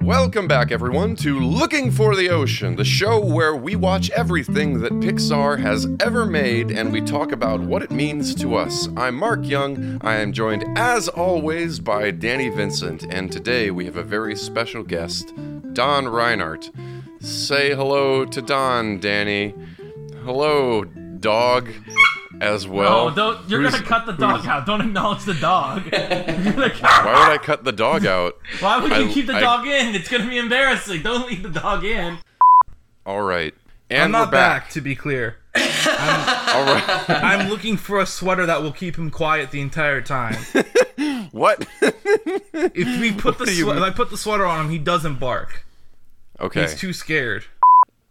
Welcome back, everyone, to Looking for the Ocean, the show where we watch everything that Pixar has ever made and we talk about what it means to us. I'm Mark Young. I am joined, as always, by Danny Vincent, and today we have a very special guest, Don Reinert. Say hello to Don, Danny. Hello, dog, as well. Oh, don't, you're gonna cut the dog out. Don't acknowledge the dog. Cut- Why would I cut the dog out? Why would you I- keep the I- dog in? It's gonna be embarrassing. Don't leave the dog in. All right. And I'm not we're back. back. to be clear. All right. I'm looking for a sweater that will keep him quiet the entire time. what? If we put the do swe- if? I put the sweater on him, he doesn't bark. okay. He's too scared.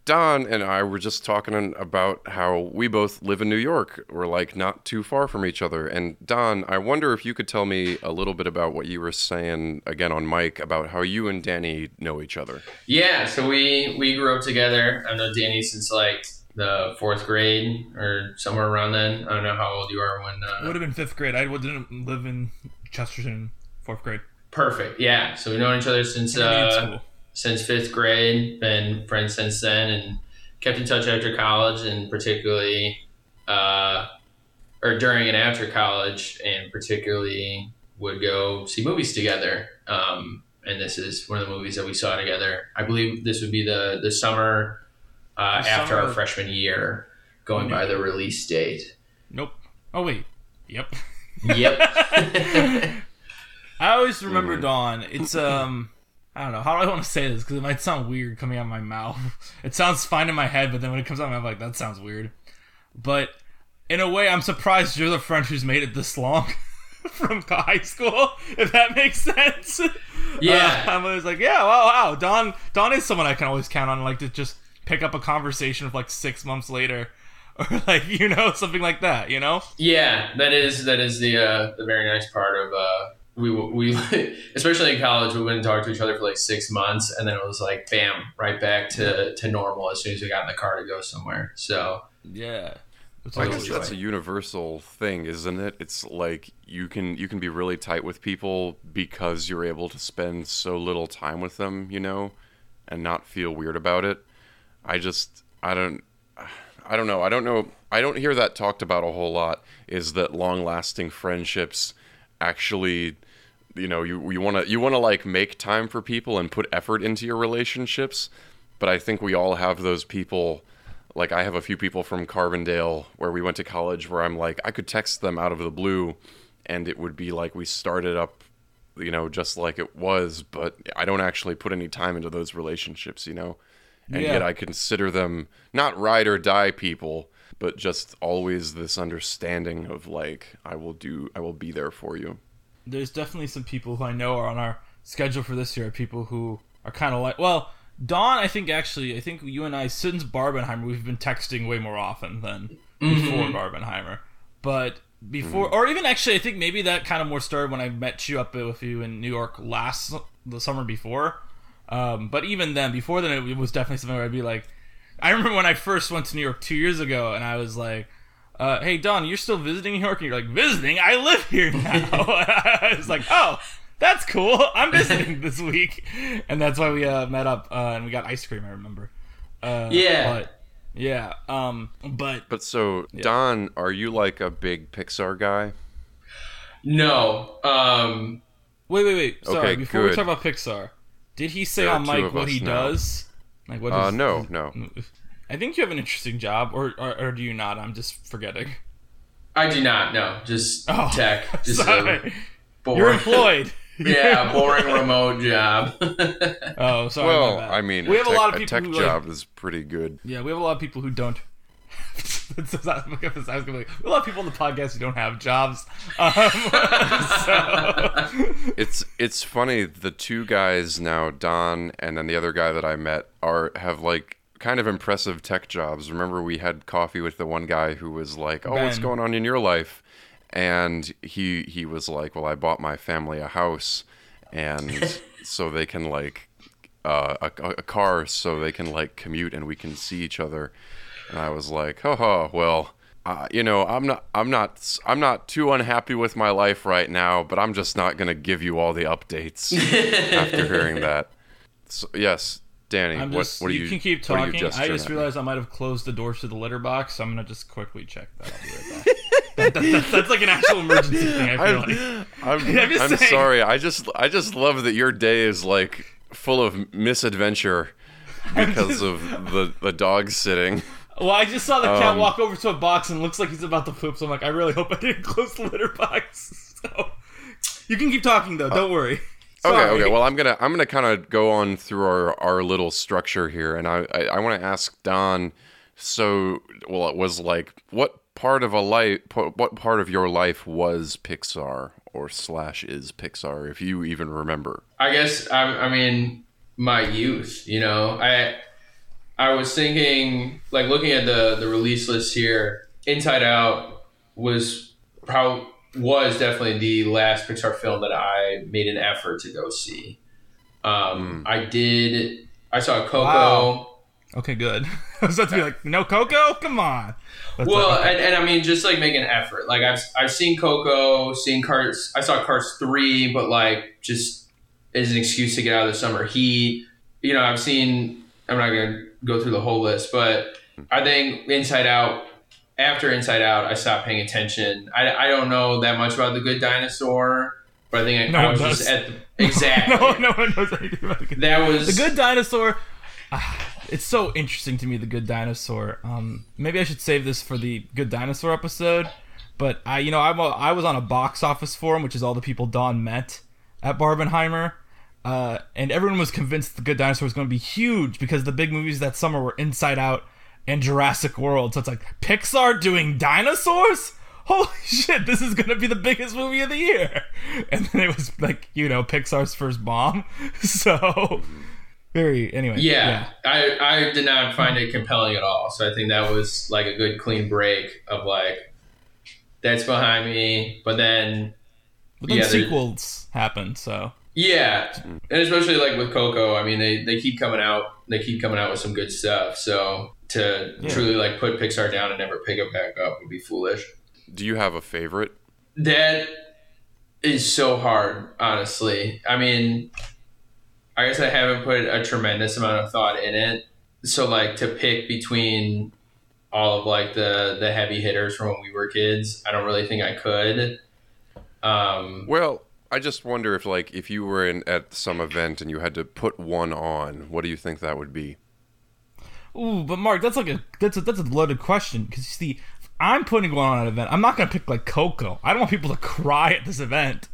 Don and I were just talking about how we both live in New York. We're like not too far from each other. And Don, I wonder if you could tell me a little bit about what you were saying again on mic about how you and Danny know each other. Yeah, so we we grew up together. I've known Danny since like the fourth grade or somewhere around then. I don't know how old you are when. It Uh, would have been fifth grade. I didn't live in Chesterton fourth grade. perfect. Yeah, so we've known each other since Maybe uh, school. Since fifth grade. Been friends since then, and kept in touch after college, and particularly, uh, or during and after college, and particularly would go see movies together. Um, and this is one of the movies that we saw together. I believe this would be the the summer uh, The after our freshman year, going by the release date. Nope. Oh wait. Yep. Yep. I always remember Mm. Don. It's um. I don't know how do I want to say this because it might sound weird coming out of my mouth. It sounds fine in my head, but then when it comes out, of my mouth, I'm like that sounds weird. But in a way, I'm surprised you're the friend who's made it this long from high school. If that makes sense. Yeah. Uh, I'm always like, yeah, wow, wow. Don, Don is someone I can always count on, like to just pick up a conversation of like six months later, or like you know something like that. You know. Yeah, that is that is the uh, the very nice part of uh, we we especially in college we wouldn't talk to each other for like six months and then it was like bam right back to, to normal as soon as we got in the car to go somewhere. So Yeah. It's I guess that's a universal thing, isn't it? It's like you can you can be really tight with people because you're able to spend so little time with them, you know, and not feel weird about it. I just I don't I don't know. I don't know. I don't hear that talked about a whole lot is that long-lasting friendships actually you know, you you want to you want to like make time for people and put effort into your relationships, but I think we all have those people like I have a few people from Carbondale where we went to college where I'm like I could text them out of the blue and it would be like we started up you know just like it was but I don't actually put any time into those relationships you know and Yeah. yet I consider them not ride or die people but just always this understanding of like I will do I will be there for you there's definitely some people who I know are on our schedule for this year. People who are kind of like, well, Don. I think actually, I think you and I since Barbenheimer, we've been texting way more often than before Barbenheimer. But before, or even actually, I think maybe that kind of more started when I met you up with you in New York last the summer before. Um, but even then, before then, it was definitely something where I'd be like, I remember when I first went to New York two years ago, and I was like, uh, "Hey Don, you're still visiting New York?" And you're like, "Visiting? I live here now." I was like, "Oh, that's cool. I'm visiting this week," and that's why we uh, met up uh, and we got ice cream. I remember. Uh, Yeah. But, yeah. Um. But but so Don are you like a big Pixar guy no, um, wait, wait, wait. Sorry. Okay, before we talk about Pixar, did he say There on two mic what he now. does? Like what? uh is- no is- no I think you have an interesting job, or or, or do you not? I'm just forgetting. I do not. No, just Oh, tech. Just sorry. a boring, You're employed. yeah, boring remote job. Oh, sorry. well my bad. I mean we have a tech, lot of people A tech who like, job is pretty good Yeah, we have a lot of people who don't. That's- that's- I was gonna be like, we have a lot of people on the podcast who don't have jobs. Um, so, It's it's funny. The two guys now, Don and then the other guy that I met, are have like kind of impressive tech jobs. Remember, we had coffee with the one guy who was like, "Oh, what's going on in your life?" And he he was like, "Well, I bought my family a house, and so they can like uh, a, a car, so they can like commute and we can see each other." And I was like, "Haha, well." uh, you know, I'm not, I'm not, I'm not too unhappy with my life right now, but I'm just not gonna give you all the updates after hearing that. So, yes, Danny, I'm what, just. what are you, you? can keep what talking. I just at me? realized I might have closed the doors to the litter box, so I'm gonna just quickly check that. Right that, that, that's, that's like an actual emergency thing. I feel like. I'm, I'm I'm sorry. I just I just love that your day is like full of misadventure because of the the dog sitting. Well, I just saw the cat Um, walk over to a box and looks like he's about to poop. So I'm like, I really hope I didn't close the litter box. So you can keep talking though. Don't worry. Okay, okay. Well, I'm gonna I'm gonna kind of go on through our our little structure here, and I I, I want to ask Don. So, well, it was like what part of a life, what part of your life was Pixar or slash is Pixar, if you even remember? I guess I, I mean my youth. You know, I I was thinking like looking at the the release list here. Inside Out was probably was definitely the last Pixar film that I made an effort to go see. Um, I did. I saw Coco. Wow. Okay, good. I was about to be like, no Coco. Come on. That's Well, like- and, and I mean, just like make an effort. Like I've I've seen Coco, seen Cars. I saw Cars three, but like just as an excuse to get out of the summer heat. You know, I've seen. I'm not gonna go through the whole list, but I think Inside Out. After Inside Out, I stopped paying attention. I, I don't know that much about the Good Dinosaur, but I think I, No I was does. just at the, exactly. no, no one knows anything about the good. That was The Good Dinosaur. ah, it's so interesting to me. The Good Dinosaur. Um, maybe I should save this for the Good Dinosaur episode. But I, you know, I'm a, I was on a box office forum, which is all the people Don met at Barbenheimer, uh, and everyone was convinced the Good Dinosaur was going to be huge because the big movies that summer were Inside Out and Jurassic World. So it's like Pixar doing dinosaurs. Holy shit! This is gonna be the biggest movie of the year, and then it was like you know Pixar's first bomb. So very anyway. Yeah, I I did not find it compelling at all. So I think that was like a good clean break of like that's behind me. But then But then Yeah, sequels happened, so yeah, and especially like with Coco, I mean they they keep coming out they keep coming out with some good stuff. So to Yeah. truly like put Pixar down and never pick it back up would be foolish. Do you have a favorite? That is so hard, honestly. I mean, I guess I haven't put a tremendous amount of thought in it. So like to pick between all of like the the heavy hitters from when we were kids, I don't really think I could. Um, Well, I just wonder if like if you were in at some event and you had to put one on, what do you think that would be? Ooh, but Mark, that's like a that's a that's a loaded question because you see, if I'm putting one on an event. I'm not gonna pick like Coco. I don't want people to cry at this event.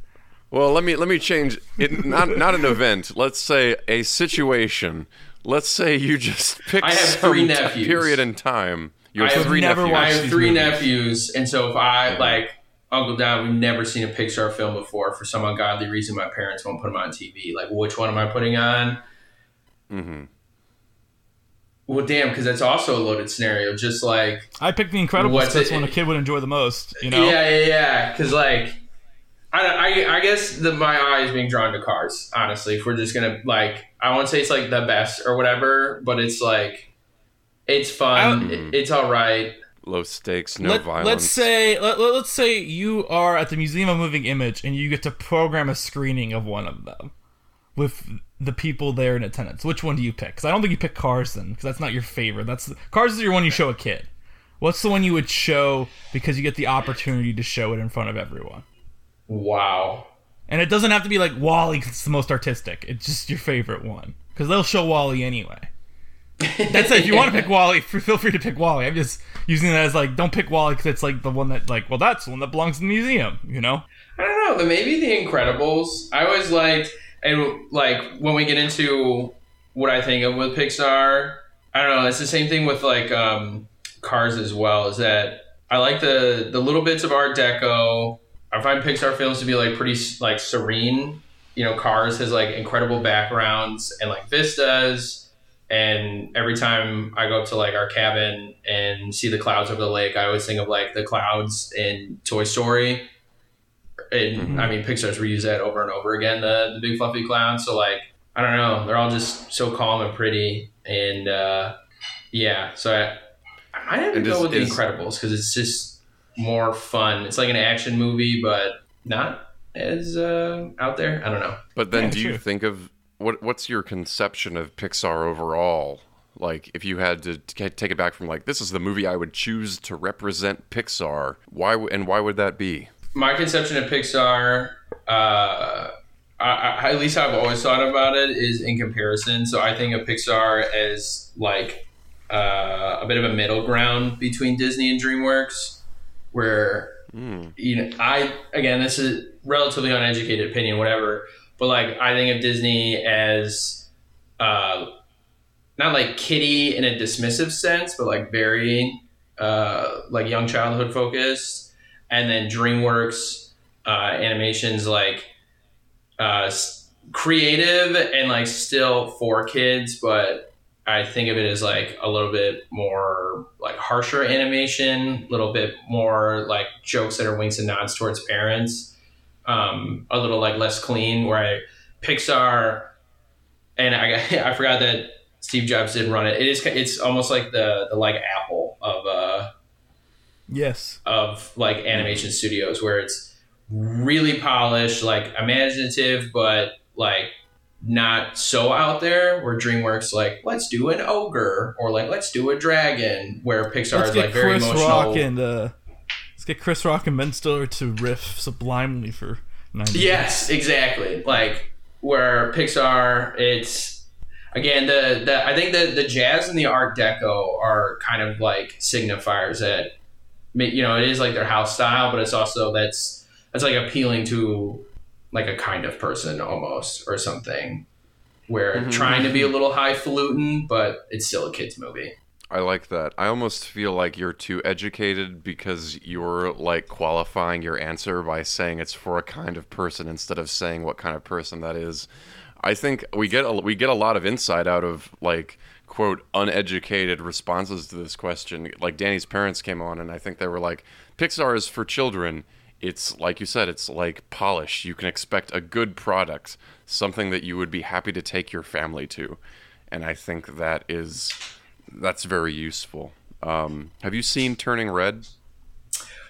Well, let me let me change it. Not not an event. Let's say a situation. Let's say you just pick I have some three t- nephews. period in time. You I have have three never nephews. I have three movies. nephews, and so if I like Uncle Don, we've never seen a Pixar film before. For some ungodly reason, my parents won't put them on TV. Like, which one am I putting on? hmm Well, damn, because that's also a loaded scenario. Just like I picked The Incredibles. What's 'cause That's it- one a kid would enjoy the most. You know. Yeah, yeah, yeah. Because like, I, I, I guess the my eye is being drawn to Cars. Honestly, if we're just gonna like, I won't say it's like the best or whatever, but it's like, it's fun. It- it's all right. Low stakes, no Let, violence. let's say let, let- let's say you are at the Museum of Moving Image and you get to program a screening of one of them with the people there in attendance. Which one do you pick? Because I don't think you pick Cars then, because that's not your favorite. That's Cars is your one you show a kid. What's the one you would show because you get the opportunity to show it in front of everyone? Wow. And it doesn't have to be like WALL-E 'cause it's the most artistic. It's just your favorite one because they'll show WALL-E anyway. That's it. If you want to pick WALL-E, feel free to pick WALL-E. I'm just using that as like, don't pick WALL-E because it's like the one that like, well, that's the one that belongs in the museum. You know? I don't know. Maybe The Incredibles. I always liked, and like when we get into what I think of with Pixar, I don't know. It's the same thing with like um, Cars as well. Is that I like the the little bits of Art Deco. I find Pixar films to be like pretty like serene. You know, Cars has like incredible backgrounds and like vistas. And every time I go up to like our cabin and see the clouds over the lake, I always think of like the clouds in Toy Story and I mean Pixar's reused that over and over again the the big fluffy clown. So like I don't know, they're all just so calm and pretty, and uh, yeah. So I I have to And go with The Incredibles because it's just more fun. It's like an action movie, but not as uh, out there. I don't know. But then, Yeah, do you think of what? What's your conception of Pixar overall? Like, if you had to t- take it back from like, this is the movie I would choose to represent Pixar. Why w- and why would that be? My conception of Pixar, uh, I, I, at least how I've always thought about it, is in comparison. So I think of Pixar as like uh, a bit of a middle ground between Disney and DreamWorks, where Hmm. you know, I again, this is relatively uneducated opinion, whatever. But like, I think of Disney as uh, not like kitty in a dismissive sense, but like very uh, like young childhood focused, and then DreamWorks uh, animations like uh, creative and like still for kids, but I think of it as like a little bit more like harsher animation, a little bit more like jokes that are winks and nods towards parents, um, a little like less clean. Where I, Pixar, and I I forgot that Steve Jobs did run it. It is it's almost like the the like Apple of uh Yes. of like animation studios where it's really polished, like imaginative, but like not so out there. Where DreamWorks like let's do an ogre or like let's do a dragon. Where Pixar is like very Chris emotional. Rock and uh, let's get Chris Rock and Ben Stiller to riff sublimely for ninety. Yes, exactly. Like where Pixar, it's again the the I think the the jazz and the Art Deco are kind of like signifiers that you know it is like their house style, but it's also that's that's like appealing to like a kind of person almost or something. Where Mhm. trying to be a little highfalutin, but it's still a kids movie. I like that. I almost feel like you're too educated because you're like qualifying your answer by saying it's for a kind of person instead of saying what kind of person that is. I think we get a, we get a lot of insight out of like quote uneducated responses to this question. Like Danny's parents came on and I think they were like Pixar is for children. It's like you said, it's like polish. You can expect a good product, something that you would be happy to take your family to. And I think that is that's very useful. Um, have you seen Turning Red?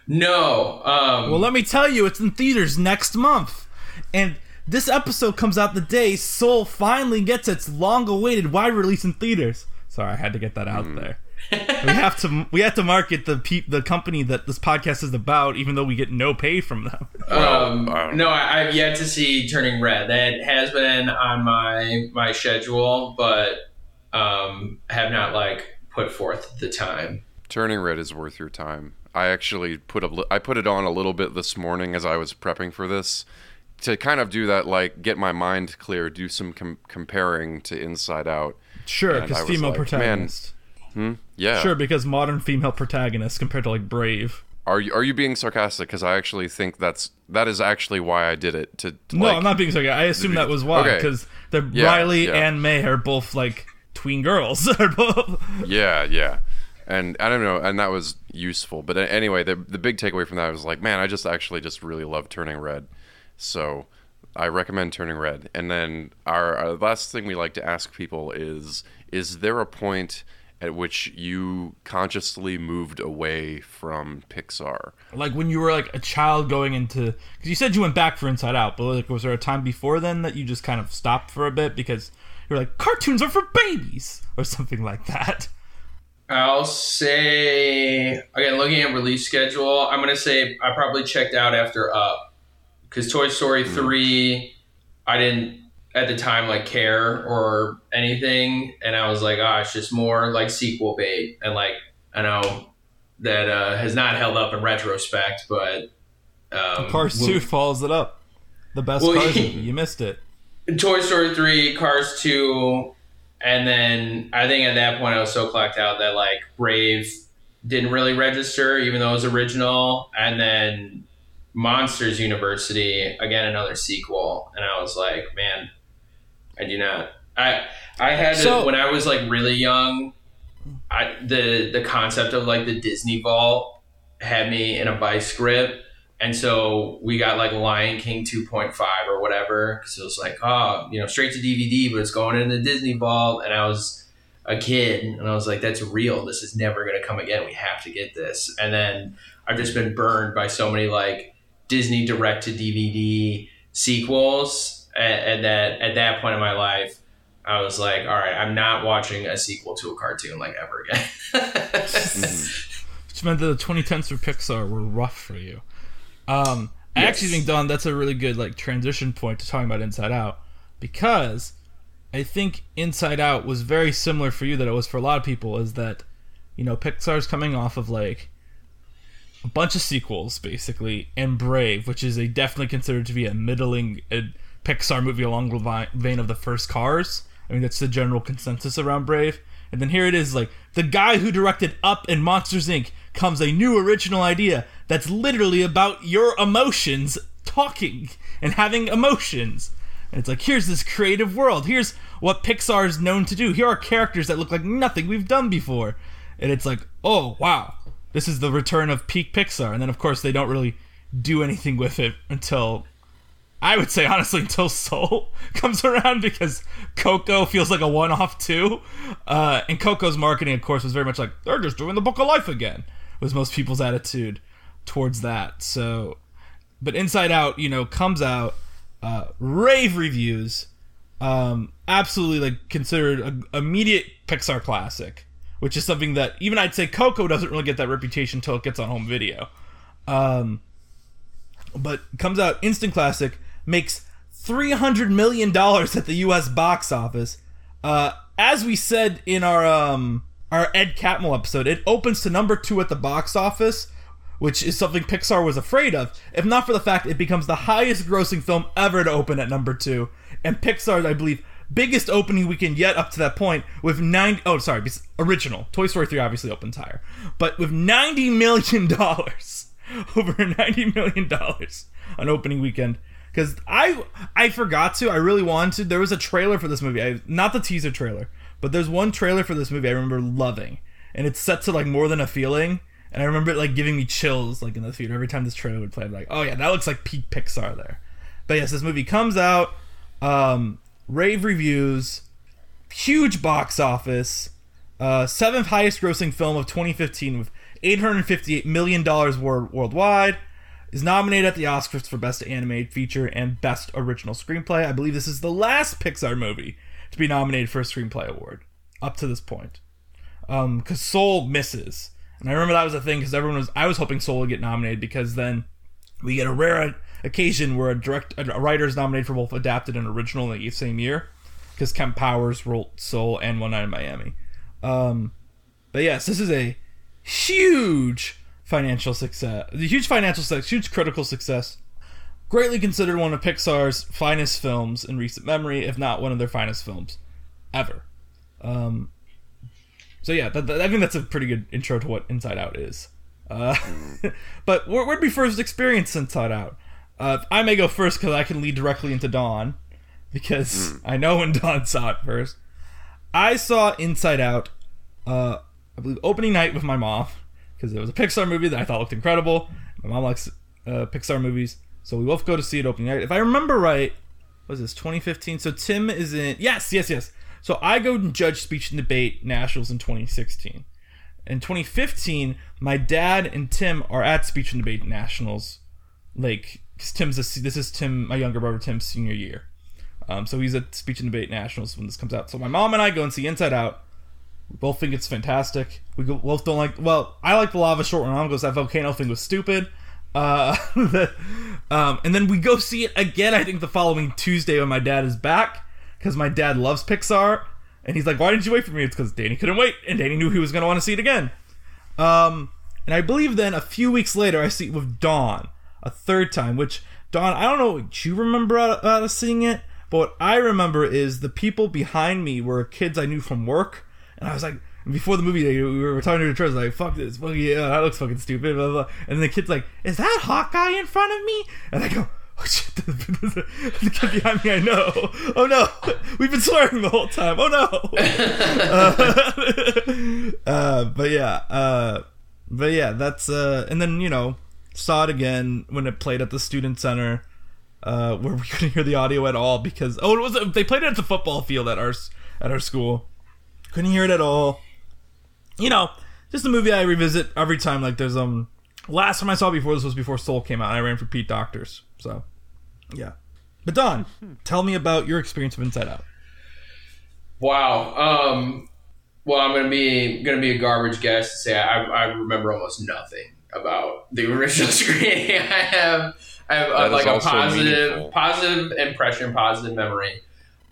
No, um, Well, let me tell you, it's in theaters next month, and this episode comes out the day Soul finally gets its long-awaited wide release in theaters. Sorry, I had to get that out there. we have to we have to market the pe- the company that this podcast is about, even though we get no pay from them. Um, um, no, I, I've yet to see Turning Red. That has been on my my schedule, but um, have not like put forth the time. Turning Red is worth your time. I actually put a li- I put it on a little bit this morning as I was prepping for this to kind of do that like get my mind clear, do some com- comparing to Inside Out. Sure, because female like, protagonist. Hmm? Yeah. Sure, because modern female protagonists compared to like Brave. Are you are you being sarcastic? Because I actually think that's that is actually why I did it. To, to No, like, I'm not being sarcastic. I assume that was why Okay. because they're Yeah, Riley yeah. and May are both like tween girls. Both- Yeah, yeah. And I don't know, and that was useful. But anyway, the the big takeaway from that was like, man, I just actually just really love Turning Red. So I recommend Turning Red. And then our, our last thing we like to ask people is is there a point at which you consciously moved away from Pixar? like when you were like a child going into because you said you went back for Inside Out, but like was there a time before then that you just kind of stopped for a bit because you're like cartoons are for babies or something like that? I'll say again, looking at release schedule, I'm gonna say I probably checked out after Up because Toy Story three, I didn't at the time like care or anything, and I was like, ah, it's just more like sequel bait, and like I know that uh, has not held up in retrospect, but um, Cars when- Two follows it up. The best Well, Cars movie. You missed it. Toy Story 3, Cars 2, and then I think at that point I was so clocked out that like Brave didn't really register, even though it was original. And then Monsters University, again another sequel, and I was like, man, I do not. I I had to, So- when I was like really young. I the the concept of like the Disney Vault had me in a vice grip. And so we got like Lion King 2.5 or whatever. Because it was like, oh, you know, straight to DVD, but it's going in the Disney Vault. And I was, a kid, and I was like, "That's real. This is never going to come again. We have to get this." And then I've just been burned by so many like Disney direct to DVD sequels, and, and that at that point in my life, I was like, "All right, I'm not watching a sequel to a cartoon like ever again." Which meant that the 2010s for Pixar were rough for you. Um, I actually Yes. think Don, that's a really good like transition point to talking about Inside Out, because I think Inside Out was very similar for you that it was for a lot of people. Is that you know Pixar's coming off of like a bunch of sequels basically, and Brave, which is a definitely considered to be a middling uh, Pixar movie along the vein of the first Cars. I mean that's the general consensus around Brave. And then here it is, like the guy who directed Up and Monsters Inc. comes a new original idea that's literally about your emotions talking and having emotions. And it's like, here's this creative world. Here's what Pixar is known to do. Here are characters that look like nothing we've done before. And it's like, oh, wow. This is the return of peak Pixar. And then, of course, they don't really do anything with it until, I would say, honestly, until Soul comes around because Coco feels like a one off, too. Uh, and Coco's marketing, of course, was very much like, they're just doing the Book of Life again, was most people's attitude towards that. So, but Inside Out, you know, comes out, uh, rave reviews, um, absolutely like considered a immediate Pixar classic, which is something that even I'd say Coco doesn't really get that reputation until it gets on home video. Um, but comes out instant classic, makes three hundred million dollars at the U.S. box office. Uh, as we said in our um our Ed Catmull episode, it opens to number two at the box office, which is something Pixar was afraid of. If not for the fact it becomes the highest grossing film ever to open at number two, and Pixar's, I believe, biggest opening weekend yet up to that point with nine oh sorry, original. Toy Story 3 obviously opens higher. But with ninety million dollars. Over ninety million dollars on opening weekend. Because I I forgot to, I really wanted. There was a trailer for this movie. I, not the teaser trailer, but there's one trailer for this movie I remember loving. And it's set to like more than a feeling. And I remember it like giving me chills like in the theater every time this trailer would play. I'm like, oh yeah, that looks like peak Pixar there. But yes, this movie comes out, um, rave reviews, huge box office, uh, seventh highest grossing film of 2015 with 858 million dollars worldwide. Is nominated at the Oscars for Best Animated Feature and Best Original Screenplay. I believe this is the last Pixar movie to be nominated for a screenplay award up to this point. Um, because Soul misses, and I remember that was a thing because everyone was. I was hoping Soul would get nominated because then we get a rare occasion where a direct a writer is nominated for both adapted and original in the same year because Kemp Powers wrote Soul and One Night in Miami. Um, but yes, this is a huge financial success, a huge financial success, huge critical success. Greatly considered one of Pixar's finest films in recent memory, if not one of their finest films ever. Um, so yeah, I think that's a pretty good intro to what Inside Out is. Uh, but where, where'd we first experience Inside Out? Uh, I may go first because I can lead directly into Don, because I know when Don saw it first. I saw Inside Out, uh, I believe opening night with my mom because it was a Pixar movie that I thought looked incredible. My mom likes uh, Pixar movies, so we both go to see it opening night. If I remember right, was this 2015? So Tim is in. Yes, yes, yes. So I go and judge speech and debate nationals in 2016. In 2015, my dad and Tim are at speech and debate nationals, like 'cause Tim's a, this is Tim, my younger brother Tim's senior year. Um, so he's at speech and debate nationals when this comes out. So my mom and I go and see Inside Out. We both think it's fantastic. We go- both don't like. Well, I like the lava short. My mom goes that volcano thing was stupid. Uh, um, and then we go see it again. I think the following Tuesday when my dad is back because my dad loves Pixar, and he's like, "Why didn't you wait for me?" It's because Danny couldn't wait, and Danny knew he was going to want to see it again. Um, and I believe then a few weeks later, I see it with Don a third time. Which Don, I don't know what you remember out out of seeing it, but what I remember is the people behind me were kids I knew from work, and I was like. Before the movie, we were talking to the trust like, "Fuck this, fuck yeah, that looks fucking stupid." Blah, blah. And the kid's like, "Is that Hawkeye in front of me?" And I go, "Oh shit!" the kid behind me, I know. Oh no, we've been swearing the whole time. Oh no. uh, uh, but yeah, uh, but yeah, that's uh, and then you know saw it again when it played at the student center, uh, where we couldn't hear the audio at all because oh, it was they played it at the football field at our at our school, Couldn't hear it at all. You know, just a movie I revisit every time. Like there's um, last time I saw it before this was before Soul came out. I ran for Pete Docter's. So, yeah. But Don, tell me about your experience of Inside Out. Wow. Um, well, I'm gonna be gonna be a garbage guest to say I, I remember almost nothing about the original screening. I have I have uh, like a positive meaningful. positive impression, positive memory.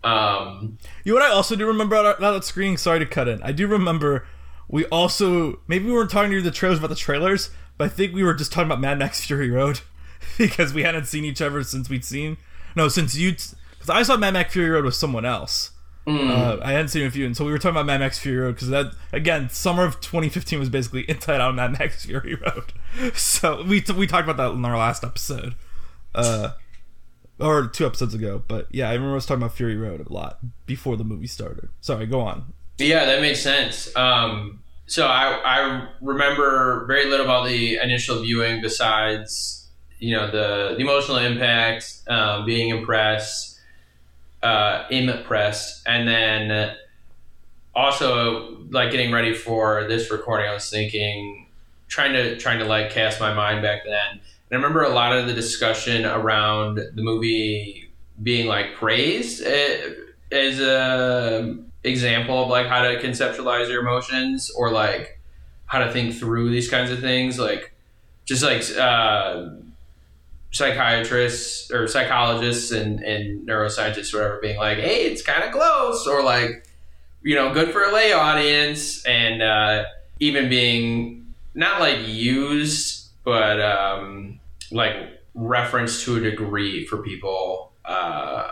Um, You know what I also do remember about that screening? Sorry to cut in. I do remember we also maybe we weren't talking to you the trailers about the trailers, but I think we were just talking about Mad Max Fury Road because we hadn't seen each other since we'd seen no since you because I saw Mad Max Fury Road with someone else. Uh, I hadn't seen a few, and so we were talking about Mad Max Fury Road because that again, summer of 2015 was basically Inside Out Mad Max Fury Road. So we we talked about that in our last episode, uh, or two episodes ago. But yeah, I remember us talking about Fury Road a lot before the movie started. Sorry, go on. Yeah, that makes sense. Um, so I, I remember very little about the initial viewing besides, you know, the, the emotional impact, um, being impressed, uh, impressed, and then also like getting ready for this recording. I was thinking, trying to trying to like cast my mind back then, and I remember a lot of the discussion around the movie being like praised eh, as a example of like how to conceptualize your emotions or like how to think through these kinds of things like just like uh, psychiatrists or psychologists and, and neuroscientists or whatever being like hey it's kind of close or like you know good for a lay audience and uh, even being not like used but um, like referenced to a degree for people uh,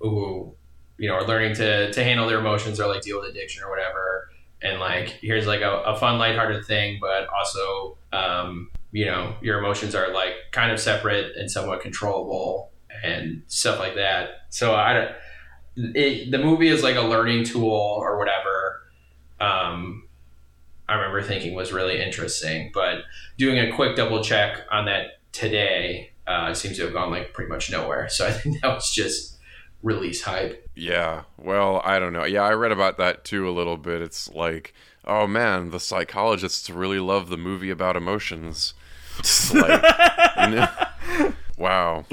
who you know are learning to to handle their emotions or like deal with addiction or whatever. And like here's like a, a fun lighthearted thing but also um, you know your emotions are like kind of separate and somewhat controllable and stuff like that so i it, the movie is like a learning tool or whatever um, i remember thinking was really interesting but doing a quick double check on that today uh, seems to have gone like pretty much nowhere so i think that was just release hype Yeah, well, I don't know. Yeah, I read about that too a little bit. It's like, oh man, the psychologists really love the movie about emotions. Like, you know, wow.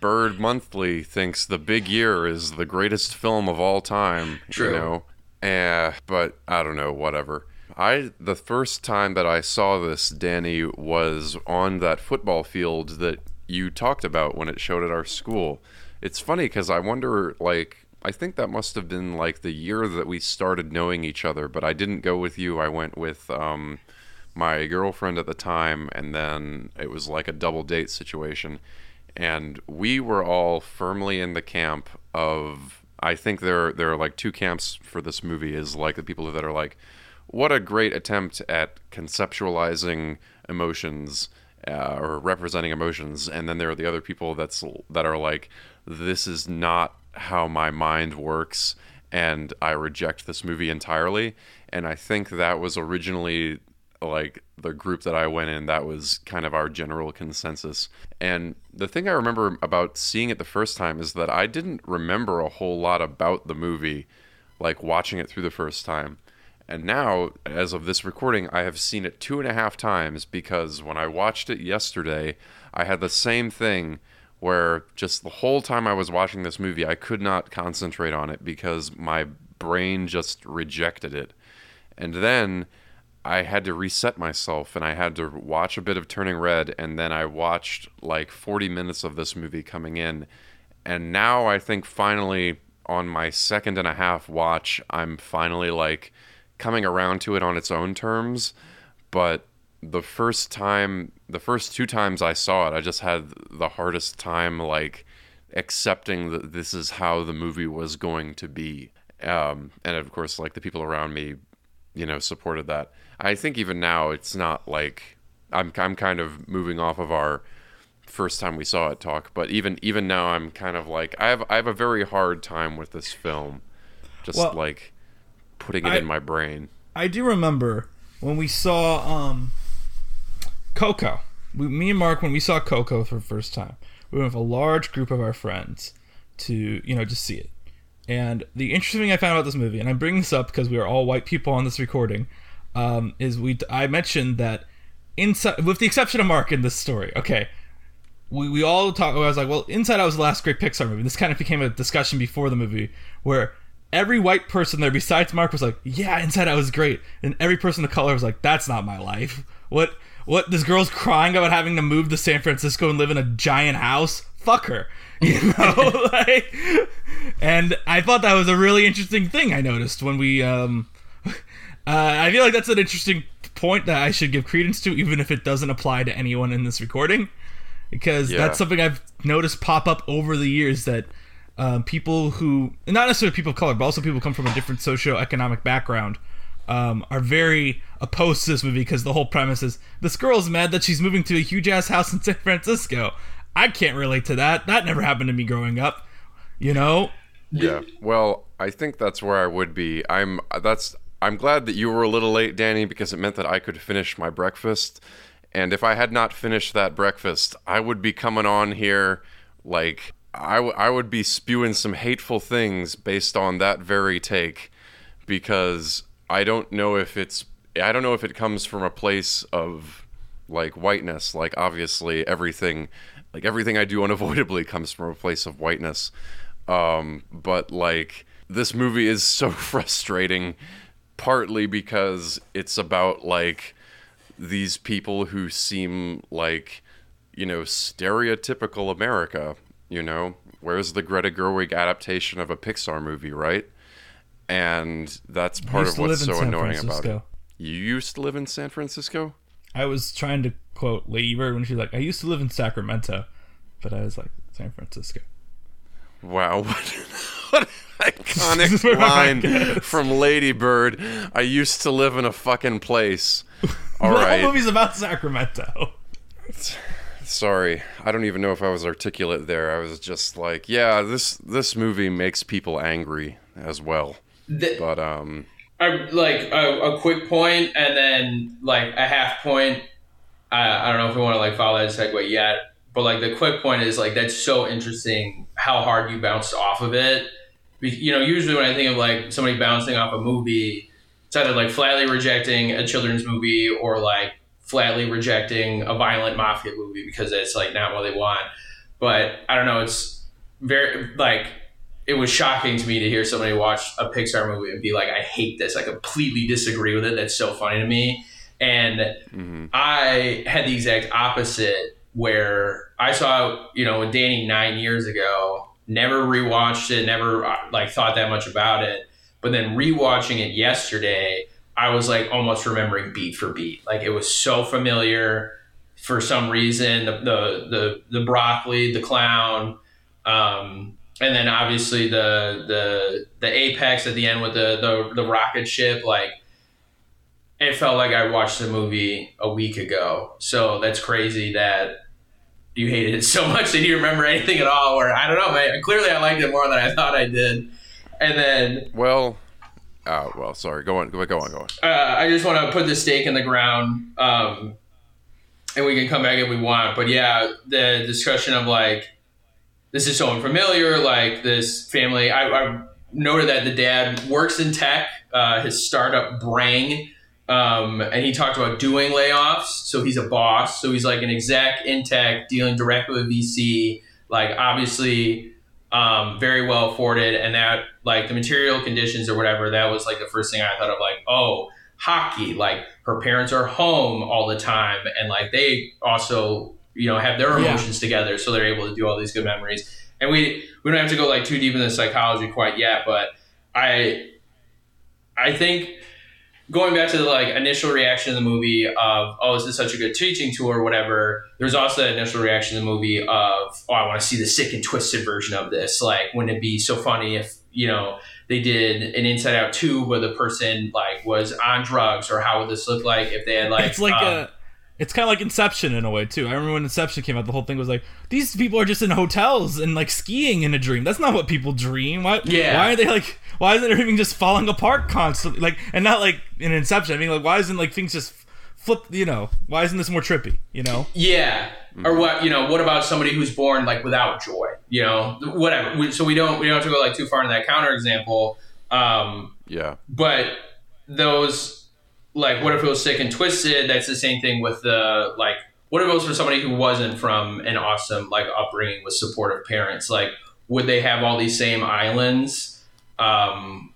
Bird Monthly thinks The Big Year is the greatest film of all time. True. You know, eh, but I don't know. Whatever. I the first time that I saw this, Danny, was on that football field that you talked about when it showed at our school. It's funny because I wonder, like, I think that must have been like the year that we started knowing each other, but I didn't go with you. I went with um, my girlfriend at the time, and then it was like a double date situation. And we were all firmly in the camp of. I think there there are like two camps for this movie. Is like the people that are like, what a great attempt at conceptualizing emotions uh, or representing emotions, and then there are the other people that's that are like, this is not how my mind works, and I reject this movie entirely. And I think that was originally like the group that I went in, that was kind of our general consensus. And the thing I remember about seeing it the first time is that I didn't remember a whole lot about the movie, like watching it through the first time. And now, as of this recording, I have seen it two and a half times because when I watched it yesterday, I had the same thing where just the whole time I was watching this movie, I could not concentrate on it because my brain just rejected it. And then I had to reset myself and I had to watch a bit of Turning Red and then I watched like 40 minutes of this movie coming in. And now I think finally on my second and a half watch, I'm finally like coming around to it on its own terms. But the first time, the first two times I saw it, I just had the hardest time like accepting that this is how the movie was going to be. Um, and of course, like the people around me, you know, supported that. I think even now it's not like I'm I'm kind of moving off of our first time we saw it talk, but even even now I'm kind of like I have I have a very hard time with this film, just Well, like putting it I- in my brain. I do remember when we saw um, Coco. We, me and Mark, when we saw Coco for the first time, we went with a large group of our friends to, you know, just see it. And the interesting thing I found about this movie, and I'm bringing this up because we are all white people on this recording, um, is we I mentioned that inside, with the exception of Mark in this story, okay, we, we all talk. I was like, well, Inside Out was the last great Pixar movie. This kind of became a discussion before the movie where every white person there besides Mark was like, yeah, Inside Out was great, and every person of color was like, that's not my life. What? What? This girl's crying about having to move to San Francisco and live in a giant house. Fuck her. You know, like, and I thought that was a really interesting thing I noticed when we. Um, uh, I feel like that's an interesting point that I should give credence to, even if it doesn't apply to anyone in this recording, because Yeah. that's something I've noticed pop up over the years that um, people who, not necessarily people of color, but also people who come from a different socioeconomic background, um, are very opposed to this movie because the whole premise is this girl's mad that she's moving to a huge ass house in San Francisco. I can't relate to that. That never happened to me growing up. You know? Yeah. Well, I think that's where I would be. I'm that's I'm glad that you were a little late, Danny, because it meant that I could finish my breakfast. And if I had not finished that breakfast, I would be coming on here like I, w- I would be spewing some hateful things based on that very take because I don't know if it's I don't know if it comes from a place of like whiteness like obviously everything like everything I do unavoidably comes from a place of whiteness um but like this movie is so frustrating partly because it's about like these people who seem like you know stereotypical America you know? Where's the Greta Gerwig adaptation of a Pixar movie right? And that's part of what's so San annoying about it. You used to live in San Francisco? I was trying to quote Lady Bird when she's like, I used to live in Sacramento, but I was like, San Francisco. Wow, what, what an iconic Where am I line from Lady Bird. I used to live in a fucking place. All the right. whole movie's about Sacramento. Sorry. I don't even know if I was articulate there. I was just like, yeah, this this movie makes people angry as well. The- But um I like a, a quick point and then like a half point. I, I don't know if we want to like follow that segue yet, but like the quick point is like that's so interesting how hard you bounced off of it. You know, usually when I think of like somebody bouncing off a movie, it's either like flatly rejecting a children's movie or like flatly rejecting a violent mafia movie because it's like not what they want. But I don't know, it's very like it was shocking to me to hear somebody watch a Pixar movie and be like, I hate this. I completely disagree with it. That's so funny to me. And mhm. I had the exact opposite where I saw, you know, with Danny nine years ago, never rewatched it, never uh, like thought that much about it. But then rewatching it yesterday, I was like almost remembering beat for beat. Like it was so familiar for some reason. The the the, the broccoli, the clown, um, and then obviously the the the apex at the end with the the, the rocket ship. Like it felt like I watched the movie a week ago. So that's crazy that you hated it so much that you remember anything at all. Or I don't know, man. Clearly, I liked it more than I thought I did. And then well uh, well, sorry. Go on. Go go on. Go on. uh, I just want to put the stake in the ground, um, and we can come back if we want. But yeah, the discussion of like this is so unfamiliar. Like this family, I, I noted that the dad works in tech. Uh, his startup Brang, um, and he talked about doing layoffs. So he's a boss. So he's like an exec in tech, dealing directly with VC. Like obviously um, very well afforded, and that like the material conditions or whatever. That was like the first thing I thought of. Like, oh, hockey. Like her parents are home all the time, and like they also you know have their Yeah. emotions together, so they're able to do all these good memories. And we we don't have to go like too deep into psychology quite yet, but I I think going back to the like initial reaction of the movie of oh this is such a good teaching tool or whatever there's also the initial reaction of the movie of oh i want to see the sick and twisted version of this like wouldn't it be so funny if you know they did an inside out 2 where the person like was on drugs or how would this look like if they had like it's like um, a it's kind of like Inception in a way too. I remember when Inception came out, the whole thing was like these people are just in hotels and like skiing in a dream. That's not what people dream. Why? Yeah. Why are they like? Why isn't everything just falling apart constantly? Like, and not like in Inception. I mean, like, why isn't like things just flip? You know, why isn't this more trippy? You know? Yeah, or what you know what about somebody who's born like without joy you know whatever we, so we don't we don't have to go like too far in that counter example um Yeah. but those like what if it was sick and twisted that's the same thing with the like what if it was for somebody who wasn't from an awesome like upbringing with supportive parents like would they have all these same islands um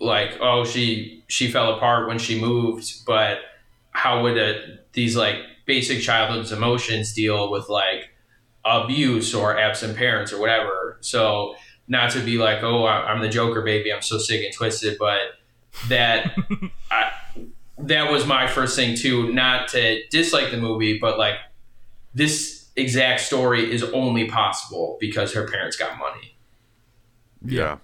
like oh she she fell apart when she moved but how would it, these like basic childhood's emotions deal with like abuse or absent parents or whatever so not to be like oh I- i'm the joker baby i'm so sick and twisted but that I, that was my first thing too not to dislike the movie but like this exact story is only possible because her parents got money Yeah.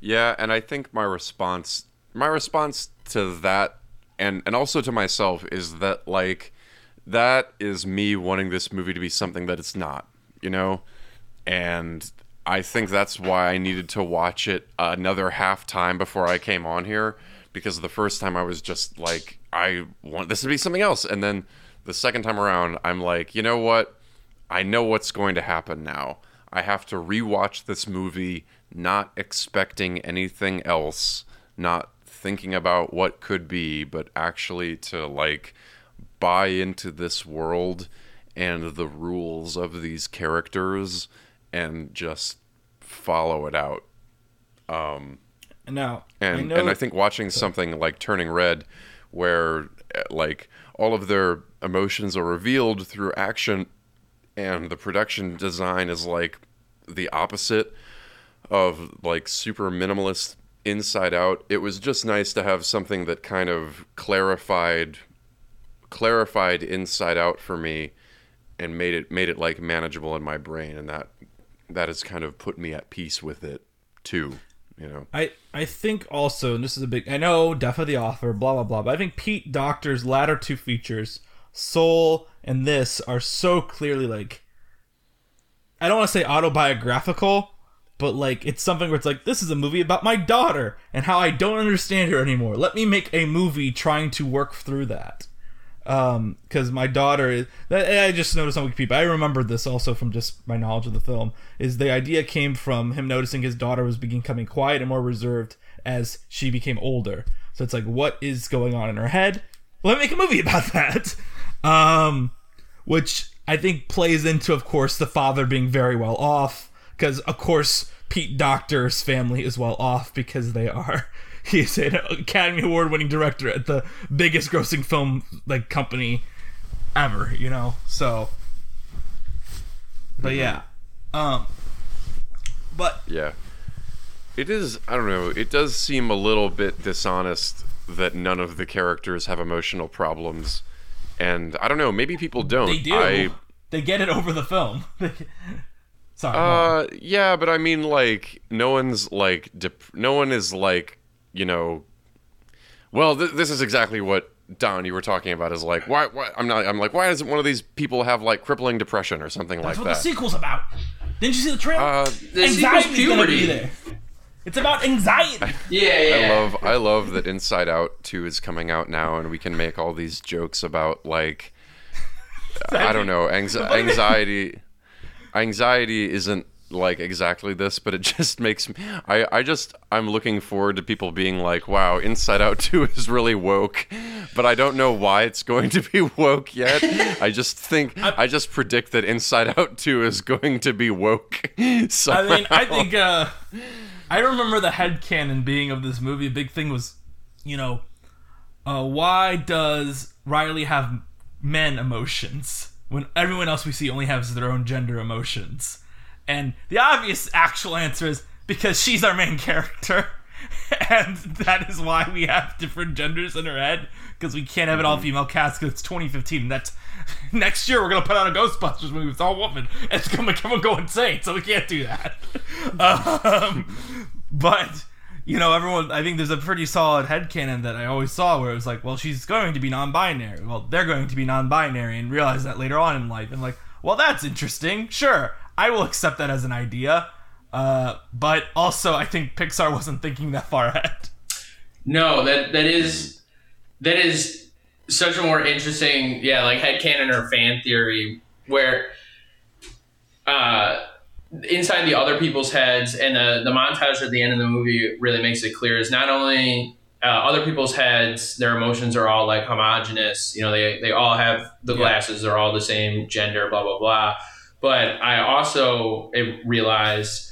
Yeah, and I think my response my response to that and and also to myself is that like that is me wanting this movie to be something that it's not, you know? And I think that's why I needed to watch it another half time before I came on here because the first time I was just like I want this to be something else and then the second time around I'm like, "You know what? I know what's going to happen now. I have to rewatch this movie not expecting anything else, not thinking about what could be, but actually to like buy into this world and the rules of these characters and just follow it out. Now, And I and I think watching something like Turning Red where uh, like all of their emotions are revealed through action and the production design is like the opposite of like super minimalist inside out it was just nice to have something that kind of clarified clarified inside out for me and made it made it like manageable in my brain and that that has kind of put me at peace with it too you know I I think also, and this is a big. I know Death of the Author, blah blah blah, but I think Pete Docter's latter two features, Soul and this, are so clearly like. I don't want to say autobiographical, but like it's something where it's like this is a movie about my daughter and how I don't understand her anymore. Let me make a movie trying to work through that. Um, because my daughter is. That, I just noticed on Wikipedia. I remembered this also from just my knowledge of the film. Is the idea came from him noticing his daughter was becoming quiet and more reserved as she became older. So it's like, what is going on in her head? Let me make a movie about that. Um, which I think plays into, of course, the father being very well off. Because of course, Pete Docter's family is well off because they are. He's an Academy Award winning director at the biggest grossing film like company ever, you know. So But yeah. Um but Yeah. It is, I don't know, it does seem a little bit dishonest that none of the characters have emotional problems. And I don't know, maybe people don't. they do. I, They get it over the film. Sorry. uh, yeah, but I mean, like, no one's like, dep- no one is like, you know, well, th- this is exactly what Don you were talking about is like, why, why, I'm not, I'm like, why doesn't one of these people have like crippling depression or something That's like that? That's what the sequel's about. Didn't you see the trailer? uh, the sequel's Anxiety's gonna be puberty there. It's about anxiety. yeah yeah I love I love that Inside Out 2 is coming out now and we can make all these jokes about like I don't know, anxi- anxiety anxiety isn't like exactly this, but it just makes me I I just I'm looking forward to people being like, "Wow, Inside Out 2 is really woke." But I don't know why it's going to be woke yet. I just think I just predict that Inside Out 2 is going to be woke. So I mean, I think uh I remember the head headcanon being of this movie. A big thing was, you know, uh, why does Riley have men emotions when everyone else we see only has their own gender emotions? And the obvious actual answer is because she's our main character. and that is why we have different genders in her head because we can't have it all female cast because it's 2015 and that's next year we're gonna put out a ghostbusters movie. With all women it's gonna make everyone go insane. So we can't do that. Um, but you know everyone i think there's a pretty solid head headcanon that i always saw where it was like well she's going to be non-binary. Well they're going to be non-binary and realize that later on in life. And like well that's interesting. Sure i will accept that as an idea. Uh, but also i think pixar wasn't thinking that far ahead. No, that that is that is such a more interesting, yeah, like headcanon or fan theory where uh, inside the other people's heads, and the the montage at the end of the movie really makes it clear is not only uh, other people's heads, their emotions are all like homogenous. You know, they they all have the Yeah. glasses, they're all the same gender, blah blah blah. But I also eh, realized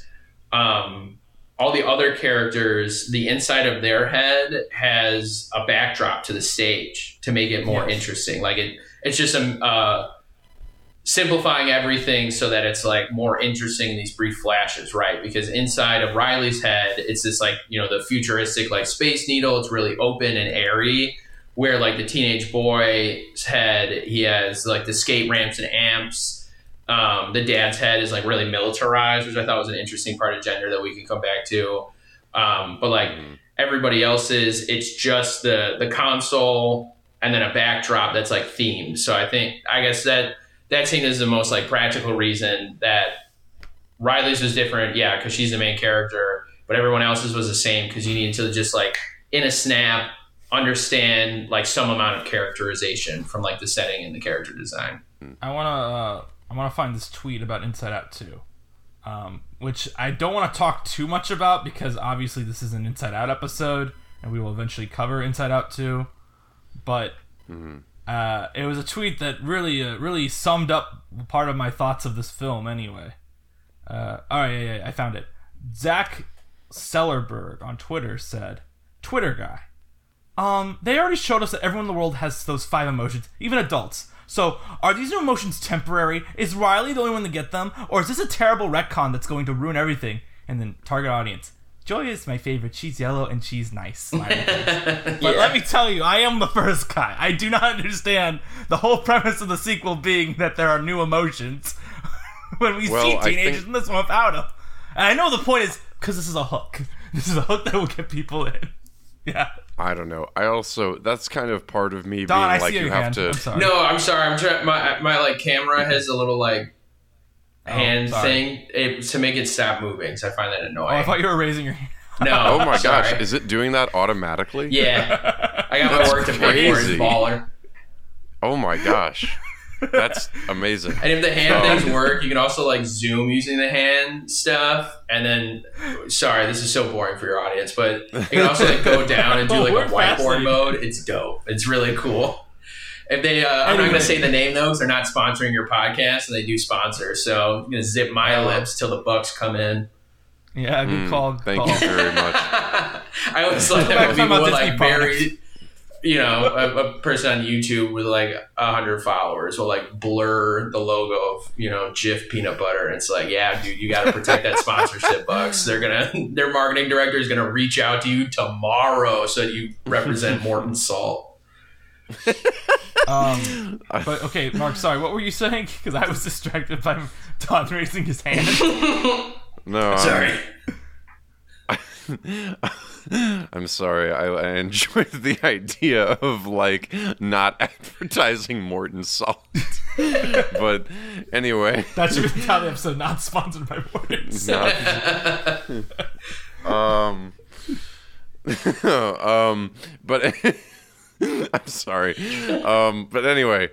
um, all the other characters, the inside of their head has a backdrop to the stage to make it more Yes. interesting. Like it, it's just a uh, simplifying everything so that it's like more interesting in these brief flashes, right? Because inside of Riley's head, it's this like you know the futuristic like space needle. It's really open and airy. Where like the teenage boy's head, he has like the skate ramps and amps. Um, the dad's head is like really militarized, which I thought was an interesting part of gender that we can come back to. Um, but like Mhm. everybody else's, it's just the the console and then a backdrop that's like themed. So I think I guess that that scene is the most like practical reason that Riley's was different, yeah, because she's the main character, but everyone else's was the same because you need to just like in a snap understand like some amount of characterization from like the setting and the character design. I wanna uh, I wanna find this tweet about Inside Out 2. Um, which I don't want to talk too much about because obviously this is an Inside Out episode, and we will eventually cover Inside Out 2. But uh, it was a tweet that really, uh, really summed up part of my thoughts of this film. Anyway, uh, all right, yeah, yeah, I found it. Zach Silberberg on Twitter said, "Twitter guy, um, they already showed us that everyone in the world has those five emotions, even adults. So, are these new emotions temporary? Is Riley the only one to get them? Or is this a terrible retcon that's going to ruin everything? And then, target audience. Joy is my favorite. She's yellow and she's nice. Smiley face. But let me tell you, I am the first guy. I do not understand the whole premise of the sequel being that there are new emotions when we Well, see teenagers think- in this one without them. And I know the point is because this is a hook. This is a hook that will get people in. Yeah. I don't know. I also that's kind of part of me Don, I being like see you your have to. I'm sorry. No, I'm sorry. I'm trying. My my like camera has a little like Oh, hand Oh, thing it, to make it stop moving. So I find that Oh, annoying. I thought you were raising your hand. no. Oh my gosh, is it doing that automatically? Yeah, I got That's my work to pay for. It's crazy. baller. Oh my gosh, that's amazing. And if the hand Oh. things work, you can also like zoom using the hand stuff. And then, sorry, this is so boring for your audience, but you can also like go down and do like We're a whiteboard mode. It's dope. It's really cool. If they, uh, I'm not gonna say the name though, because they're not sponsoring your podcast, and they do sponsor. So I'm gonna zip my Oh. lips till the bucks come in. Yeah, good Mm, call. good Thank call. you very much. I always like Go back that to when talking people about would like Disney very, you know, a, a person on YouTube with like a hundred followers will like blur the logo of you know Jif peanut butter, and it's like, yeah, dude, you got to protect that sponsorship bucks. They're gonna, their marketing director is gonna reach out to you tomorrow so that you represent Morton Salt. Um, but okay, Mark. Sorry, what were you saying? Because I was distracted by Don raising his hand. No, I'm- Sorry. I'm sorry. I, I enjoyed the idea of like not advertising Morton Salt. but anyway, That should be the title of the episode. Not sponsored by Morton's. not, um, um, but I'm sorry. Um, but anyway,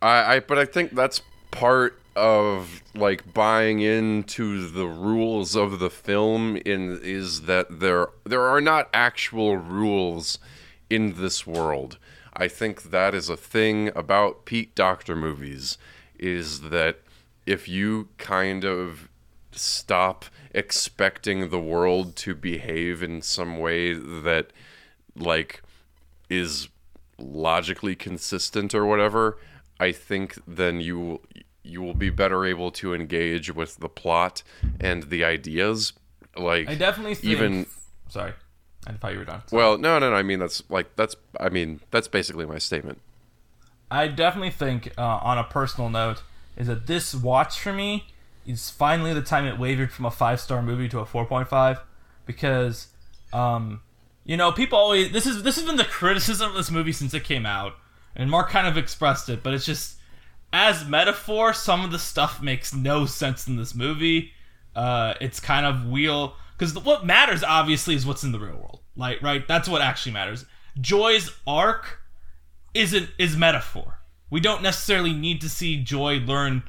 I, I but I think that's part of like buying into the rules of the film in is that there there are not actual rules in this world. I think that is a thing about Pete Docter movies is that if you kind of stop expecting the world to behave in some way that like is logically consistent or whatever, I think then you you will be better able to engage with the plot and the ideas. Like I definitely think. even Sorry, I thought you were done. well, no, no, no. I mean that's like that's I mean that's basically my statement. I definitely think, uh, on a personal note, is that this watch for me is finally the time it wavered from a five star movie to a four point five, because, um, you know, people always this is this has been the criticism of this movie since it came out, and Mark kind of expressed it, but it's just as metaphor, some of the stuff makes no sense in this movie. Uh, it's kind of wheel because what matters obviously is what's in the real world, like right. That's what actually matters. Joy's arc isn't is metaphor. We don't necessarily need to see Joy learn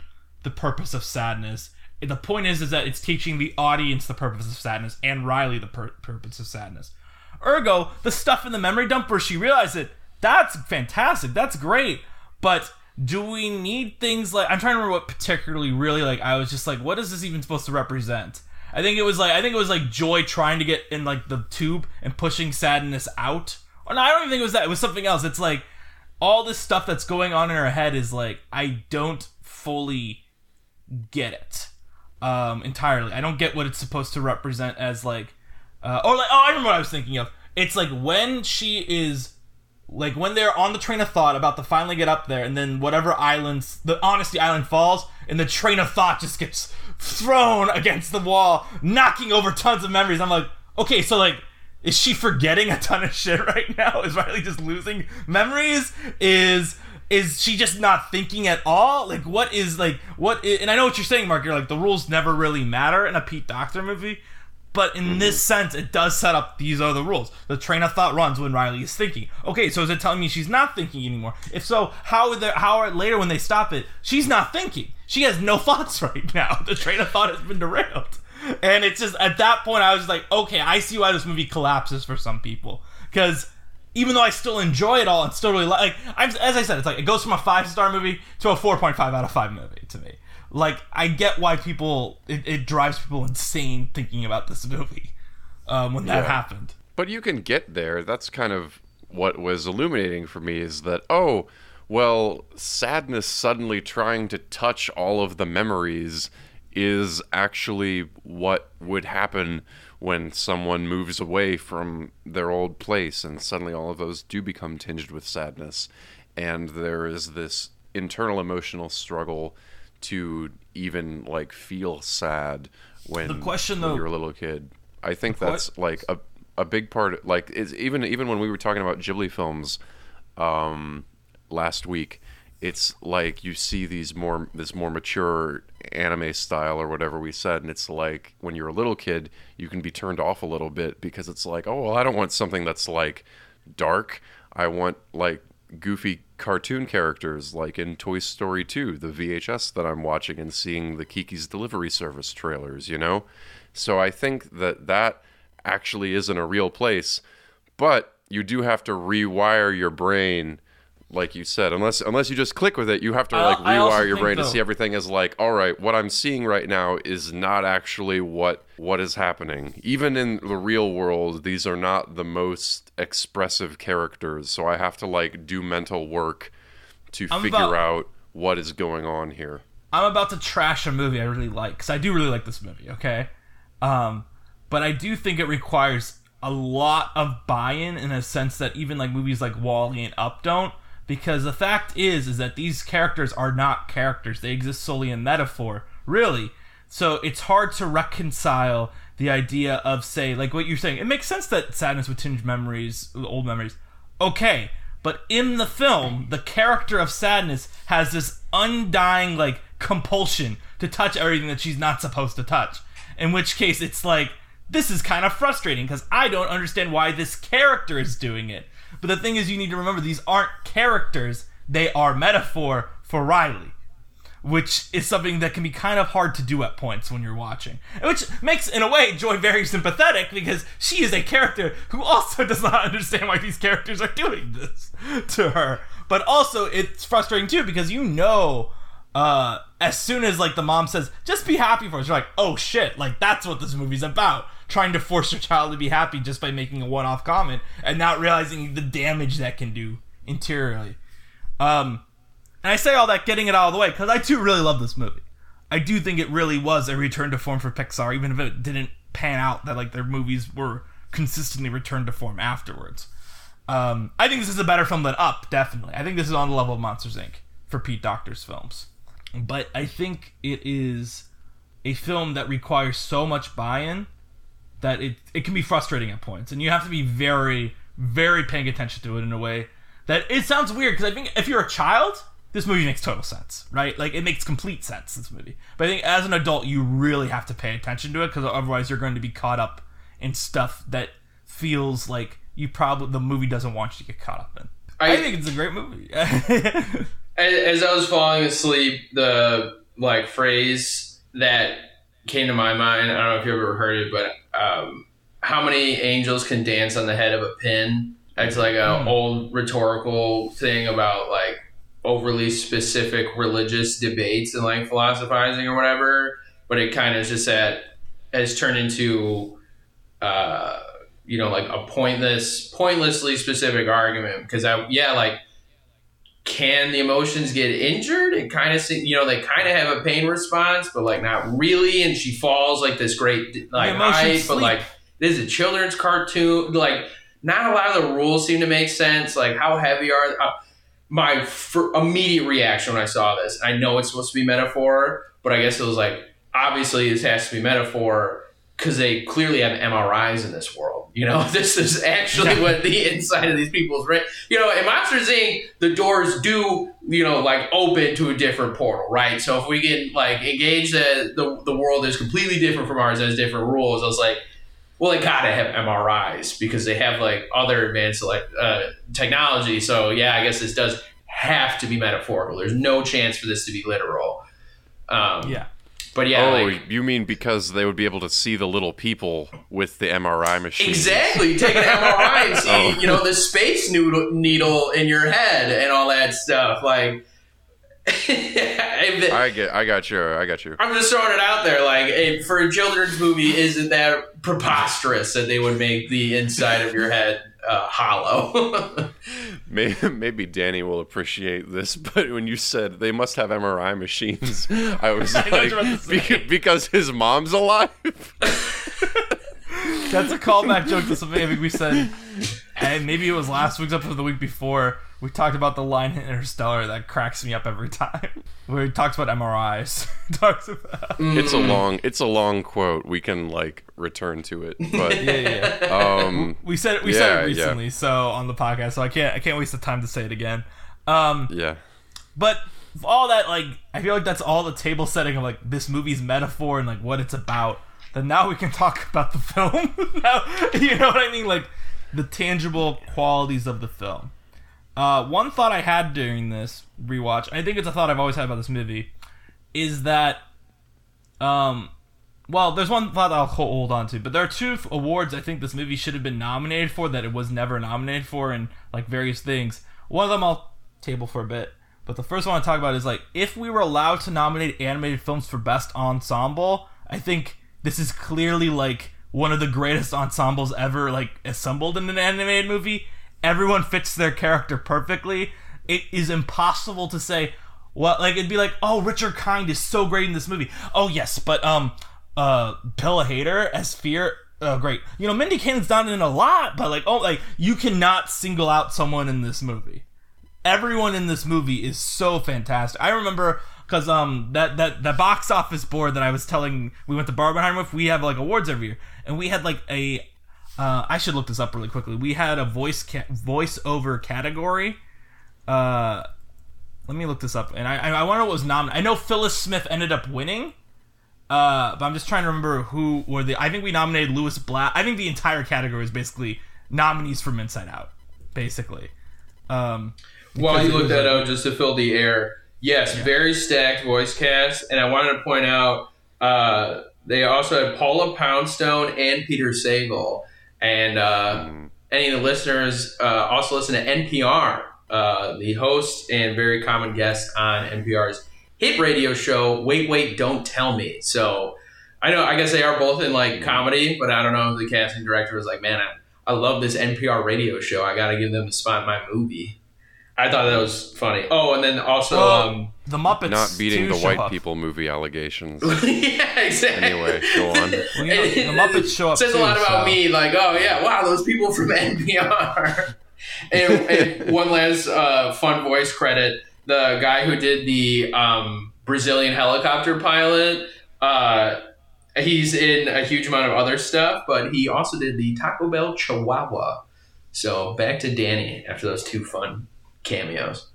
the purpose of sadness. The point is, is that it's teaching the audience the purpose of sadness and Riley the pur- purpose of sadness. Ergo, the stuff in the memory dump where she realized it, that's fantastic. That's great. But do we need things like I'm trying to remember what particularly really like I was just like, what is this even supposed to represent? I think it was like I think it was like joy trying to get in like the tube and pushing sadness out. Or no, I don't even think it was that. It was something else. It's like all this stuff that's going on in her head is like I don't fully get it um, entirely. I don't get what it's supposed to represent as like, uh, or like oh I remember what I was thinking of. It's like when she is like when they're on the train of thought about to finally get up there, and then whatever islands the Honesty Island falls, and the train of thought just gets thrown against the wall, knocking over tons of memories. I'm like, okay, so like. Is she forgetting a ton of shit right now? Is Riley just losing memories? Is is she just not thinking at all? Like, what is like what? and I know what you're saying, Mark. You're like the rules never really matter in a Pete Docter movie, but in this mm-hmm. sense, it does set up these are the rules. The train of thought runs when Riley is thinking. Okay, so is it telling me she's not thinking anymore? If so, how are they, how are later when they stop it, she's not thinking. She has no thoughts right now. The train of thought has been derailed. And it's just at that point I was like, okay, I see why this movie collapses for some people because even though I still enjoy it all and still really li- like, I'm, as I said, it's like it goes from a five star movie to a four point five out of five movie to me. Like I get why people it, it drives people insane thinking about this movie um, when that Yeah. happened. But you can get there. That's kind of what was illuminating for me is that, oh, well, sadness suddenly trying to touch all of the memories is actually what would happen when someone moves away from their old place and suddenly all of those do become tinged with sadness. And there is this internal emotional struggle to even like feel sad when, The question, when though- you're a little kid. I think que- that's like a a big part like is even even when we were talking about Ghibli films um last week it's like you see these more this more mature anime style or whatever we said and it's like when you're a little kid you can be turned off a little bit because it's like oh well I don't want something that's like dark I want like goofy cartoon characters like in Toy Story 2 the VHS that I'm watching and seeing the Kiki's Delivery Service trailers you know? So I think that that actually isn't a real place, but you do have to rewire your brain, like you said. Unless unless you just click with it, you have to like I rewire your think, brain to see everything as like, all right, what I'm seeing right now is not actually what what is happening. Even in the real world, these are not the most expressive characters, so I have to like do mental work to I'm figure about- out what is going on here. I'm about to trash a movie I really like because I do really like this movie. Okay, um, but I do think it requires a lot of buy-in in a sense that even like movies like WALL-E and Up don't. Because the fact is, is that these characters are not characters; they exist solely in metaphor, really. So it's hard to reconcile the idea of, say, like what you're saying. It makes sense that sadness would tinge memories, old memories. Okay, but in the film, the character of sadness has this undying like compulsion to touch everything that she's not supposed to touch. In which case, it's like this is kind of frustrating because I don't understand why this character is doing it. But the thing is, you need to remember these aren't characters; they are metaphor for Riley which is something that can be kind of hard to do at points when you're watching. Which makes, in a way, Joy very sympathetic because she is a character who also does not understand why these characters are doing this to her. But also, it's frustrating too because you know, uh, as soon as like the mom says, "Just be happy for us," you're like, "Oh shit!" Like that's what this movie's about. Trying to force your child to be happy just by making a one-off comment and not realizing the damage that can do interiorly. Um, and I say all that getting it out of the way because I too really love this movie. I do think it really was a return to form for Pixar, even if it didn't pan out that like their movies were consistently returned to form afterwards. Um, I think this is a better film than Up, definitely. I think this is on the level of Monsters Inc. for Pete Docter's films. But I think it is a film that requires so much buy-in that it, it can be frustrating at points. And you have to be very, very paying attention to it in a way that it sounds weird because I think if you're a child, this movie makes total sense, right? Like it makes complete sense. This movie, but I think as an adult, you really have to pay attention to it because otherwise, you're going to be caught up in stuff that feels like you probably the movie doesn't want you to get caught up in. I, I- think it's a great movie. As, as I was falling asleep, the like phrase that came to my mind. I don't know if you ever heard it, but um, how many angels can dance on the head of a pin? It's like an Hmm. old rhetorical thing about like overly specific religious debates and like philosophizing or whatever. But it kind of just that has turned into uh, you know like a pointless, pointlessly specific argument because I yeah like can the emotions get injured? It kind of you know, they kind of have a pain response, but like not really. And she falls like this great like height, but like this is a children's cartoon. Like not a lot of the rules seem to make sense. Like how heavy are uh, my fir- immediate reaction when I saw this? I know it's supposed to be metaphor, but I guess it was like obviously this has to be metaphor because they clearly have MRIs in this world. You know, this is actually what the inside of these people's right. You know, in Monsters Inc., the doors do you know like open to a different portal, right? So if we can like engage that the the world is completely different from ours, has different rules. I was like. Well, they gotta have MRIs because they have like other advanced like uh, technology. So yeah, I guess this does have to be metaphorical. There's no chance for this to be literal. Um, Yeah. But yeah, oh, like, you mean because they would be able to see the little people with the MRI machine? Exactly. Take an MRI and see, Oh. you know, the space noodle, needle in your head and all that stuff. Like, the- I get. I got you. I got you. I'm just throwing it out there. Like, for a children's movie, isn't that preposterous that they would make the inside of your head uh, hollow? Maybe, maybe Danny will appreciate this, but when you said they must have MRI machines, I was I like, you're about to say. "Beca- because his mom's alive. That's a callback joke to something I think we said, and maybe it was last week's episode or the week before. We talked about the line in Interstellar that cracks me up every time, where he talks about MRIs. talks about It's a long. It's a long quote. We can like return to it, but yeah, yeah. yeah. um, We said it. We said Yeah, it yeah. recently, so on the podcast. So I can't. I can't waste the time to say it again. Um, yeah. But all that, like, I feel like that's all the table setting of like this movie's metaphor and like what it's about. Then now we can talk about the film. now, you know what I mean? Like the tangible qualities of the film. Uh, one thought I had during this rewatch, I think it's a thought I've always had about this movie, is that, um, well, there's one thought I'll hold on to, but there are two awards I think this movie should have been nominated for that it was never nominated for, and like various things. One of them I'll table for a bit, but the first one I want to talk about is like if we were allowed to nominate animated films for best ensemble, I think this is clearly like one of the greatest ensembles ever like assembled in an animated movie. Everyone fits their character perfectly. It is impossible to say what like it'd be like, oh, Richard Kind is so great in this movie. Oh yes, but um, uh, Bill Hader as Fear, uh, great. You know, Mindy Kaling's done in a lot, but like, oh, like you cannot single out someone in this movie. Everyone in this movie is so fantastic. I remember because um that that that box office board that I was telling we went to Barbenheimer with, we have like awards every year, and we had like a uh, I should look this up really quickly. We had a voice ca- voiceover category. Uh, let me look this up, and I I, I want what was nominated. I know Phyllis Smith ended up winning. Uh, but I'm just trying to remember who were the. I think we nominated Lewis Black. I think the entire category is basically nominees from Inside Out, basically. Um, While you look that up, just to fill the air, yes, very stacked voice cast, and I wanted to point out uh, they also had Paula Poundstone and Peter Sagal, and uh, any of the listeners uh, also listen to NPR, uh, the host and very common guest on NPR's hit radio show. Wait, wait, don't tell me. So. I know. I guess they are both in like comedy, but I don't know if the casting director was like, "Man, I, I love this NPR radio show. I got to give them a spot in my movie." I thought that was funny. Oh, and then also, Well, um, the Muppets Not beating too the white up. people movie allegations. yeah, exactly. Anyway, go on. Well, you know, the Muppets show up Says too, a lot about so- me. Like, oh yeah, wow, those people from NPR. and, and one last uh, fun voice credit: the guy who did the um, Brazilian helicopter pilot. Uh, he's in a huge amount of other stuff, but he also did the Taco Bell Chihuahua. So back to Danny after those two fun cameos.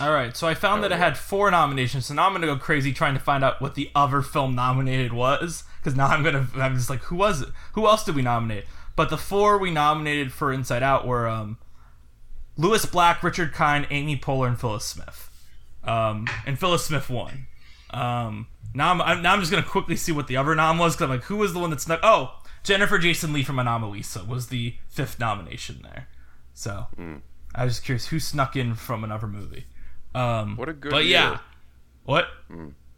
All right, so I found that it had four nominations. So now I'm gonna go crazy trying to find out what the other film nominated was, because now I'm gonna I'm just like, who was it? Who else did we nominate? But the four we nominated for Inside Out were um, Lewis Black, Richard Kind, Amy Poehler, and Phyllis Smith. Um, and Phyllis Smith won. Um, now I'm, I'm now I'm just gonna quickly see what the other nom was because I'm like, who was the one that snuck? Oh, Jennifer Jason Leigh from Anomalisa was the fifth nomination there. So I was just curious who snuck in from another movie. Um, What a good But year. yeah, what?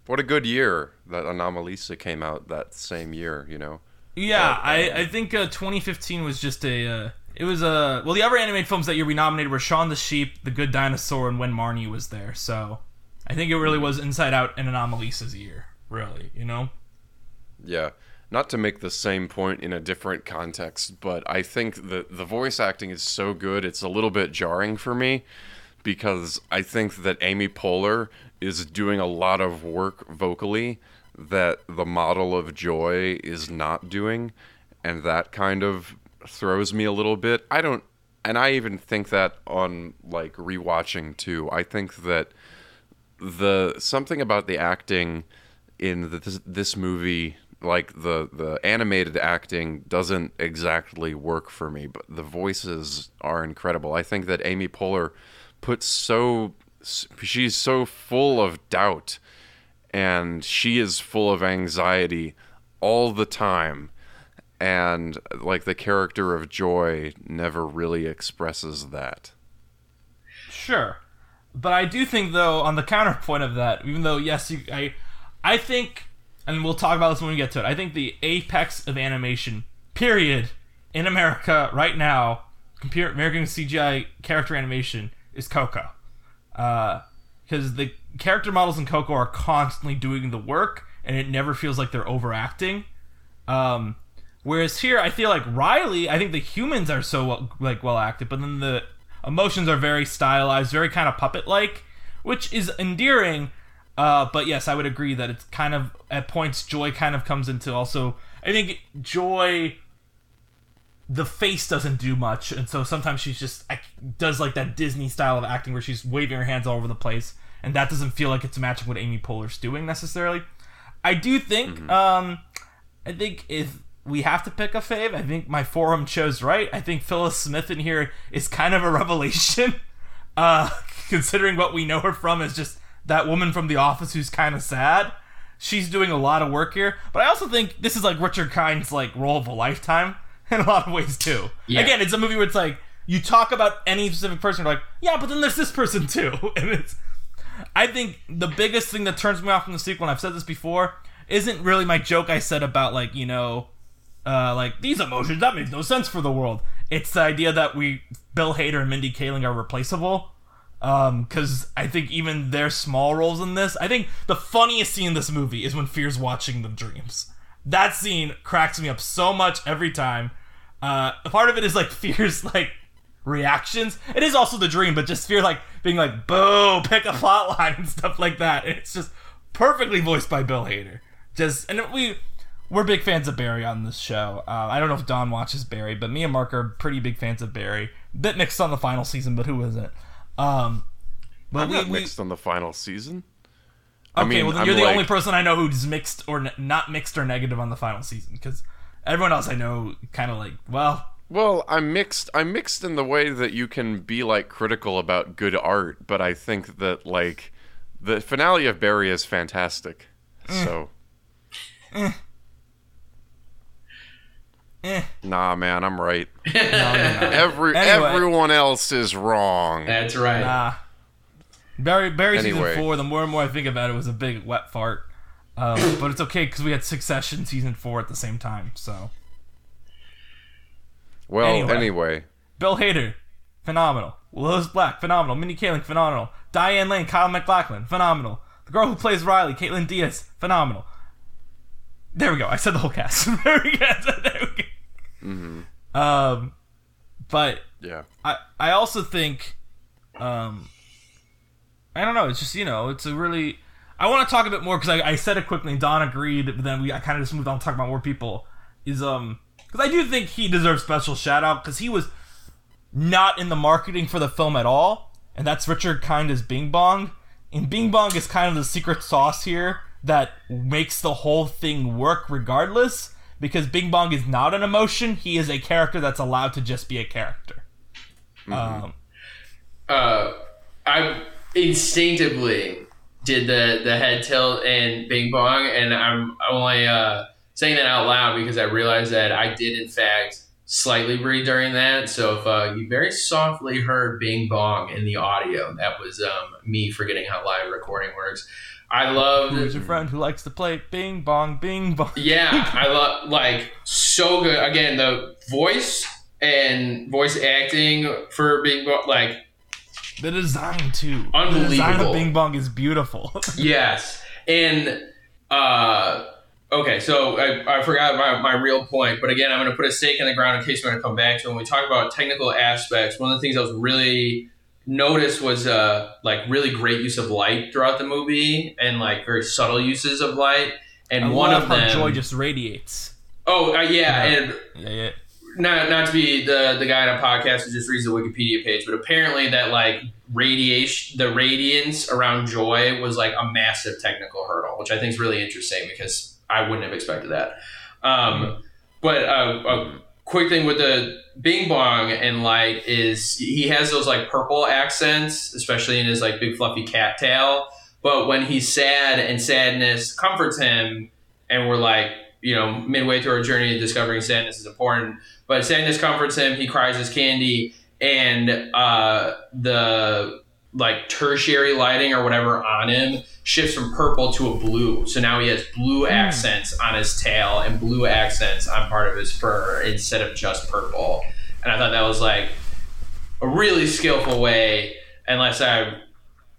What a good year that Anomalisa came out that same year, you know. Yeah, I, um, I think uh, 2015 was just a. Uh, it was a. well, the other animated films that year we nominated were Shaun the Sheep, The Good Dinosaur, and When Marnie was there. So I think it really was Inside Out and Anomalisa's year, really, you know? Yeah. Not to make the same point in a different context, but I think that the voice acting is so good, it's a little bit jarring for me because I think that Amy Poehler is doing a lot of work vocally that the model of Joy is not doing, and that kind of throws me a little bit. I don't and I even think that on like rewatching too. I think that the something about the acting in the, this, this movie like the the animated acting doesn't exactly work for me but the voices are incredible. I think that amy poehler puts so she's so full of doubt and she is full of anxiety all the time. And like the character of joy never really expresses that. Sure. But I do think, though, on the counterpoint of that, even though, yes, you, I, I think, and we'll talk about this when we get to it, I think the apex of animation, period, in America right now, computer, American CGI character animation, is Coco. Because the character models in Coco are constantly doing the work, and it never feels like they're overacting. Um, whereas here, I feel like Riley, I think the humans are so well, like well acted, but then the emotions are very stylized, very kind of puppet like, which is endearing. Uh, but yes, I would agree that it's kind of at points Joy kind of comes into also. I think Joy, the face doesn't do much, and so sometimes she's just does like that Disney style of acting where she's waving her hands all over the place, and that doesn't feel like it's matching what Amy Poehler's doing necessarily. I do think, um, I think if we have to pick a fave, I think my forum chose right. I think Phyllis Smith in here is kind of a revelation, uh, considering what we know her from is just that woman from The Office who's kind of sad. She's doing a lot of work here, but I also think this is like Richard Kind's like role of a lifetime in a lot of ways too. Yeah. Again, it's a movie where it's like you talk about any specific person, you're like, yeah, but then there's this person too, and it's. I think the biggest thing that turns me off from the sequel, and I've said this before, isn't really my joke I said about like you know, uh, like these emotions that makes no sense for the world. It's the idea that we Bill Hader and Mindy Kaling are replaceable. Um, because I think even their small roles in this, I think the funniest scene in this movie is when Fear's watching the dreams. That scene cracks me up so much every time. Uh, part of it is like Fear's like reactions. It is also the dream, but just Fear like being like, "Boo!" Pick a plot line and stuff like that. And it's just perfectly voiced by Bill Hader. Just and we we're big fans of Barry on this show. Uh, I don't know if Don watches Barry, but me and Mark are pretty big fans of Barry. Bit mixed on the final season, but who isn't? Um, but i'm we, not we mixed on the final season okay. mean, well, I'm you're the like- only person I know who's mixed or ne- not mixed or negative on the final season because everyone else I know kind of like well. Well, I'm mixed. I'm mixed in the way that you can be like critical about good art, but I think that like the finale of Barry is fantastic. So, Eh. Nah, man, I'm right. No, no, no. Every Anyway. everyone else is wrong. That's right. Nah. Barry Barry Anyway. season four. The more and more I think about it, was a big wet fart. Um, but it's okay because we had Succession season four at the same time. So Well, Anyway. anyway, Bill Hader, phenomenal. Lewis Black, phenomenal. Mindy Kaling, phenomenal. Diane Lane, Kyle MacLachlan, phenomenal. The girl who plays Riley, Kaitlyn Dias, phenomenal. There we go. I said the whole cast. there we go. There we go. Um, but yeah. I I also think, um, I don't know. It's just you know, it's a really. I want to talk a bit more because I, I said it quickly. and Don agreed, but then we I kind of just moved on to talk about more people. Is um because I do think he deserves special shout out because he was not in the marketing for the film at all, and that's Richard Kind as Bing Bong. And Bing Bong is kind of the secret sauce here that makes the whole thing work regardless. Because Bing Bong is not an emotion; he is a character that's allowed to just be a character. Um, uh, I instinctively did the the head tilt and Bing Bong, and I'm only uh, saying that out loud because I realized that I did in fact slightly breathe during that. So if uh, you very softly heard Bing Bong in the audio, that was um, me forgetting how live recording works. I love Who's your friend who likes to play Bing Bong Bing Bong? yeah, I love like so good. Again, the voice and voice acting for Bing Bong, like The design too. Unbelievable. The design of Bing Bong is beautiful. yes, and uh, okay, so I, I forgot my, my real point, but again, I'm going to put a stake in the ground in case we're going to come back to it. When we talk about technical aspects, one of the things I was really noticed was uh like really great use of light throughout the movie and like very subtle uses of light. And I one of them, joy just radiates. oh uh, yeah, Yeah. and Yeah, yeah. not not to be the the guy on a podcast who just reads the Wikipedia page, but apparently that like radiation, the radiance around Joy was like a massive technical hurdle, which I think is really interesting because I wouldn't have expected that. Um, but uh, a quick thing with the Bing Bong and Light is he has those like purple accents, especially in his like big fluffy cat tail. But when he's sad and sadness comforts him, and we're like, you know, midway through our journey of discovering sadness is important, but sadness comforts him. He cries his candy, and uh, the like tertiary lighting or whatever on him shifts from purple to a blue. So now he has blue hmm. accents on his tail and blue accents on part of his fur instead of just purple. And I thought that was like a really skillful way, unless I,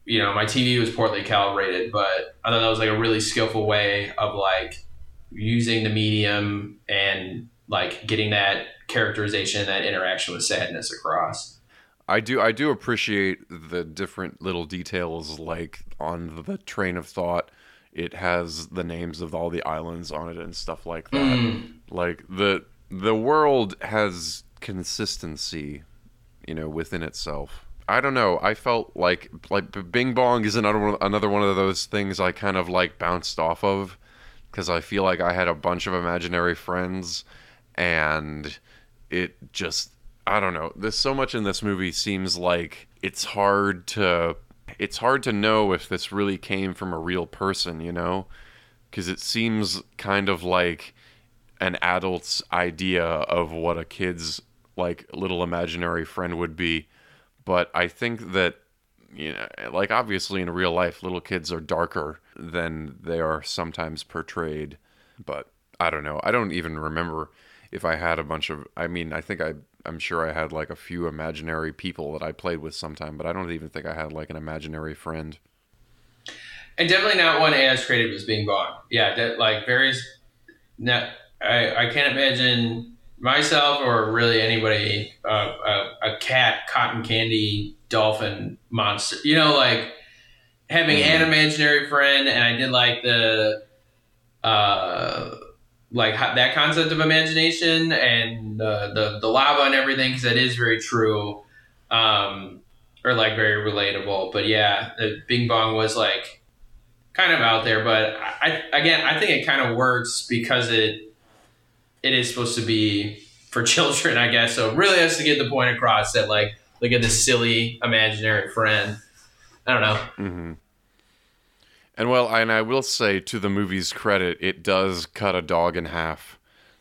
you know, my TV was poorly calibrated, but I thought that was like a really skillful way of like using the medium and like getting that characterization, that interaction with sadness across. I do I do appreciate the different little details like on the train of thought it has the names of all the islands on it and stuff like that. Mm. Like the the world has consistency, you know, within itself. I don't know. I felt like like Bing Bong is another one, another one of those things I kind of like bounced off of because I feel like I had a bunch of imaginary friends and it just I don't know. There's so much in this movie seems like it's hard to it's hard to know if this really came from a real person, you know? Cuz it seems kind of like an adult's idea of what a kid's like little imaginary friend would be. But I think that you know, like obviously in real life little kids are darker than they are sometimes portrayed. But I don't know. I don't even remember if I had a bunch of I mean, I think I I'm sure I had like a few imaginary people that I played with sometime, but I don't even think I had like an imaginary friend. And definitely not one as creative as Bing Bong. Yeah, that like various. No, I I can't imagine myself or really anybody uh, a, a cat, cotton candy, dolphin monster. You know, like having an imaginary friend, and I did like the. Uh, like that concept of imagination and uh, the the lava and everything because that is very true um or like very relatable. But yeah the bing bong was like kind of out there. But i again i think it kind of works because it it is supposed to be for children i guess. So it really has to get the point across that like look at this silly imaginary friend. I don't know. Hmm And well, and I will say to the movie's credit, it does cut a dog in half.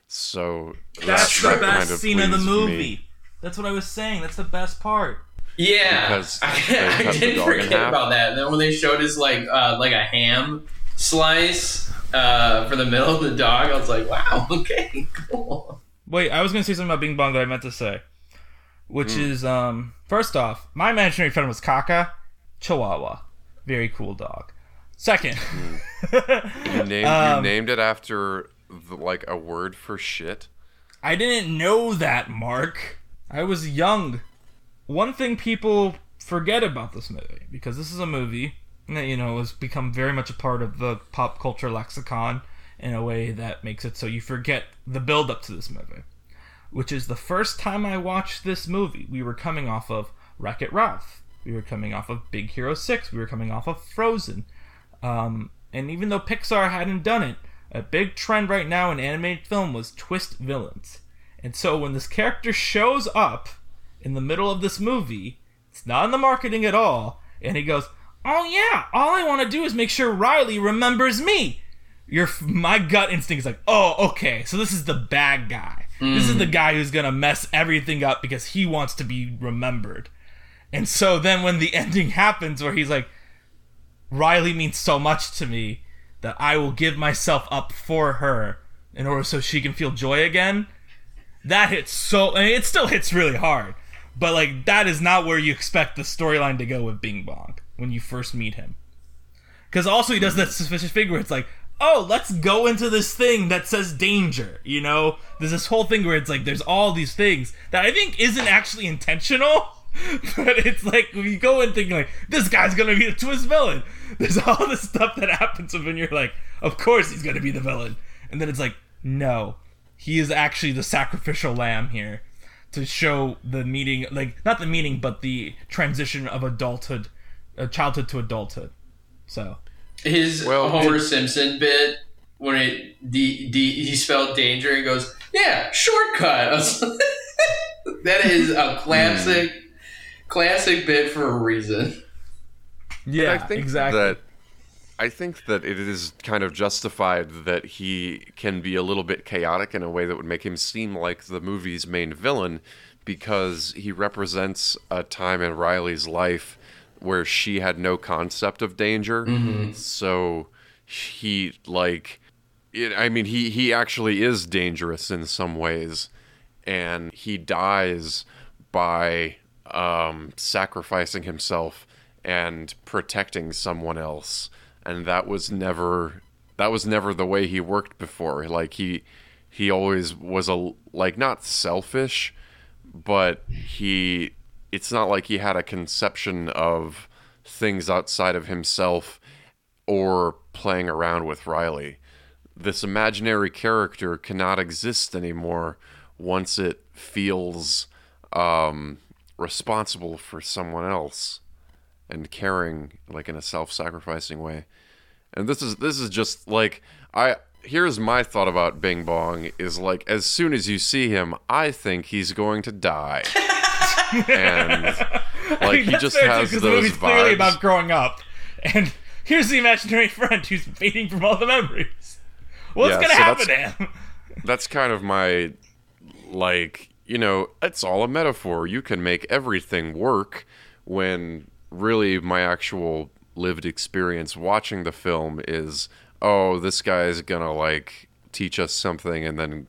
So That's that the best kind of scene in the movie. me. That's what I was saying. That's the best part. Yeah, Because I, I didn't forget about that. And then when they showed his like uh, like a ham slice uh, for the middle of the dog, I was like, wow, okay, cool. Wait, I was gonna say something about Bing Bong that I meant to say, which is um first off, my imaginary friend was Kaka, Chihuahua, very cool dog. Second, You named, Um, you named it after the, like a word for shit. I didn't know that, Mark. I was young. One thing people forget about this movie, because this is a movie that, you know, has become very much a part of the pop culture lexicon in a way that makes it so you forget the build up to this movie. Which is the first time I watched this movie, we were coming off of Wreck It Ralph. We were coming off of Big Hero 6. We were coming off of Frozen. Um, and even though Pixar hadn't done it, a big trend right now in animated film was twist villains. And so when this character shows up in the middle of this movie, it's not in the marketing at all, and he goes, oh yeah, all I want to do is make sure Riley remembers me. Your my gut instinct is like, oh okay, so this is the bad guy. This is the guy who's gonna mess everything up because he wants to be remembered. And so then when the ending happens where he's like, Riley means so much to me that I will give myself up for her in order so she can feel joy again. That hits so, I mean, it still hits really hard, but like that is not where you expect the storyline to go with Bing Bong when you first meet him. Because also he does that suspicious thing where it's like, oh, let's go into this thing that says danger. You know, there's this whole thing where it's like there's all these things that I think isn't actually intentional. But it's like you go in thinking like this guy's gonna be the twist villain. There's all this stuff that happens when you're like, of course he's gonna be the villain, and then it's like, no, he is actually the sacrificial lamb here to show the meeting, like not the meeting, but the transition of adulthood, uh, childhood to adulthood. So His Well, Homer it- Simpson bit when it D, D, he spelled danger, and goes, "Yeah, shortcut." I was like- that is a classic, classic bit for a reason. yeah, I think exactly. that I think that it is kind of justified that he can be a little bit chaotic in a way that would make him seem like the movie's main villain because he represents a time in Riley's life where she had no concept of danger. Mm-hmm. So he like it, I mean he he actually is dangerous in some ways and he dies by um, sacrificing himself and protecting someone else. And that was never that was never the way he worked before. Like he he always was a like not selfish but he it's not like he had a conception of things outside of himself or playing around with Riley. This imaginary character cannot exist anymore once it feels um, responsible for someone else and caring like in a self-sacrificing way and this is this is just like i here's my thought about bing bong is like as soon as you see him i think he's going to die and like he just too, those the movie's clearly vibes about growing up, and here's the imaginary friend who's fading from all the memories. What's Yeah, gonna so happen to him? that's kind of my like you know it's all a metaphor. You can make everything work when really my actual lived experience watching the film is oh this guy's gonna like teach us something and then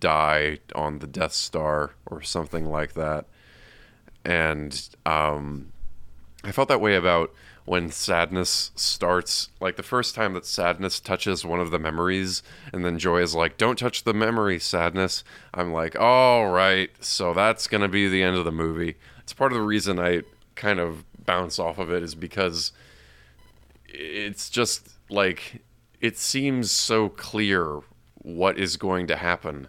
die on the death star or something like that. And um I felt that way about when sadness starts. Like the first time that sadness touches one of the memories, and then joy is like, "Don't touch the memory, sadness." I'm like, "All right, so that's gonna be the end of the movie." It's part of the reason I kind of bounce off of it is because it's just like it seems so clear what is going to happen,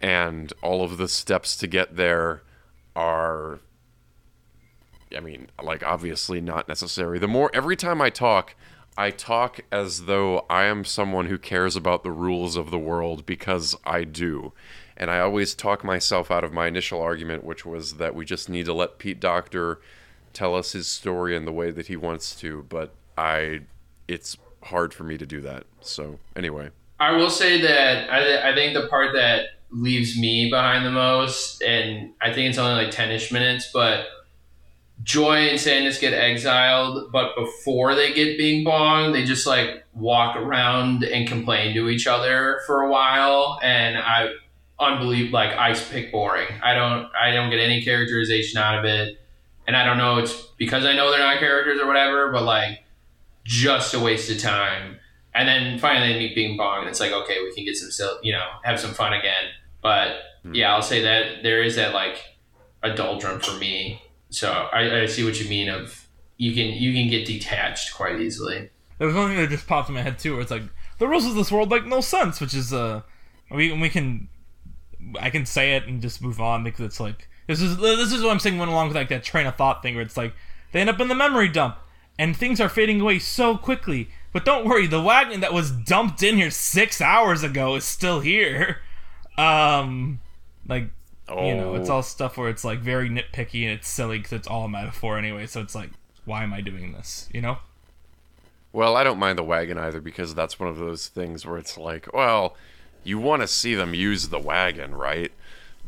and all of the steps to get there are I mean, like obviously not necessary. The more every time I talk, I talk as though I am someone who cares about the rules of the world because I do. And I always talk myself out of my initial argument, which was that we just need to let Pete Docter tell us his story in the way that he wants to, but I it's hard for me to do that. So, anyway. I will say that I, th- I think the part that leaves me behind the most, and I think it's only like 10 ish minutes, but Joy and Sadness get exiled, but before they get Bing Bong, they just like walk around and complain to each other for a while. And I, unbelievable, like ice pick boring. I don't, I don't get any characterization out of it. And I don't know, it's because I know they're not characters or whatever, but like just a waste of time. And then finally they meet Bing Bong, and it's like, okay, we can get some, you know, have some fun again. But hmm. yeah, I'll say that there is that like a doldrum for me. So I, I see what you mean. Of you can you can get detached quite easily. There was one thing that just popped in my head too, where it's like the rules of this world make no sense, which is uh, we we can, I can say it and just move on because it's like this is this is what I'm saying went along with like that train of thought thing where it's like they end up in the memory dump and things are fading away so quickly. But don't worry, the wagon that was dumped in here six hours ago is still here. Um, like you know, it's Oh. all stuff where it's like very nitpicky and it's silly because it's all a metaphor anyway. So it's like why am I doing this? You know? Well, I don't mind the wagon either because that's one of those things where it's like, well, you want to see them use the wagon, right?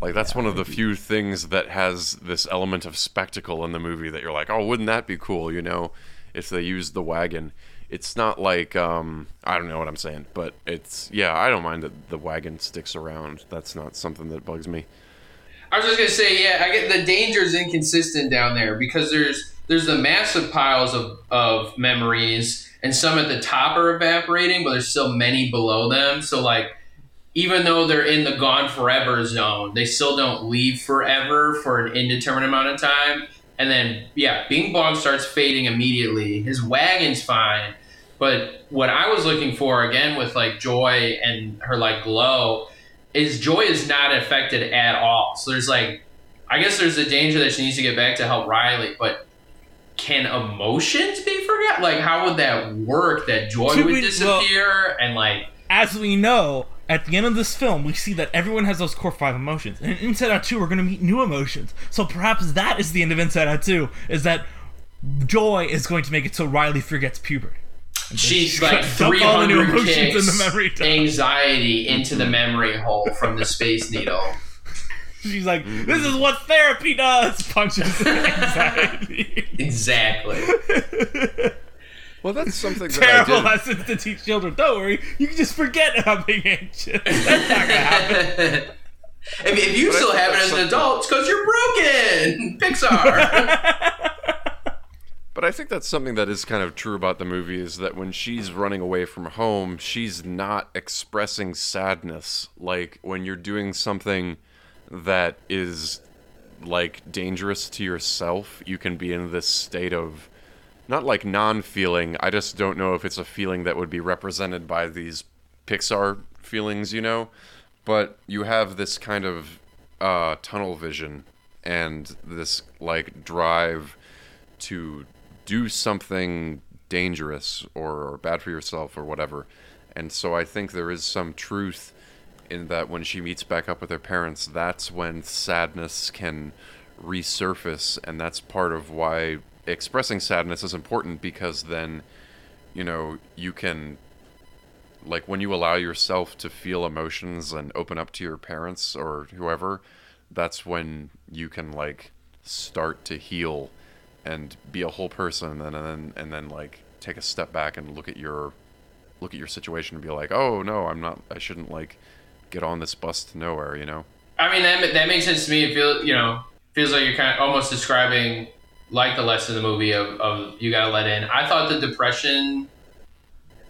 Like that's one of the few things that has this element of spectacle in the movie that you're like, oh, wouldn't that be cool, you know, if they used the wagon. It's not like um, I don't know what I'm saying, but it's yeah, I don't mind that the wagon sticks around. That's not something that bugs me. I was just gonna say, yeah, I get the danger is inconsistent down there because there's there's the massive piles of, of memories and some at the top are evaporating, but there's still many below them. So like even though they're in the gone forever zone, they still don't leave forever for an indeterminate amount of time. And then yeah, Bing Bong starts fading immediately. His wagon's fine. But what I was looking for again with like Joy and her like glow is Joy is not affected at all. So there's like I guess there's a danger that she needs to get back to help Riley, but can emotions be forgot? Like, how would that work? That joy To would be- disappear, and like, As we know, at the end of this film, we see that everyone has those core five emotions. And in Inside Out 2, we're going to meet new emotions. So perhaps that is the end of Inside Out 2, is that joy is going to make it so Riley forgets puberty. she's like all three the new emotions in kicks the memory dump. anxiety into the memory hole from the space needle. She's like, this is what therapy does! Punches anxiety. Exactly. Well, that's something that Terrible I did. lessons to teach children. Don't worry, you can just forget about being anxious. That's not gonna happen. if, if you But still have it that's as an adult, it's because you're broken. Pixar. But I think that's something that is kind of true about the movie is that when she's running away from home, she's not expressing sadness. Like when you're doing something that is like dangerous to yourself, you can be in this state of not like non-feeling. I just don't know if it's a feeling that would be represented by these Pixar feelings, you know. But you have this kind of uh, tunnel vision and this like drive to do something dangerous or, or bad for yourself or whatever. And so I think there is some truth in that when she meets back up with her parents, that's when sadness can resurface. And that's part of why expressing sadness is important because then, you know, you can, like, when you allow yourself to feel emotions and open up to your parents or whoever, that's when you can, like, start to heal and be a whole person and then and then like take a step back and look at your look at your situation and be like oh no i'm not i shouldn't like get on this bus to nowhere you know I mean, that, that makes sense to me. It feels, you know, feels like you're kind of almost describing like the lesson of the movie of, of you gotta let in. I thought the depression,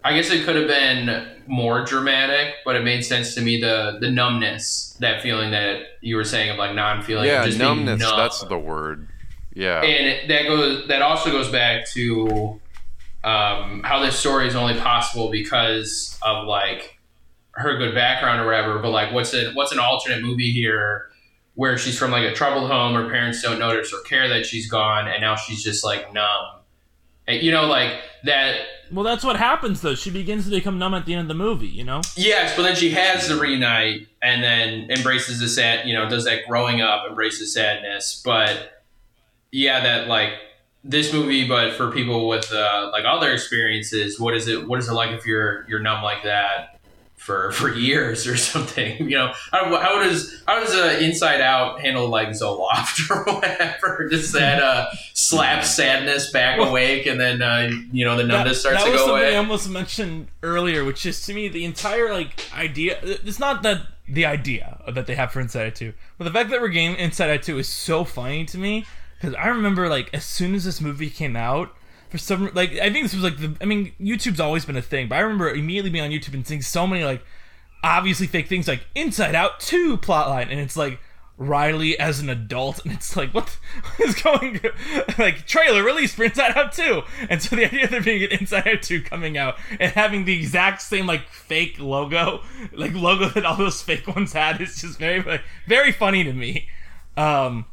I guess it could have been more dramatic, but it made sense to me the the numbness, that feeling that you were saying of like non feeling, yeah numbness numb. that's the word yeah and it, that goes that also goes back to um, how this story is only possible because of like her good background or whatever. But like, what's it? What's an alternate movie here where she's from like a troubled home, her parents don't notice or care that she's gone, and now she's just like numb. And, you know, like that. well, that's what happens, though. She begins to become numb at the end of the movie, you know? Yes, but then she has the reunite and then embraces the sad, you know, does that growing up, embraces sadness. But yeah, that like this movie, but for people with uh, like other experiences, what is it? What is it like if you're you're numb like that for for years or something? You know, how, how does how does uh, Inside Out handle like Zoloft or whatever? Does that uh, slap sadness back Well- awake and then uh, you know the numbness starts that to was go something away? I almost mentioned earlier, which is to me the entire like idea. It's not that the idea that they have for Inside Out Two, but the fact that we're getting Inside Out Two is so funny to me because I remember like as soon as this movie came out. For some, like I think this was like the. I mean, YouTube's always been a thing, but I remember immediately being on YouTube and seeing so many like obviously fake things like Inside Out 2 plotline, and it's like Riley as an adult, and it's like, what, what is going like trailer release for Inside Out 2? And so the idea of there being an Inside Out 2 coming out and having the exact same like fake logo, like logo that all those fake ones had is just very like, very funny to me. Um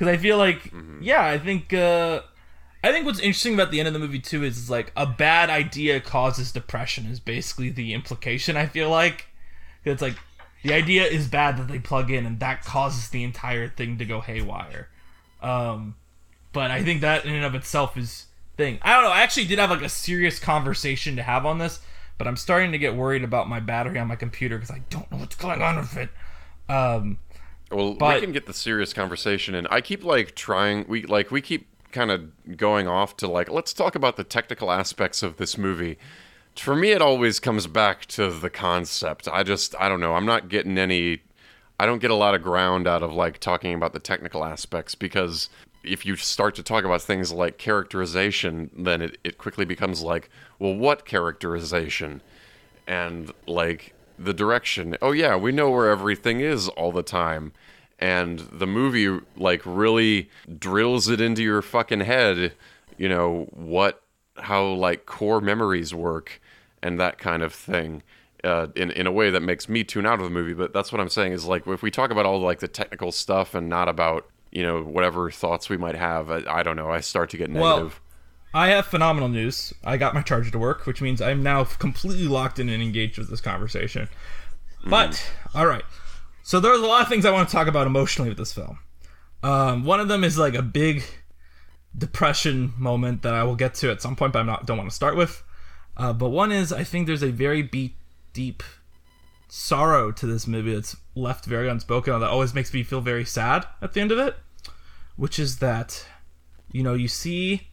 because I feel like yeah, I think uh I think what's interesting about the end of the movie too is like a bad idea causes depression is basically the implication. I feel like it's like the idea is bad that they plug in, and that causes the entire thing to go haywire. Um, but I think that in and of itself is thing. I don't know. I actually did have like a serious conversation to have on this, but I'm starting to get worried about my battery on my computer because I don't know what's going on with it. Um, Well, But- we can get the serious conversation, and I keep like trying. We like we keep kind of going off to like let's talk about the technical aspects of this movie. For me, it always comes back to the concept. I just I don't know. I'm not getting any. I don't get a lot of ground out of like talking about the technical aspects because if you start to talk about things like characterization, then it, it quickly becomes like, well, what characterization? and like the direction. Oh yeah, we know where everything is all the time. And the movie like really drills it into your fucking head, you know, what how like core memories work and that kind of thing. Uh, in in a way that makes me tune out of the movie, but that's what I'm saying is like if we talk about all like the technical stuff and not about you know whatever thoughts we might have, I, I don't know. I start to get Well, negative. I have phenomenal news. I got my charger to work, which means I'm now completely locked in and engaged with this conversation. But all right, so there's a lot of things I want to talk about emotionally with this film. Um, one of them is like a big depression moment that I will get to at some point, but not don't want to start with. Uh, but one is I think there's a very be- deep sorrow to this movie that's left very unspoken that always makes me feel very sad at the end of it, which is that you know you see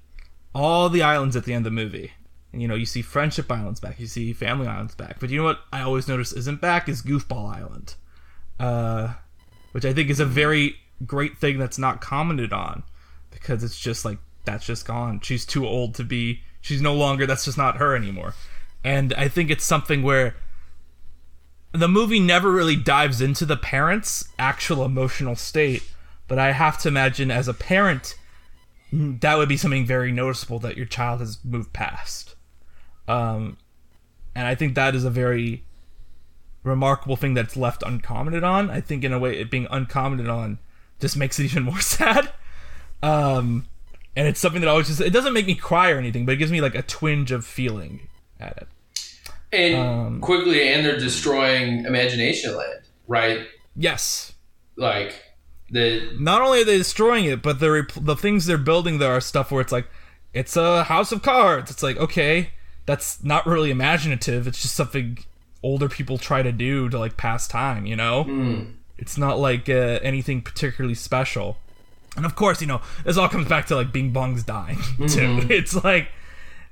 all the islands at the end of the movie. And, you know, you see Friendship Islands back, you see Family Islands back. But you know what I always notice isn't back is Goofball Island. Uh, which I think is a very great thing that's not commented on because it's just like that's just gone. She's too old to be she's no longer that's just not her anymore. And I think it's something where the movie never really dives into the parents' actual emotional state, but I have to imagine as a parent that would be something very noticeable that your child has moved past. Um, and I think that is a very remarkable thing that's left uncommented on. I think in a way, it being uncommented on just makes it even more sad. Um, and it's something that always just it doesn't make me cry or anything, but it gives me like a twinge of feeling at it. And Um, quickly, and they're destroying Imagination Land, right? Yes, Like the not only are they destroying it, but the rep- the things they're building there are stuff where it's like, it's a house of cards. It's like okay, that's not really imaginative. It's just something older people try to do to like pass time. You know, it's not like uh, anything particularly special. And of course, you know, this all comes back to like Bing Bong's dying too. It's like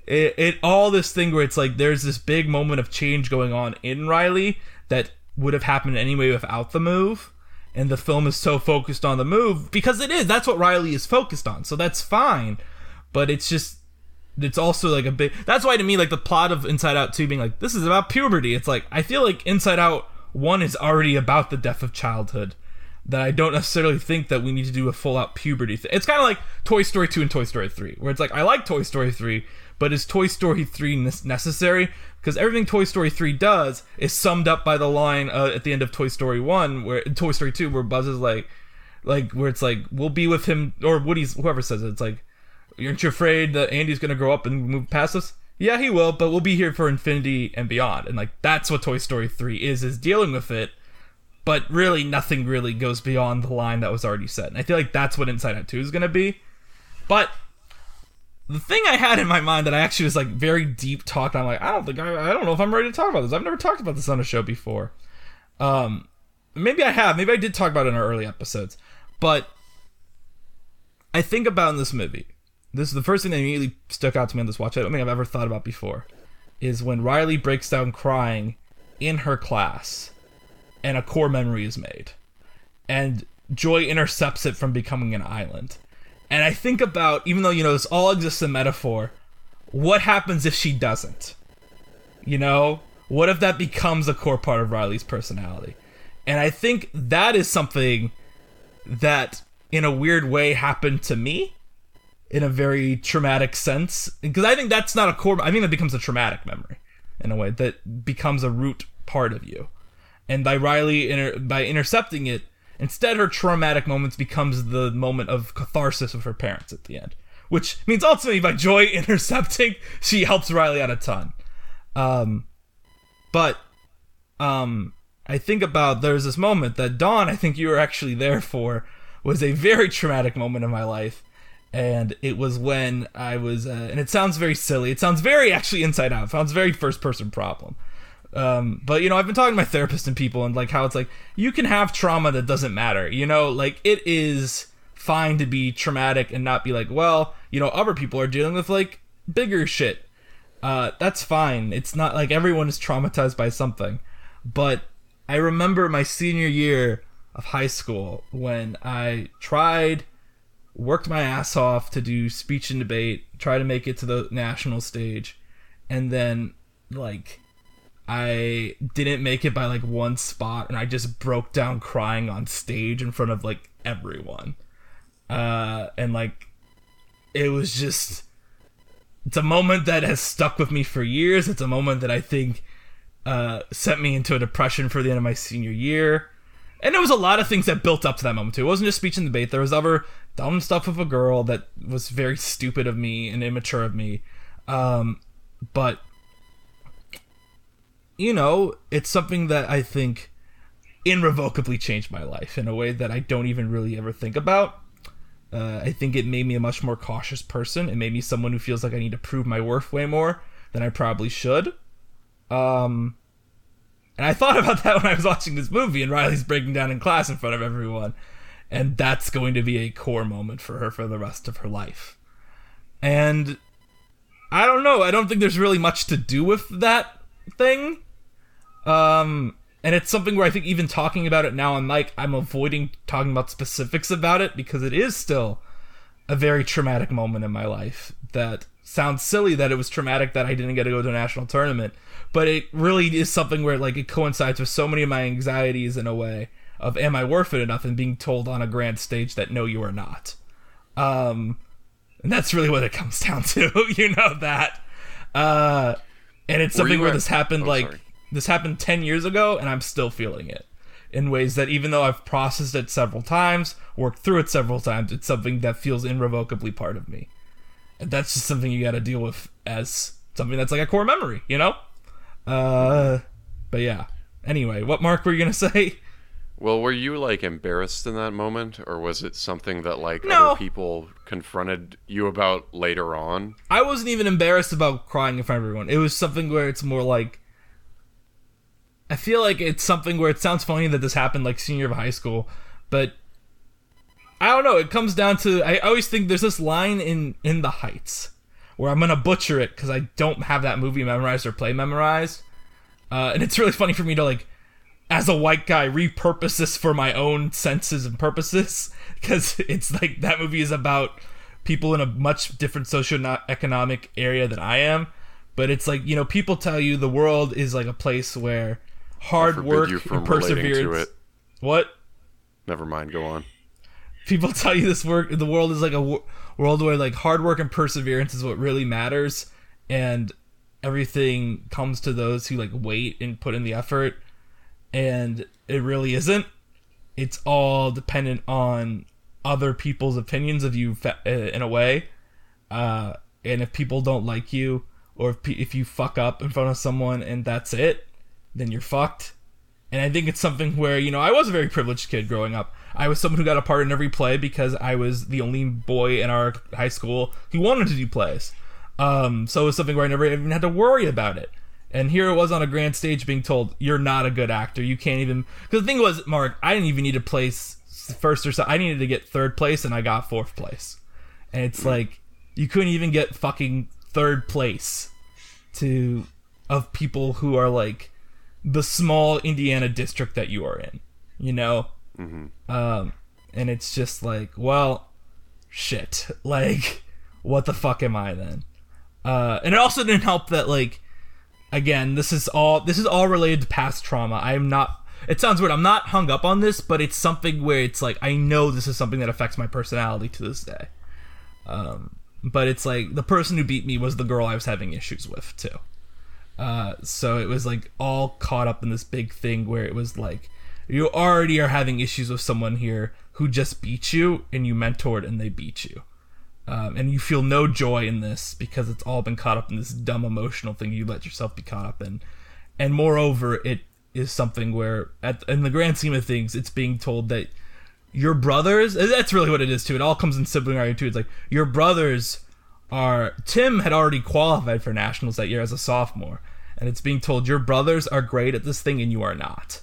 it, it all this thing where it's like there's this big moment of change going on in Riley that would have happened anyway without the move. And the film is so focused on the move because it is. That's what Riley is focused on. So that's fine. But it's just it's also like a big that's why to me like the plot of Inside Out 2 being like this is about puberty. It's like I feel like Inside Out 1 is already about the death of childhood that I don't necessarily think that we need to do a full out puberty thing. It's kind of like Toy Story 2 and Toy Story 3, where it's like, I like Toy Story 3, but is Toy Story 3 necessary? Because everything Toy Story 3 does is summed up by the line uh, at the end of Toy Story 1, where Toy Story 2, where Buzz is like, like, where it's like, we'll be with him, or Woody's, whoever says it, it's like, aren't you afraid that Andy's gonna grow up and move past us? Yeah, he will, but we'll be here for infinity and beyond. And like, that's what Toy Story 3 is, is dealing with it but really nothing really goes beyond the line that was already set. And I feel like that's what Inside Out 2 is to be. But the thing I had in my mind that I actually was like very deep talk, I'm like, I don't think I, I don't know if I'm ready to talk about this. I've never talked about this on a show before. Um, maybe I have. Maybe I did talk about it in our early episodes. But I think about in this movie. This is the first thing that immediately stuck out to me on this watch. I don't think I've ever thought about before. Is when Riley breaks down crying in her class and a core memory is made. And Joy intercepts it from becoming an island. And I think about, even though, you know, this all exists in metaphor, what happens if she doesn't? You know? What if that becomes a core part of Riley's personality? And I think that is something that, in a weird way, happened to me in a very traumatic sense. Because I think that's not a core, I think that becomes a traumatic memory in a way that becomes a root part of you and by Riley by intercepting it, instead her traumatic moments becomes the moment of catharsis with her parents at the end, which means ultimately by Joy intercepting, she helps Riley out a ton. Um, but um, I think about there's this moment that Don, I think you were actually there for, was a very traumatic moment in my life, and it was when I was, uh, and it sounds very silly. It sounds very actually inside out. It sounds very first person problem. Um, but you know, I've been talking to my therapist and people, and like how it's like you can have trauma that doesn't matter. You know, like it is fine to be traumatic and not be like, well, you know, other people are dealing with like bigger shit. Uh, that's fine. It's not like everyone is traumatized by something. But I remember my senior year of high school when I tried, worked my ass off to do speech and debate, try to make it to the national stage, and then like I didn't make it by like one spot and I just broke down crying on stage in front of like everyone. Uh and like it was just it's a moment that has stuck with me for years. It's a moment that I think uh sent me into a depression for the end of my senior year. And there was a lot of things that built up to that moment too. It wasn't just speech and debate. There was other dumb stuff with a girl that was very stupid of me and immature of me. Um but you know, it's something that I think irrevocably changed my life in a way that I don't even really ever think about. Uh, I think it made me a much more cautious person. It made me someone who feels like I need to prove my worth way more than I probably should. Um, and I thought about that when I was watching this movie and Riley's breaking down in class in front of everyone. And that's going to be a core moment for her for the rest of her life. And I don't know. I don't think there's really much to do with that thing. Um, and it's something where I think even talking about it now on mic, I'm avoiding talking about specifics about it because it is still a very traumatic moment in my life that sounds silly that it was traumatic that I didn't get to go to a national tournament, but it really is something where like it coincides with so many of my anxieties in a way of am I worth it enough and being told on a grand stage that no you are not. Um and that's really what it comes down to, you know that. Uh and it's Were something where at- this happened oh, like sorry. This happened 10 years ago and I'm still feeling it in ways that even though I've processed it several times, worked through it several times, it's something that feels irrevocably part of me. And that's just something you got to deal with as something that's like a core memory, you know? Uh but yeah. Anyway, what mark were you going to say? Well, were you like embarrassed in that moment, or was it something that like No. other people confronted you about later on? I wasn't even embarrassed about crying in front of everyone. It was something where it's more like I feel like it's something where it sounds funny that this happened like senior of high school, but I don't know. It comes down to I always think there's this line in in the Heights where I'm gonna butcher it because I don't have that movie memorized or play memorized, uh, and it's really funny for me to like as a white guy repurpose this for my own senses and purposes because it's like that movie is about people in a much different socioeconomic area than I am. But it's like you know, people tell you the world is like a place where hard work and perseverance. it. What? Never mind. Go on. people tell you this work the world is like a wo- world where like hard work and perseverance is what really matters and everything comes to those who like wait and put in the effort and it really isn't it's all dependent on other people's opinions of you fa- uh, in a way uh and if people don't like you or if, pe- if you fuck up in front of someone and that's it then you're fucked and I think it's something where, you know, I was a very privileged kid growing up. I was someone who got a part in every play because I was the only boy in our high school who wanted to do plays. Um, so it was something where I never even had to worry about it. And here it was on a grand stage being told, you're not a good actor. You can't even. Because the thing was, Mark, I didn't even need to place first or so. I needed to get third place, and I got fourth place. And it's like, you couldn't even get fucking third place to of people who are like the small Indiana district that you are in, you know? Um, and it's just like, well, shit. Like, what the fuck am I then? Uh, and it also didn't help that, like, again, this is all this is all related to past trauma. I am not. It sounds weird. I'm not hung up on this, but it's something where it's like I know this is something that affects my personality to this day. Um, but it's like the person who beat me was the girl I was having issues with too. Uh, so it was like all caught up in this big thing where it was like you already are having issues with someone here who just beat you and you mentored and they beat you. Um, and you feel no joy in this because it's all been caught up in this dumb emotional thing you let yourself be caught up in. And moreover, it is something where, at, in the grand scheme of things, it's being told that your brothers. That's really what it is too. It all comes in sibling rivalry too. It's like your brothers are. Tim had already qualified for nationals that year as a sophomore, and it's being told your brothers are great at this thing and you are not.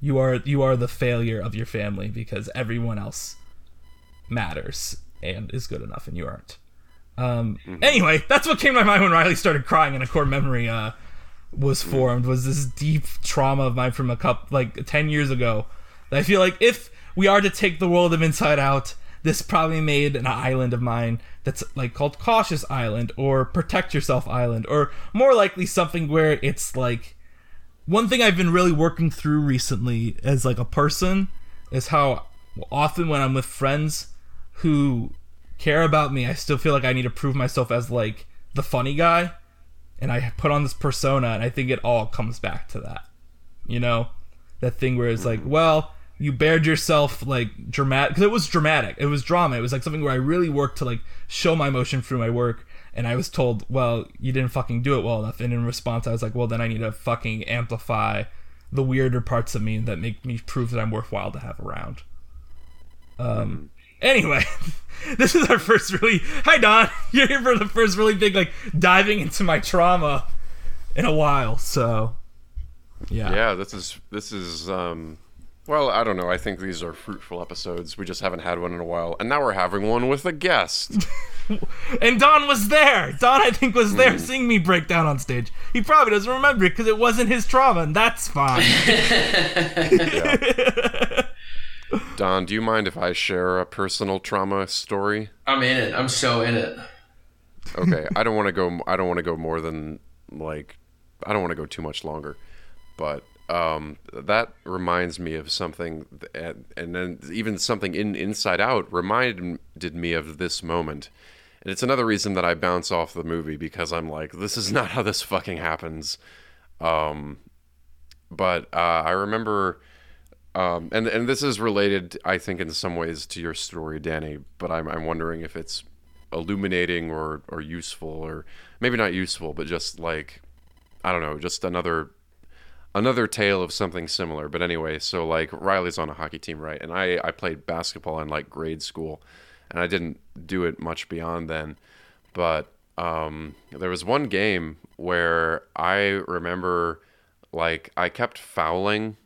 You are you are the failure of your family because everyone else matters and is good enough and you aren't. Um, Anyway, that's what came to my mind when Riley started crying and a core memory uh, was formed. Was this deep trauma of mine from a couple like ten years ago? That I feel like if we are to take the world of Inside Out, this probably made an island of mine that's like called Cautious Island or Protect Yourself Island, or more likely something where it's like one thing I've been really working through recently as like a person is how often when I'm with friends who care about me, I still feel like I need to prove myself as like the funny guy, and I put on this persona, and I think it all comes back to that. You know, that thing where it's like, well, you bared yourself like dramatic because it was dramatic. It was drama. It was like something where I really worked to like show my emotion through my work. And I was told, well, you didn't fucking do it well enough. And in response, I was like, well, then I need to fucking amplify the weirder parts of me that make me prove that I'm worthwhile to have around. Um. Anyway, this is our first really. Hi, Don. You're here for the first really big like diving into my trauma in a while. So, yeah. Yeah, this is this is um well, I don't know. I think these are fruitful episodes. We just haven't had one in a while. And now we're having one with a guest. And Don was there. Don, I think, was there hmm. seeing me break down on stage. He probably doesn't remember it because it wasn't his trauma, and that's fine. Don, do you mind if I share a personal trauma story? I'm in it. I'm so in it. Okay, I don't want to go I don't want to go more than like I don't want to go too much longer. But um, that reminds me of something, th- and then even something in Inside Out reminded me of this moment. And it's another reason that I bounce off the movie because I'm like, this is not how this fucking happens. Um, but uh, I remember, um, and and this is related, I think, in some ways to your story, Danny. But I'm I'm wondering if it's illuminating or or useful, or maybe not useful, but just like I don't know, just another another tale of something similar. But anyway, so like Riley's on a hockey team, right? And I I played basketball in like grade school, and I didn't do it much beyond then. But um, there was one game where I remember like I kept fouling,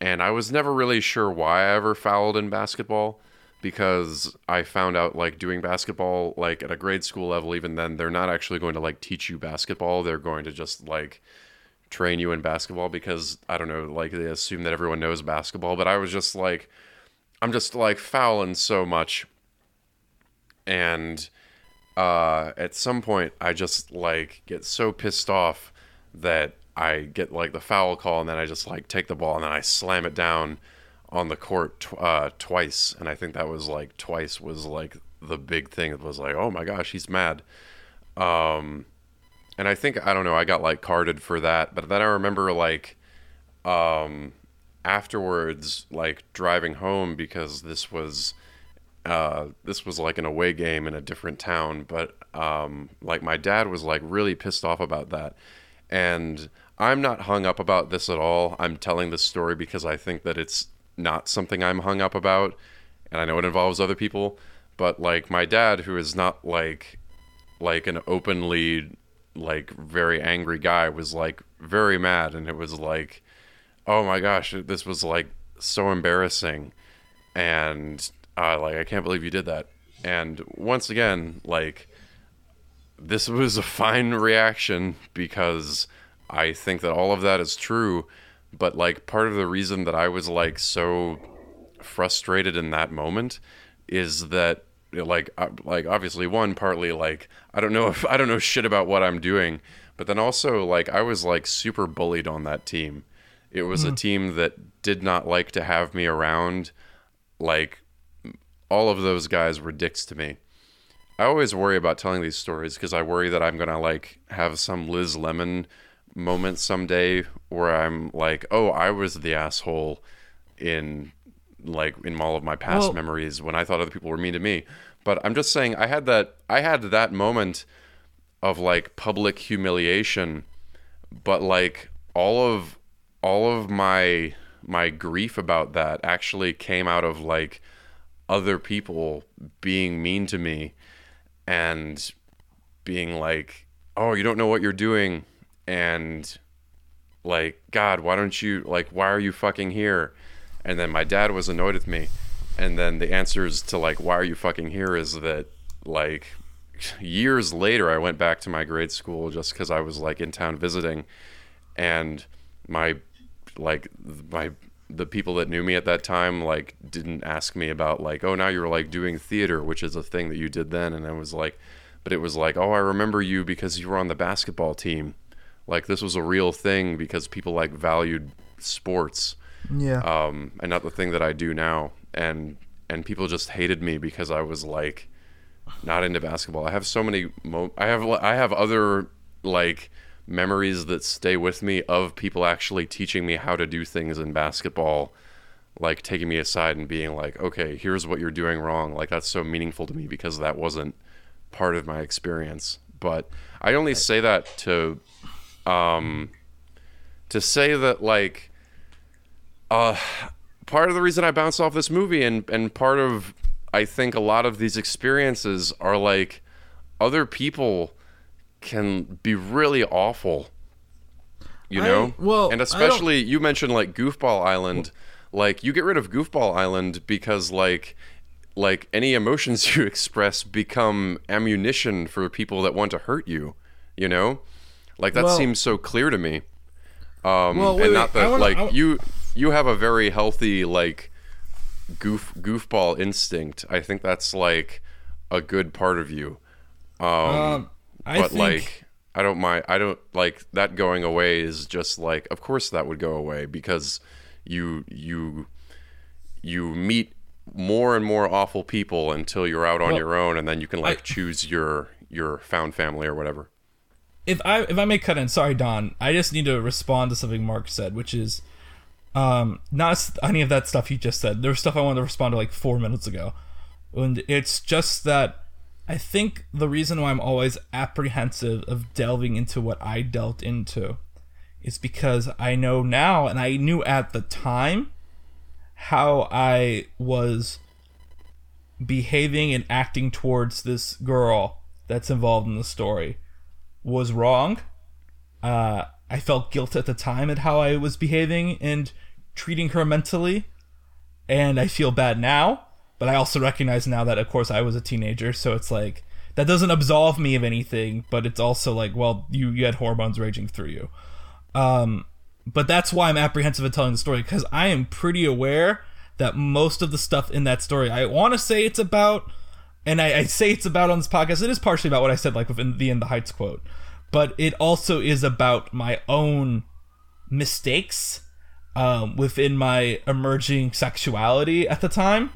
and I was never really sure why I ever fouled in basketball. Because I found out like doing basketball like at a grade school level, even then they're not actually going to like teach you basketball. They're going to just like train you in basketball because I don't know, like they assume that everyone knows basketball, but I was just like I'm just like fouling so much. And uh at some point I just like get so pissed off that I get like the foul call and then I just like take the ball and then I slam it down on the court tw- uh, twice. And I think that was like twice was like the big thing. That was like oh my gosh he's mad. Um and I think I don't know I got like carded for that but then I remember like um afterwards like driving home because this was uh this was like an away game in a different town but um like my dad was like really pissed off about that. And I'm not hung up about this at all. I'm telling this story because I think that it's not something I'm hung up about and I know it involves other people but like my dad who is not like like an openly like very angry guy was like very mad and it was like oh my gosh this was like so embarrassing. And uh, like i can't believe you did that. And once again like this was a fine reaction because i think that all of that is true. But like part of the reason that i was like so frustrated in that moment is that like uh, like obviously one partly like I don't know if I don't know shit about what I'm doing, but then also like I was like super bullied on that team. It was a team that did not like to have me around. Like all of those guys were dicks to me. I always worry about telling these stories because I worry that I'm gonna like have some Liz Lemon moment someday where I'm like, oh, I was the asshole in like in all of my past Well- memories when I thought other people were mean to me. But I'm just saying I had that I had that moment of like public humiliation, but like all of all of my my grief about that actually came out of like other people being mean to me and being like, "Oh, you don't know what you're doing," and like, "God, why don't you like? Why are you fucking here?" And then my dad was annoyed with me, and then the answers to like, "Why are you fucking here is that like years later, I went back to my grade school just because I was like in town visiting, and my like my the people that knew me at that time like didn't ask me about like oh now you're like doing theater which is a thing that you did then. And I was like but it was like oh I remember you because you were on the basketball team. Like this was a real thing because people like valued sports Yeah. um, and not the thing that I do now. And and people just hated me because I was like not into basketball. I have so many. Mo- I have I have other like memories that stay with me of people actually teaching me how to do things in basketball, like taking me aside and being like, "Okay, here's what you're doing wrong." Like that's so meaningful to me because that wasn't part of my experience. But I only say that to um to say that like uh part of the reason I bounced off this movie and and part of I think a lot of these experiences are like other people can be really awful. You I- know? well, and especially you mentioned like Goofball Island. Like you get rid of Goofball Island because like like any emotions you express become ammunition for people that want to hurt you, you know? Like that Well- seems so clear to me. Um Well, wait, and not I that wanna- like I you you have a very healthy like goof goofball instinct. I think that's like a good part of you. Um, Um, I but think like I don't mind I don't like that going away is just like of course that would go away because you you you meet more and more awful people until you're out on Well, your own and then you can like I- choose your your found family or whatever. if I if I may cut in, sorry Don, I just need to respond to something Mark said, which is um not any of that stuff you just said. There was stuff I wanted to respond to like four minutes ago, and it's just that I think the reason why I'm always apprehensive of delving into what I dealt into is because I know now, and I knew at the time how I was behaving and acting towards this girl that's involved in the story was wrong. Uh, I felt guilt at the time at how I was behaving and treating her mentally, and I feel bad now. But I also recognize now that, of course, I was a teenager, so it's like that doesn't absolve me of anything. But it's also like, well, you you had hormones raging through you. Um, but that's why I'm apprehensive of telling the story because I am pretty aware that most of the stuff in that story, I want to say it's about, and I, I say it's about on this podcast. It is partially about what I said, like within the in the heights quote, but it also is about my own mistakes um, within my emerging sexuality at the time.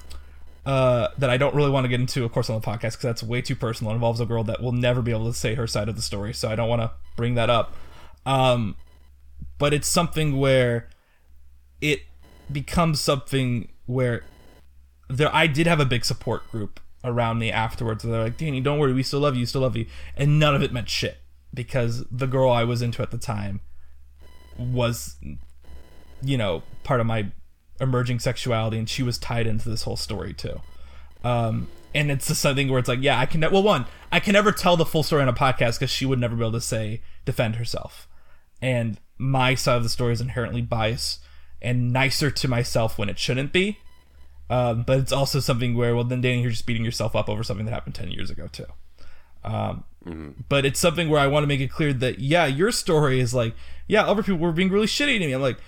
Uh, that I don't really want to get into, of course, on the podcast because that's way too personal. It involves a girl that will never be able to say her side of the story, so I don't want to bring that up. Um, but it's something where it becomes something where there I did have a big support group around me afterwards. They're like, Danny, don't worry, we still love you, still love you. And none of it meant shit because the girl I was into at the time was, you know, part of my emerging sexuality, and she was tied into this whole story too. Um, and it's just something where it's like, yeah, I can. Ne- well, one, I can never tell the full story on a podcast because she would never be able to say defend herself, and my side of the story is inherently biased and nicer to myself when it shouldn't be. Um, but it's also something where, well, then Danny, you're just beating yourself up over something that happened ten years ago too. Um, But it's something where I want to make it clear that yeah, your story is like, yeah, other people were being really shitty to me. I'm like,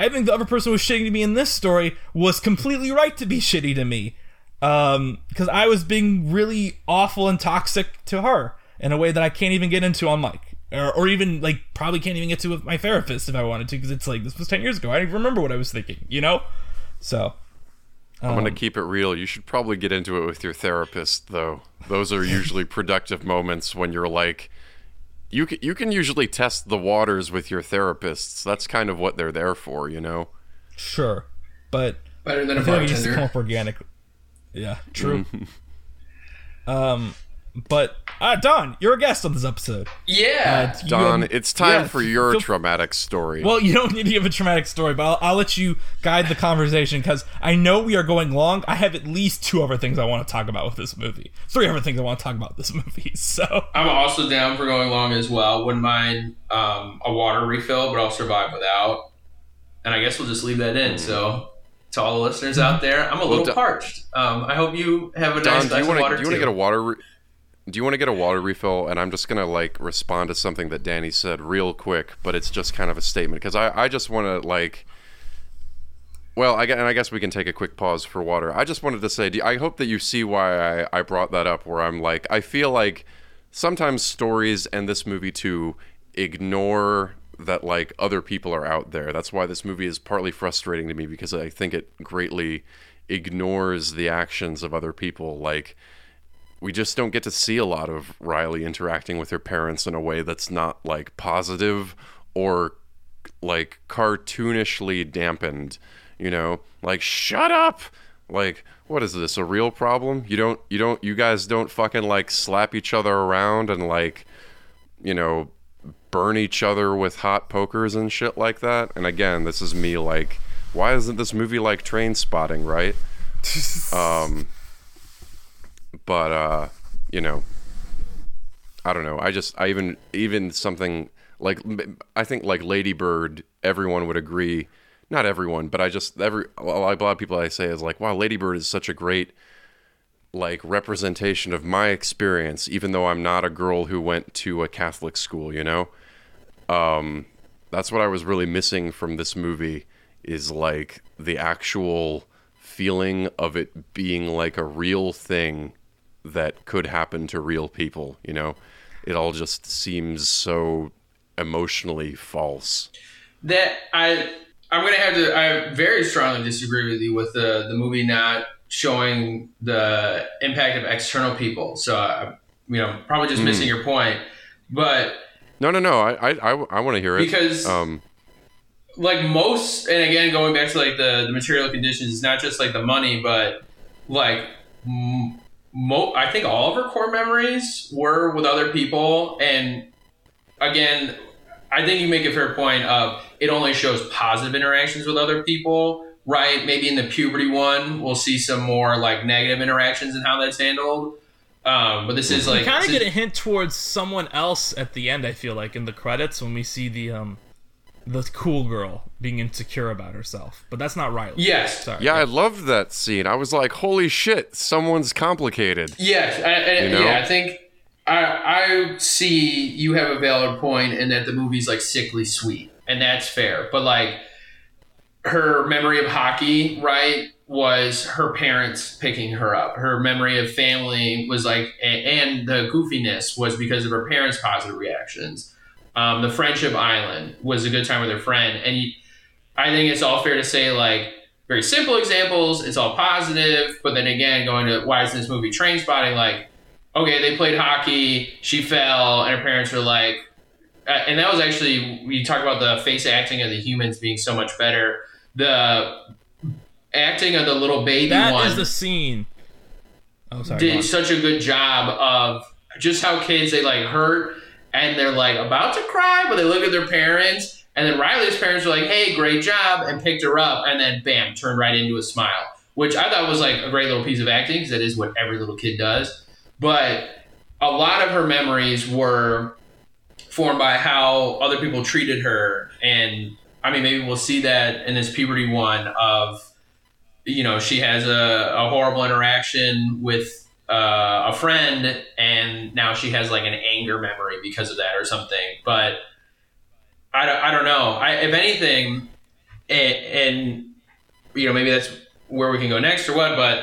I think the other person who was shitty to me in this story was completely right to be shitty to me, um, because I was being really awful and toxic to her in a way that I can't even get into on mic. Or, or even like probably can't even get to with my therapist if I wanted to because it's like this was 10 years ago I don't even remember what I was thinking you know so I'm gonna keep it real. You should probably get into it with your therapist, though. Those are usually productive moments when you're like, you can, you can usually test the waters with your therapists. That's kind of what they're there for, you know. sure but Better than a I feel like it just come up organically. Yeah, true. um, but uh, Don, you're a guest on this episode. Yeah. Uh, you- Don, it's time yeah, for your feel- traumatic story. Well, you don't need to give a traumatic story, but I'll, I'll let you guide the conversation because I know we are going long. I have at least two other things I want to talk about with this movie. Three other things I want to talk about with this movie. So I'm also down for going long as well. Wouldn't mind um, a water refill, but I'll survive without. And I guess we'll just leave that in. So, to all the listeners out there, I'm a little Don- parched. Um, I hope you have a Don, nice do glass you of want water to do you want to get a water? Re- do you want to get a water refill? And I'm just gonna like respond to something that Danny said real quick, but it's just kind of a statement because I I just want to like. Well, I, and I guess we can take a quick pause for water. I just wanted to say, I hope that you see why I, I brought that up. Where I'm like, I feel like sometimes stories and this movie too ignore that like other people are out there. That's why this movie is partly frustrating to me because I think it greatly ignores the actions of other people. Like we just don't get to see a lot of Riley interacting with her parents in a way that's not like positive or like cartoonishly dampened, you know? Like shut up. Like what is this a real problem? You don't you don't you guys don't fucking like slap each other around and like you know burn each other with hot pokers and shit like that. And again, this is me like why isn't this movie like Trainspotting, right? um but uh you know i don't know. I just i even even something like i think like lady bird everyone would agree not everyone but i just every a lot of people i say is like wow lady bird is such a great like representation of my experience even though i'm not a girl who went to a catholic school you know? Um that's what i was really missing from this movie is like the actual feeling of it being like a real thing that could happen to real people you know? It all just seems so emotionally false. That I I'm gonna have to I very strongly disagree with you with the the movie not showing the impact of external people. So I, you know probably just missing your point, but no no no i i i, I want to hear it. Because- um like most and again going back to like the, the material conditions it's not just like the money but like m- mo- i think all of her core memories were with other people and again i think you make a fair point of it only shows positive interactions with other people right maybe in the puberty one we'll see some more like negative interactions and how that's handled um, but this is like kind of get a hint towards someone else at the end. I feel like in the credits when we see the um the cool girl being insecure about herself, but that's not Riley. yes Sorry. yeah i loved that scene i was like holy shit someone's complicated Yes, I, I, You know? yeah, I think I I see you have a valid point in that the movie's like sickly sweet, and that's fair. But like her memory of hockey, right, was her parents picking her up. Her memory of family was like, and the goofiness was because of her parents' positive reactions. Um, the friendship island was a good time with her friend, and you, I think it's all fair to say like very simple examples. It's all positive, but then again, going to why is this movie Trainspotting? Like, okay, they played hockey, she fell, and her parents were like, uh, and that was actually we talk about the face acting of the humans being so much better. The acting of the little baby That one is the scene. Oh, sorry. did such a good job of just how kids they like hurt and they're like about to cry, but they look at their parents, and then Riley's parents were like, "Hey, great job," and picked her up, and then bam, turned right into a smile, which I thought was like a great little piece of acting because that is what every little kid does. But a lot of her memories were formed by how other people treated her, and I mean, maybe we'll see that in this puberty one of you know she has a, a horrible interaction with uh, a friend and now she has like an anger memory because of that or something. But i don't, I don't know. I, if anything and, and you know maybe that's where we can go next or what but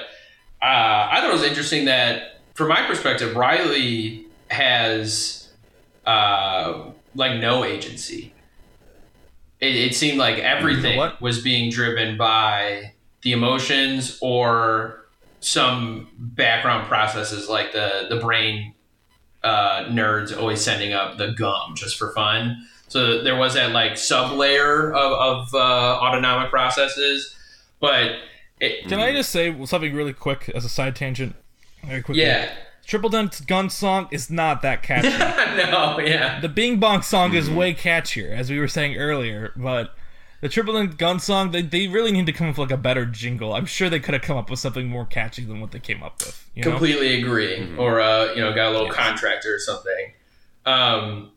uh, i thought it was interesting that from my perspective riley has uh, like no agency. It, it seemed like everything was being driven by the emotions or some background processes like the the brain uh, nerds always sending up the gum just for fun. So there was that like sub layer of, of uh, autonomic processes, but it, Can I just say something really quick as a side tangent? Very quickly. yeah, Triple Dent Gum song is not that catchy. no, yeah. the Bing Bong song is way catchier, as we were saying earlier, but the Triple Dent Gum song, they, they really need to come up with like a better jingle. I'm sure they could have come up with something more catchy than what they came up with. You know? Completely agree. Or uh, you know, got a little contractor or something. Um,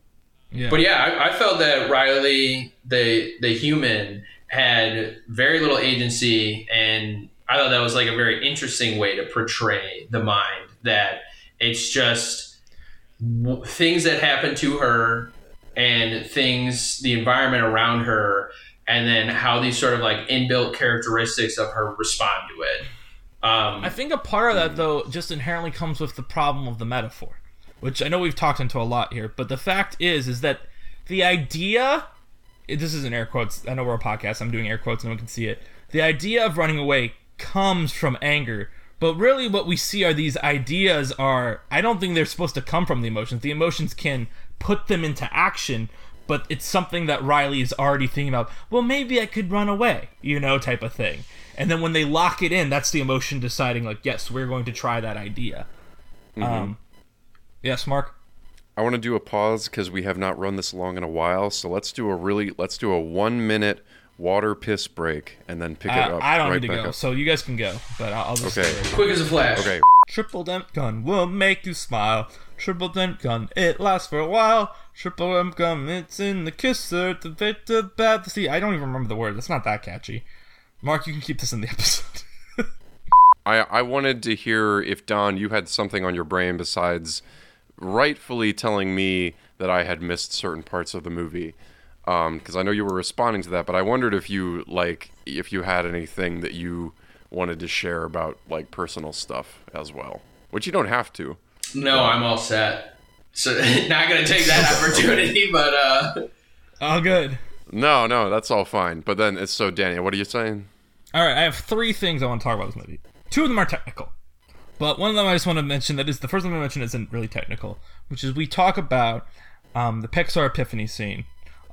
Yeah. But yeah, I, I felt that Riley, the the human, had very little agency, and I thought that was like a very interesting way to portray the mind. That it's just w- things that happen to her, and things, the environment around her, and then how these sort of like inbuilt characteristics of her respond to it. Um, I think a part of that though just inherently comes with the problem of the metaphor, which I know we've talked into a lot here, but the fact is is that the idea this is in air quotes. I know we're a podcast. I'm doing air quotes. No one can see it. The idea of running away comes from anger, but really, what we see are these ideas. Are I don't think they're supposed to come from the emotions. The emotions can put them into action, but it's something that Riley is already thinking about. Well, maybe I could run away, you know, type of thing. And then when they lock it in, that's the emotion deciding, like, yes, we're going to try that idea. Um, yes, Mark. I want to do a pause because we have not run this long in a while. So let's do a really let's do a one minute water piss break and then pick it up. I don't right need to go, up. so you guys can go. But I'll, I'll just Okay. quick as a flash. Okay. Triple dent gum will make you smile. Triple dent gum, it lasts for a while. Triple dent gum, it's in the kisser, the bit the bad. See, I don't even remember the word. That's not that catchy. Mark, you can keep this in the episode. I I wanted to hear if Don you had something on your brain besides rightfully telling me that I had missed certain parts of the movie. Because I know you were responding to that, but I wondered if you like if you had anything that you wanted to share about like personal stuff as well, which you don't have to. No, I'm all set. So not gonna take that opportunity, but uh, oh, good. No, no, that's all fine. But then it's so Daniel, what are you saying? All right, I have three things I want to talk about this movie. Two of them are technical, but one of them I just want to mention that is the first one I mention isn't really technical, which is we talk about um, the Pixar Epiphany scene,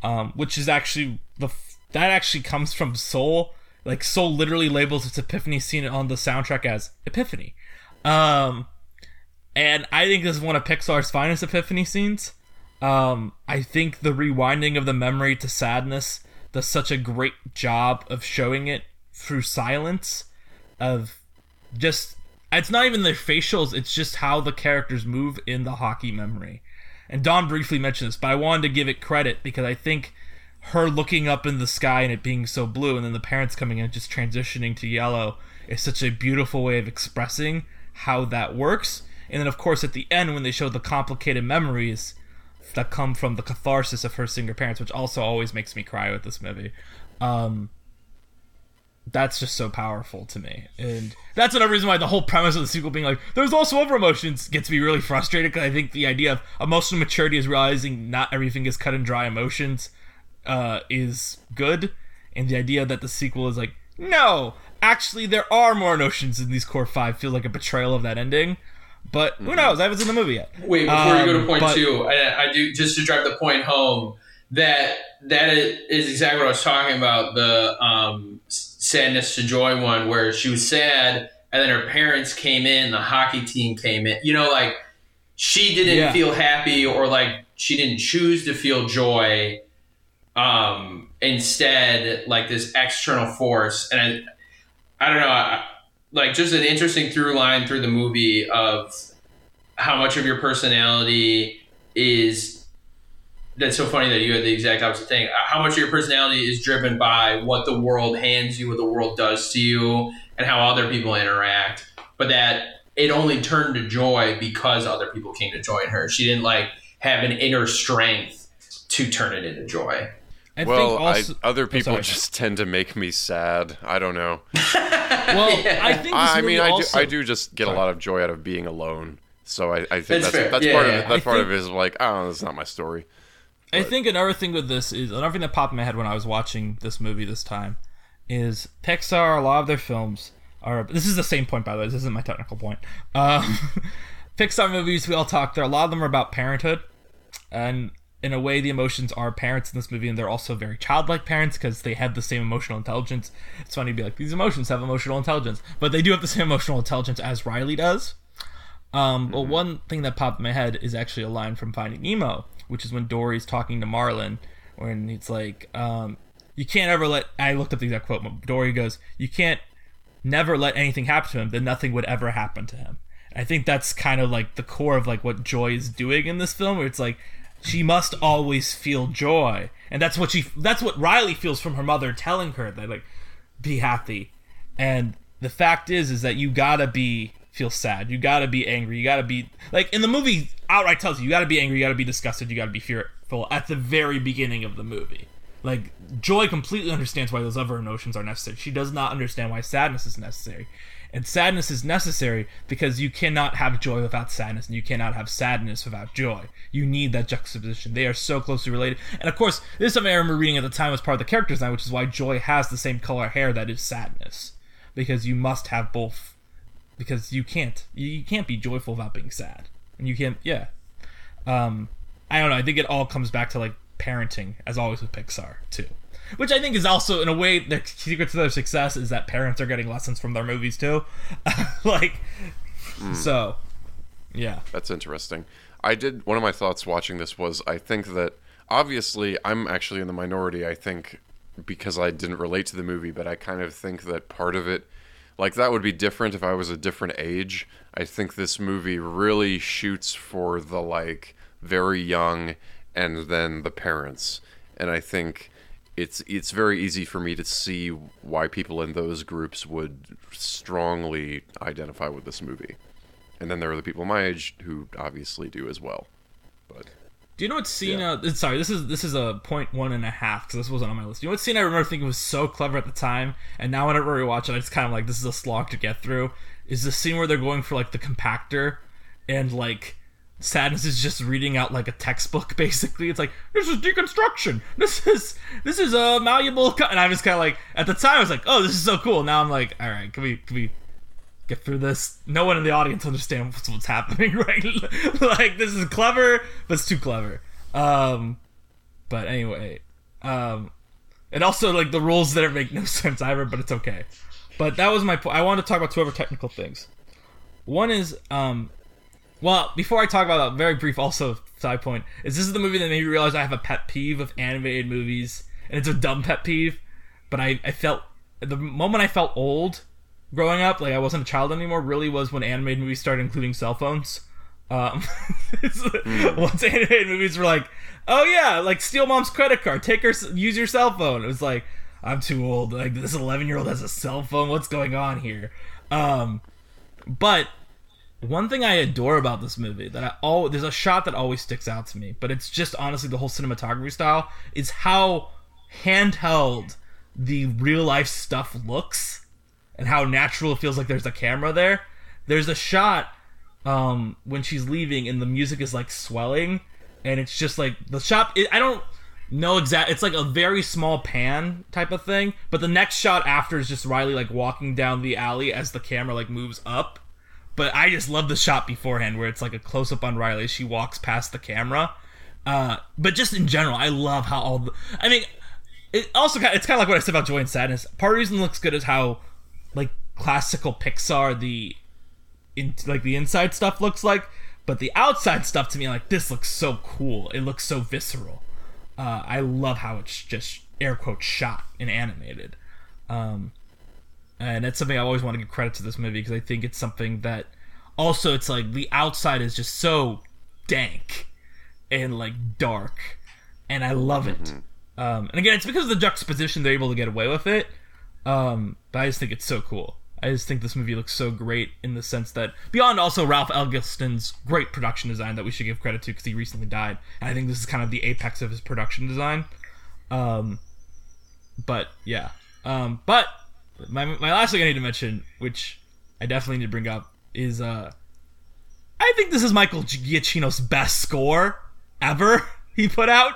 um, which is actually the that actually comes from Soul. Like Soul literally labels its Epiphany scene on the soundtrack as Epiphany, um, and I think this is one of Pixar's finest Epiphany scenes. Um, I think the rewinding of the memory to sadness does such a great job of showing it through silence, of just it's not even their facials, it's just how the characters move in the hockey memory. And Don briefly mentioned this, but I wanted to give it credit because I think her looking up in the sky and it being so blue, and then the parents coming in and just transitioning to yellow is such a beautiful way of expressing how that works. And then, of course, at the end, when they show the complicated memories that come from the catharsis of her seeing her parents, which also always makes me cry with this movie. Um, that's just so powerful to me, and that's another reason why the whole premise of the sequel being like there's also other emotions gets me really frustrated because I think the idea of emotional maturity is realizing not everything is cut and dry emotions uh, is good, and the idea that the sequel is like no, actually there are more emotions in these core five feel like a betrayal of that ending. But who knows? I haven't seen the movie yet. Wait, before you go to Um, point but- two, I, I do just to drive the point home that that is exactly what I was talking about the um, sadness to joy one, where she was sad and then her parents came in, the hockey team came in. You know, like she didn't Yeah. feel happy or like she didn't choose to feel joy. Um, instead, like this external force, and I, I don't know. I, like just an interesting through line through the movie of how much of your personality is that's so funny that you had the exact opposite thing uh, how much of your personality is driven by what the world hands you what the world does to you and how other people interact but that it only turned to joy because other people came to join her she didn't like have an inner strength to turn it into joy I well, think also, I, other oh, people sorry. just tend to make me sad. I don't know. well, I think I mean, I do, I do just get Sorry. a lot of joy out of being alone. So I, I think That's that's that's, Yeah, part yeah, of it. That I part of think- it is like, oh, that's not my story. I think another thing with this is another thing that popped in my head when I was watching this movie this time is Pixar. A lot of their films are. This is the same point, by the way. This isn't my technical point. Um, Pixar movies, we all talk. There, a lot of them are about parenthood, and in a way, the emotions are parents in this movie, and they're also very childlike parents because they have the same emotional intelligence. It's funny to be like these emotions have emotional intelligence, but they do have the same emotional intelligence as Riley does. Um, but one thing that popped in my head is actually a line from Finding Nemo, which is when Dory's talking to Marlin, when it's like, um, "You can't ever let." I looked up the exact quote. Dory goes, "You can't never let anything happen to him. Then nothing would ever happen to him." I think that's kind of like the core of like what Joy is doing in this film, where it's like she must always feel joy, and that's what she that's what Riley feels from her mother telling her that like be happy. And the fact is is that you gotta be feel sad. You gotta be angry. You gotta be like in the movie outright tells you you gotta be angry, you gotta be disgusted, you gotta be fearful at the very beginning of the movie. Like Joy completely understands why those other emotions are necessary. She does not understand why sadness is necessary. And sadness is necessary because you cannot have joy without sadness, and you cannot have sadness without joy. You need that juxtaposition. They are so closely related. And of course, this is something I remember reading at the time as part of the character design, which is why joy has the same color hair that is sadness. Because you must have both. Because you can't. You can't be joyful without being sad. And you can't, yeah. Um, I don't know. I think it all comes back to like parenting, as always with Pixar, too which I think is also in a way the secret to their success is that parents are getting lessons from their movies too. like, so yeah, That's interesting. I did one of my thoughts watching this was I think that obviously I'm actually in the minority. I think because I didn't relate to the movie, but I kind of think that part of it like that would be different if I was a different age. I think this movie really shoots for the like very young and then the parents. And I think it's it's very easy for me to see why people in those groups would strongly identify with this movie. And then there are the people my age who obviously do as well. But Do you know what scene? Uh, sorry, this is this is a point one and a half because this wasn't on my list. You know what scene I remember thinking was so clever at the time, and now whenever we watch it, I just kind of like this is a slog to get through. Is the scene where they're going for like the compactor, and like sadness is just reading out like a textbook. Basically, it's like this is deconstruction. This is this is a malleable. Co-. And I was kind of like at the time I was like, oh, this is so cool. Now I'm like, all right, can we can we get through this. No one in the audience understands what's, happening, right? like this is clever, but it's too clever. Um, but anyway, um, and also like the rules there make no sense either, but it's okay. But that was my point. I wanted to talk about two other technical things. One is, um, well, before I talk about that, very brief also side point is this is the movie that made me realize I have a pet peeve of animated movies, and it's a dumb pet peeve. But I, I felt the moment I felt old growing up, like I wasn't a child anymore, really was when animated movies started including cell phones. Um, once animated movies were like, oh yeah, like steal mom's credit card, take her, use your cell phone. It was like, I'm too old. Like this 11 year old has a cell phone. What's going on here? Um, but one thing I adore about this movie that I all there's a shot that always sticks out to me, but it's just honestly the whole cinematography style is how handheld the real life stuff looks and how natural it feels like there's a camera there. There's a shot um, when she's leaving and the music is like swelling and it's just like the shot. It, I don't know exact. It's like a very small pan type of thing, but the next shot after is just Riley like walking down the alley as the camera like moves up. But I just love the shot beforehand where it's like a close up on Riley she walks past the camera. Uh, but just in general, I love how all the. I mean, it also it's kind of like what I said about Joy and Sadness. Part of the reason it looks good is how like classical Pixar the in like the inside stuff looks like, but the outside stuff to me like this looks so cool. It looks so visceral. Uh, I love how it's just air quotes shot and animated. Um, and that's something I always want to give credit to this movie because I think it's something that also it's like the outside is just so dank and like dark, and I love it. Um, and again, it's because of the juxtaposition they're able to get away with it. Um, but I just think it's so cool. I just think this movie looks so great in the sense that beyond also Ralph Eggleston's great production design that we should give credit to because he recently died. And I think this is kind of the apex of his production design. Um, but yeah. Um, but my my last thing I need to mention, which I definitely need to bring up, is uh, I think this is Michael Giacchino's best score ever he put out.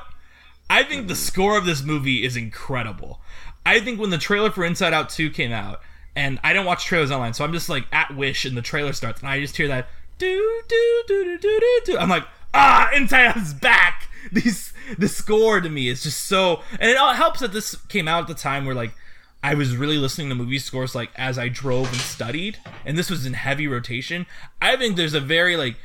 I think the score of this movie is incredible. I think when the trailer for Inside Out 2 came out, and I don't watch trailers online, so I'm just like at Wish and the trailer starts, and I just hear that do do do do do do. I'm like, ah, Inside Out's back. These the score to me is just so, and it all helps that this came out at the time where like I was really listening to movie scores like as I drove and studied, and this was in heavy rotation. I think there's a very like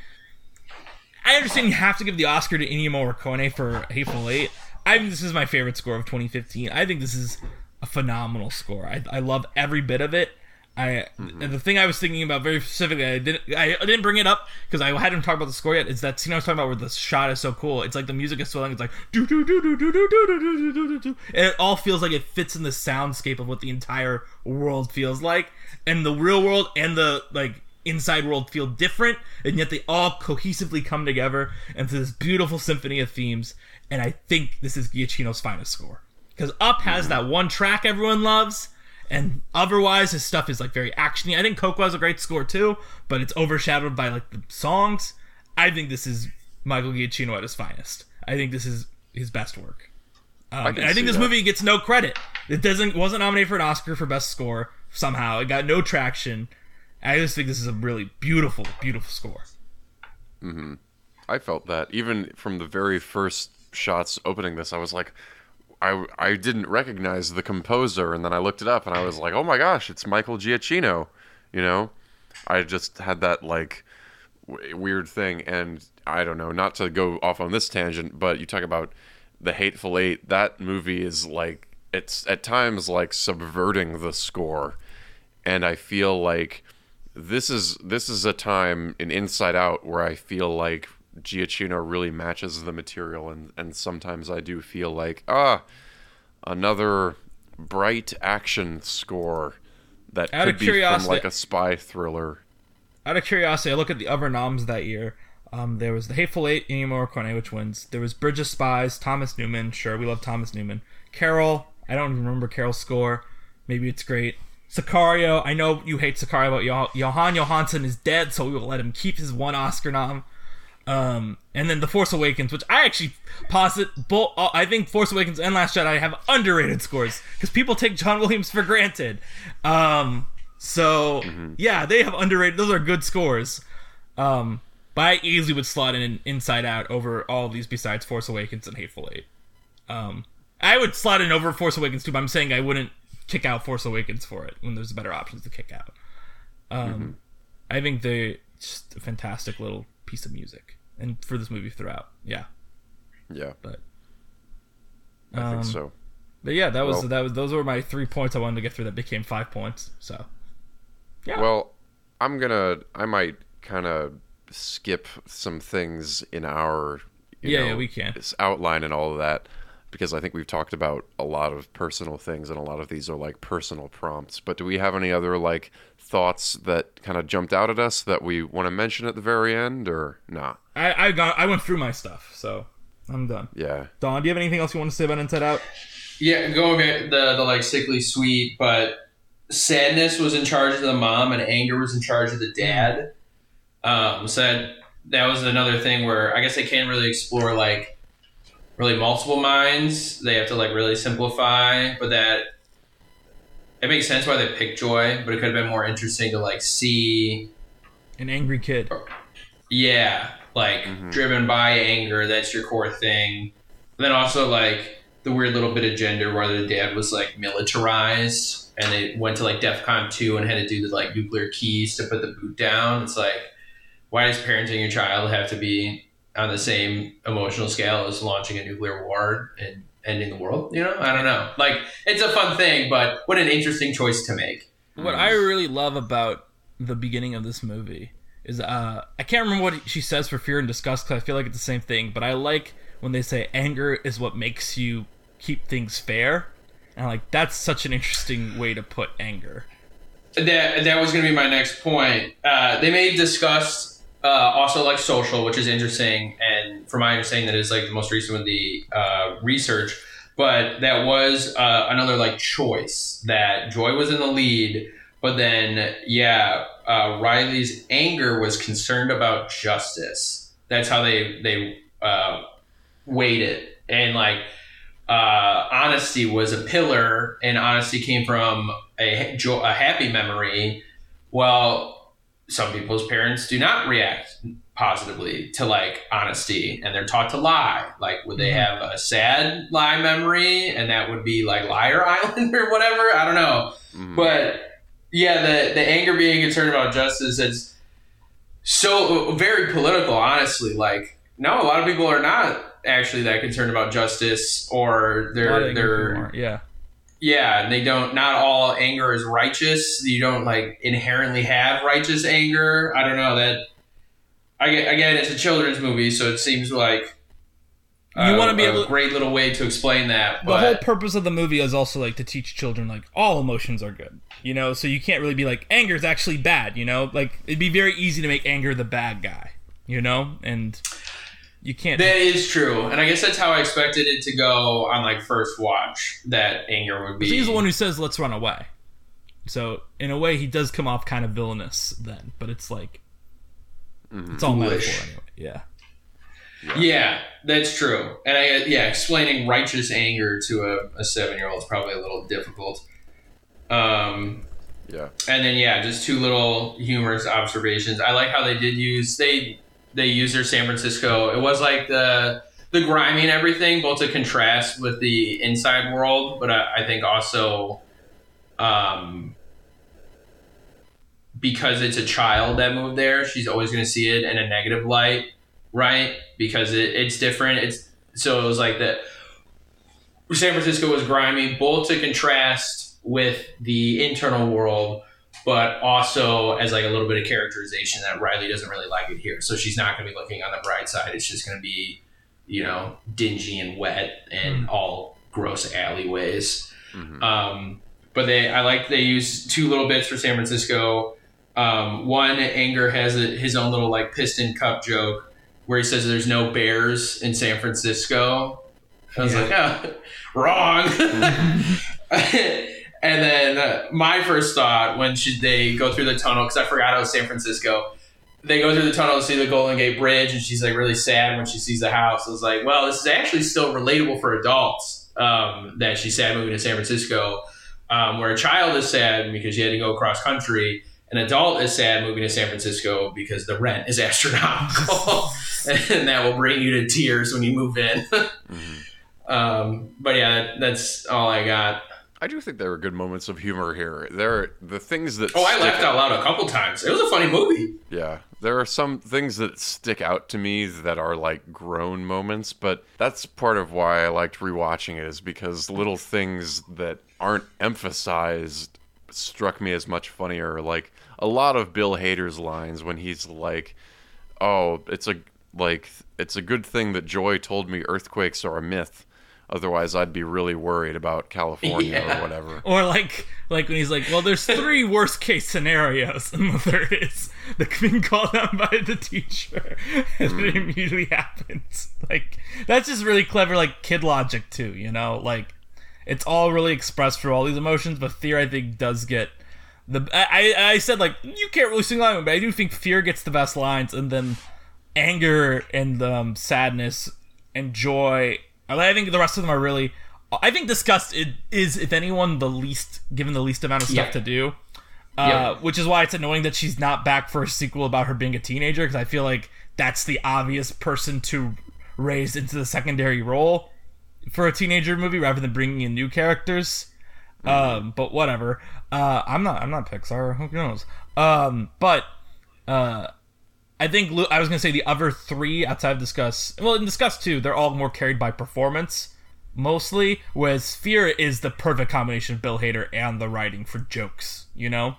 I understand you have to give the Oscar to Ennio Morricone for Hateful Eight. I think this is my favorite score of 2015. I think this is a phenomenal score. I, I love every bit of it. I and the thing I was thinking about very specifically, I didn't I didn't bring it up because I hadn't talked about the score yet. Is that scene I was talking about where the shot is so cool? It's like the music is swelling. It's like do do do do do do do do do do do do, and it all feels like it fits in the soundscape of what the entire world feels like, and the real world and the like inside world feel different, and yet they all cohesively come together into this beautiful symphony of themes. And I think this is Giacchino's finest score because Up has that one track everyone loves, and otherwise his stuff is like very actiony. I think Coco has a great score too, but it's overshadowed by like the songs. I think this is Michael Giacchino at his finest. I think this is his best work. Um, and I think this that. movie gets no credit. It doesn't wasn't nominated for an Oscar for best score somehow. It got no traction. I just think this is a really beautiful, beautiful score. I felt that even from the very first shots opening this, I was like, I I didn't recognize the composer, and then I looked it up, and I was like, oh my gosh, it's Michael Giacchino. You know, I just had that like w- weird thing, and I don't know, not to go off on this tangent, but you talk about the Hateful Eight. That movie is like it's at times like subverting the score, and I feel like this is this is a time in Inside Out where I feel like Giacchino really matches the material, and and sometimes I do feel like ah, another bright action score that Out could be from like a spy thriller. Out of curiosity, I look at the other noms that year. Um, there was The Hateful Eight, Ennio Morricone, which wins. There was Bridge of Spies, Thomas Newman. Sure, we love Thomas Newman. Carol, I don't even remember Carol's score. Maybe it's great. Sicario, I know you hate Sicario, but Jóhann Jóhannsson is dead, so we will let him keep his one Oscar nom. Um, and then The Force Awakens, which I actually posit, both, uh, I think Force Awakens and Last Jedi have underrated scores because people take John Williams for granted. Um, so yeah, they have underrated. Those are good scores. Um, but I easily would slot in Inside Out over all of these besides Force Awakens and Hateful Eight. Um, I would slot in over Force Awakens too, but I'm saying I wouldn't kick out Force Awakens for it when there's better options to kick out. Um, I think they're just a fantastic little piece of music, and for this movie throughout, yeah. Yeah, But I um, think so. But yeah, that was Well- that was those were my three points I wanted to get through that became five points. So yeah. Well, I'm gonna. I might kind of skip some things in our. You Yeah, know, yeah, we can. this outline and all of that because I think we've talked about a lot of personal things and a lot of these are like personal prompts. But do we have any other like thoughts that kind of jumped out at us that we want to mention at the very end or not? I I got I went through my stuff, so I'm done. Yeah. Don, do you have anything else you want to say about Inside Out? Yeah, going back the the like sickly sweet, but sadness was in charge of the mom and anger was in charge of the dad. Um, so that, that was another thing where I guess they can't really explore like really multiple minds. They have to like really simplify, but that it makes sense why they picked joy, but it could have been more interesting to like see An angry kid. yeah, like mm-hmm. driven by anger. That's your core thing. then also like the weird little bit of gender where the dad was like militarized and they went to like DEFCON two and had to do the like nuclear keys to put the boot down. It's like why does parenting your child have to be on the same emotional scale as launching a nuclear war and ending the world? You know, I don't know. Like it's a fun thing, but what an interesting choice to make. What I really love about the beginning of this movie is uh I can't remember what she says for fear and disgust because I feel like it's the same thing, but I like when they say anger is what makes you keep things fair. And like that's such an interesting way to put anger. That that was going to be my next point. Uh, they may discuss uh, also like social, which is interesting, and from my understanding, that is like the most recent with the uh, research. But that was uh, another like choice that Joy was in the lead, but then yeah, uh, Riley's anger was concerned about justice. That's how they they uh, weighed it, and like uh, honesty was a pillar, and honesty came from a, a happy memory. Well, some people's parents do not react positively to like honesty and they're taught to lie. Like would they have a sad lie memory and that would be like liar island or whatever? I don't know. Mhm. but yeah the the anger being concerned about justice it's so very political honestly. Like no a lot of people are not actually that concerned about justice or A lot of they're they're yeah. Yeah and they don't not all anger is righteous. You don't like inherently have righteous anger. I don't know that I again it's a children's movie so it seems like You a- wanna be a able- great little way to explain that the whole purpose of the movie is also like to teach children like all emotions are good you know? So you can't really be like anger is actually bad you know? Like it'd be very easy to make anger the bad guy you know? And you can't that is true and i guess that's how i expected it to go on like first watch that anger would be he's the one who says let's run away so in a way he does come off kind of villainous then but it's like it's all Foolish. metaphor anyway yeah Yeah, that's true. And I yeah, explaining righteous anger to a, a seven year old is probably a little difficult. Um, Yeah. and then yeah, just two little humorous observations. I like how they did use they they used their San Francisco. It was like the the grimy and everything, both to contrast with the inside world, but I, I think also um, because it's a child that moved there, she's always going to see it in a negative light, right? Because it, it's different. It's so it was like that. San Francisco was grimy, both to contrast with the internal world, but also as like a little bit of characterization that Riley doesn't really like it here. So she's not going to be looking on the bright side. It's just going to be, you know, dingy and wet and all gross alleyways. Mhm. Um, but they, I like they use two little bits for San Francisco. Um, one, Anger has a, his own little like piston cup joke where he says there's no bears in San Francisco. I was like, oh, wrong. and then my first thought when should they go through the tunnel because I forgot it was San Francisco. They go through the tunnel to see the Golden Gate Bridge, and she's like really sad when she sees the house. I was like, well, this is actually still relatable for adults um, that she's sad moving to San Francisco, um, where a child is sad because she had to go across country. An adult is sad moving to San Francisco because the rent is astronomical, and that will bring you to tears when you move in. um, but yeah, that, that's all I got. I do think there are good moments of humor here. There are the things that Oh, I laughed out loud a couple times. It was a funny movie. Yeah, there are some things that stick out to me that are like grown moments, but that's part of why I liked rewatching it is because little things that aren't emphasized struck me as much funnier. Like a lot of Bill Hader's lines when he's like, "Oh, it's a like it's a good thing that Joy told me earthquakes are a myth." Otherwise, I'd be really worried about California Yeah. or whatever. Or like like when he's like, well, there's three worst case scenarios, and the third is the being called out by the teacher, and it immediately happens. Like that's just really clever, like kid logic too. You know, like it's all really expressed through all these emotions, but fear I think does get the. I I I said like you can't really sing along, but I do think fear gets the best lines, and then anger and um, sadness and joy. I I think the rest of them are really. I think disgust is, if anyone, the least given the least amount of stuff Yeah. to do. Uh, Yeah. Which is why it's annoying that she's not back for a sequel about her being a teenager because I feel like that's the obvious person to raise into the secondary role for a teenager movie rather than bringing in new characters. Um, but whatever. Uh, I'm not. I'm not Pixar. Who knows? Um, but uh, I think Lu- I was gonna say the other three outside of Disgust. Well, in Disgust too, they're all more carried by performance mostly. Whereas Fear is the perfect combination of Bill Hader and the writing for jokes. You know.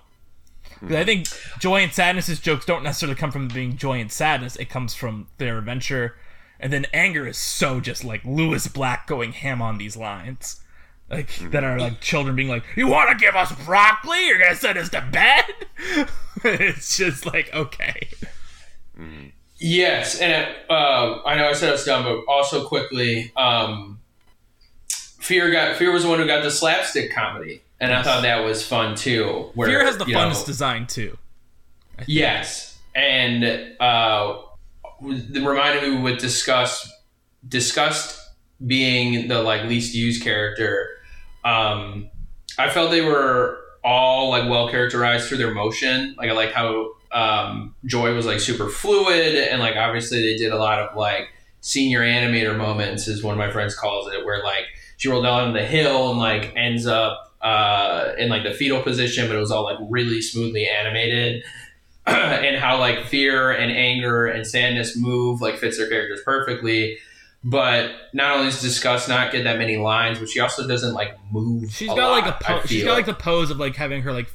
'Cause I hmm. think joy and sadness's jokes don't necessarily come from being joy and sadness. It comes from their adventure, and then anger is so just like Lewis Black going ham on these lines, like hmm. that are like children being like, "You want to give us broccoli? You're gonna send us to bed?" it's just like okay. Yes, and it, uh, I know I said it's done, but also quickly, um, Fear got Fear was the one who got the slapstick comedy, and I thought that was fun too. Where, Fear has the you know, design too. Yes, and uh, the reminded me with disgust, disgust being the like least used character. Um, I felt they were all like well characterized through their motion. Like I like how um, Joy was like super fluid, and like obviously they did a lot of like senior animator moments, as one of my friends calls it, where like she rolled down the hill and like ends up uh, in like the fetal position, but it was all like really smoothly animated. and how like fear and anger and sadness move like fits their characters perfectly. But not only does Disgust not get that many lines, but she also doesn't like move. She's got like a lot, po- she's got like the pose of like having her like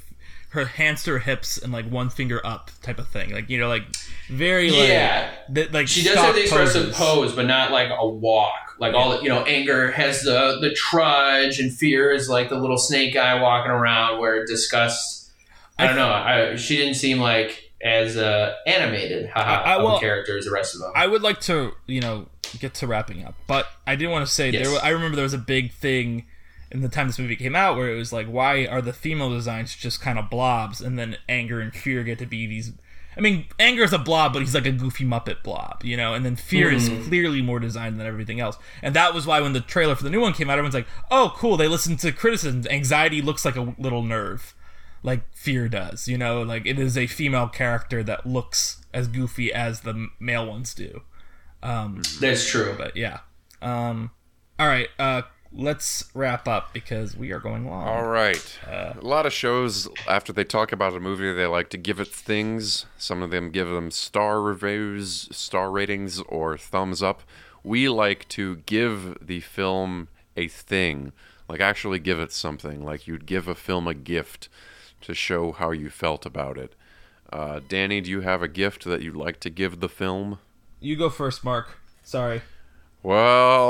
her hands to her hips and like one finger up type of thing. Like you know, like very like yeah. th- like She does have the expressive poses. pose, but not like a walk. Like all the, you know, anger has the the trudge, and fear is like the little snake guy walking around. Where disgust, I don't know. I, she didn't seem like as uh, animated haha, I- I- well, character as the rest of them. I would like to, you know, get to wrapping up, but I did want to say Yes. there. I remember there was a big thing in the time this movie came out where it was like, why are the female designs just kind of blobs, and then anger and fear get to be these. I mean, anger is a blob, but he's like a goofy Muppet blob, you know. And then fear is clearly more designed than everything else, and that was why when the trailer for the new one came out, everyone's like, "Oh, cool!" They listened to criticism. Anxiety looks like a little nerve, like fear does, you know. Like it is a female character that looks as goofy as the male ones do. Um, That's true. but yeah. Um, all right. Uh, let's wrap up because we are going long. All right. a lot of shows, after they talk about a movie, they like to give it things. Some of them give them star reviews, star ratings, or thumbs up. We like to give the film a thing, like actually give it something, like you'd give a film a gift to show how you felt about it. Uh, Danny, do you have a gift that you'd like to give the film? You go first, Mark. Sorry. Well,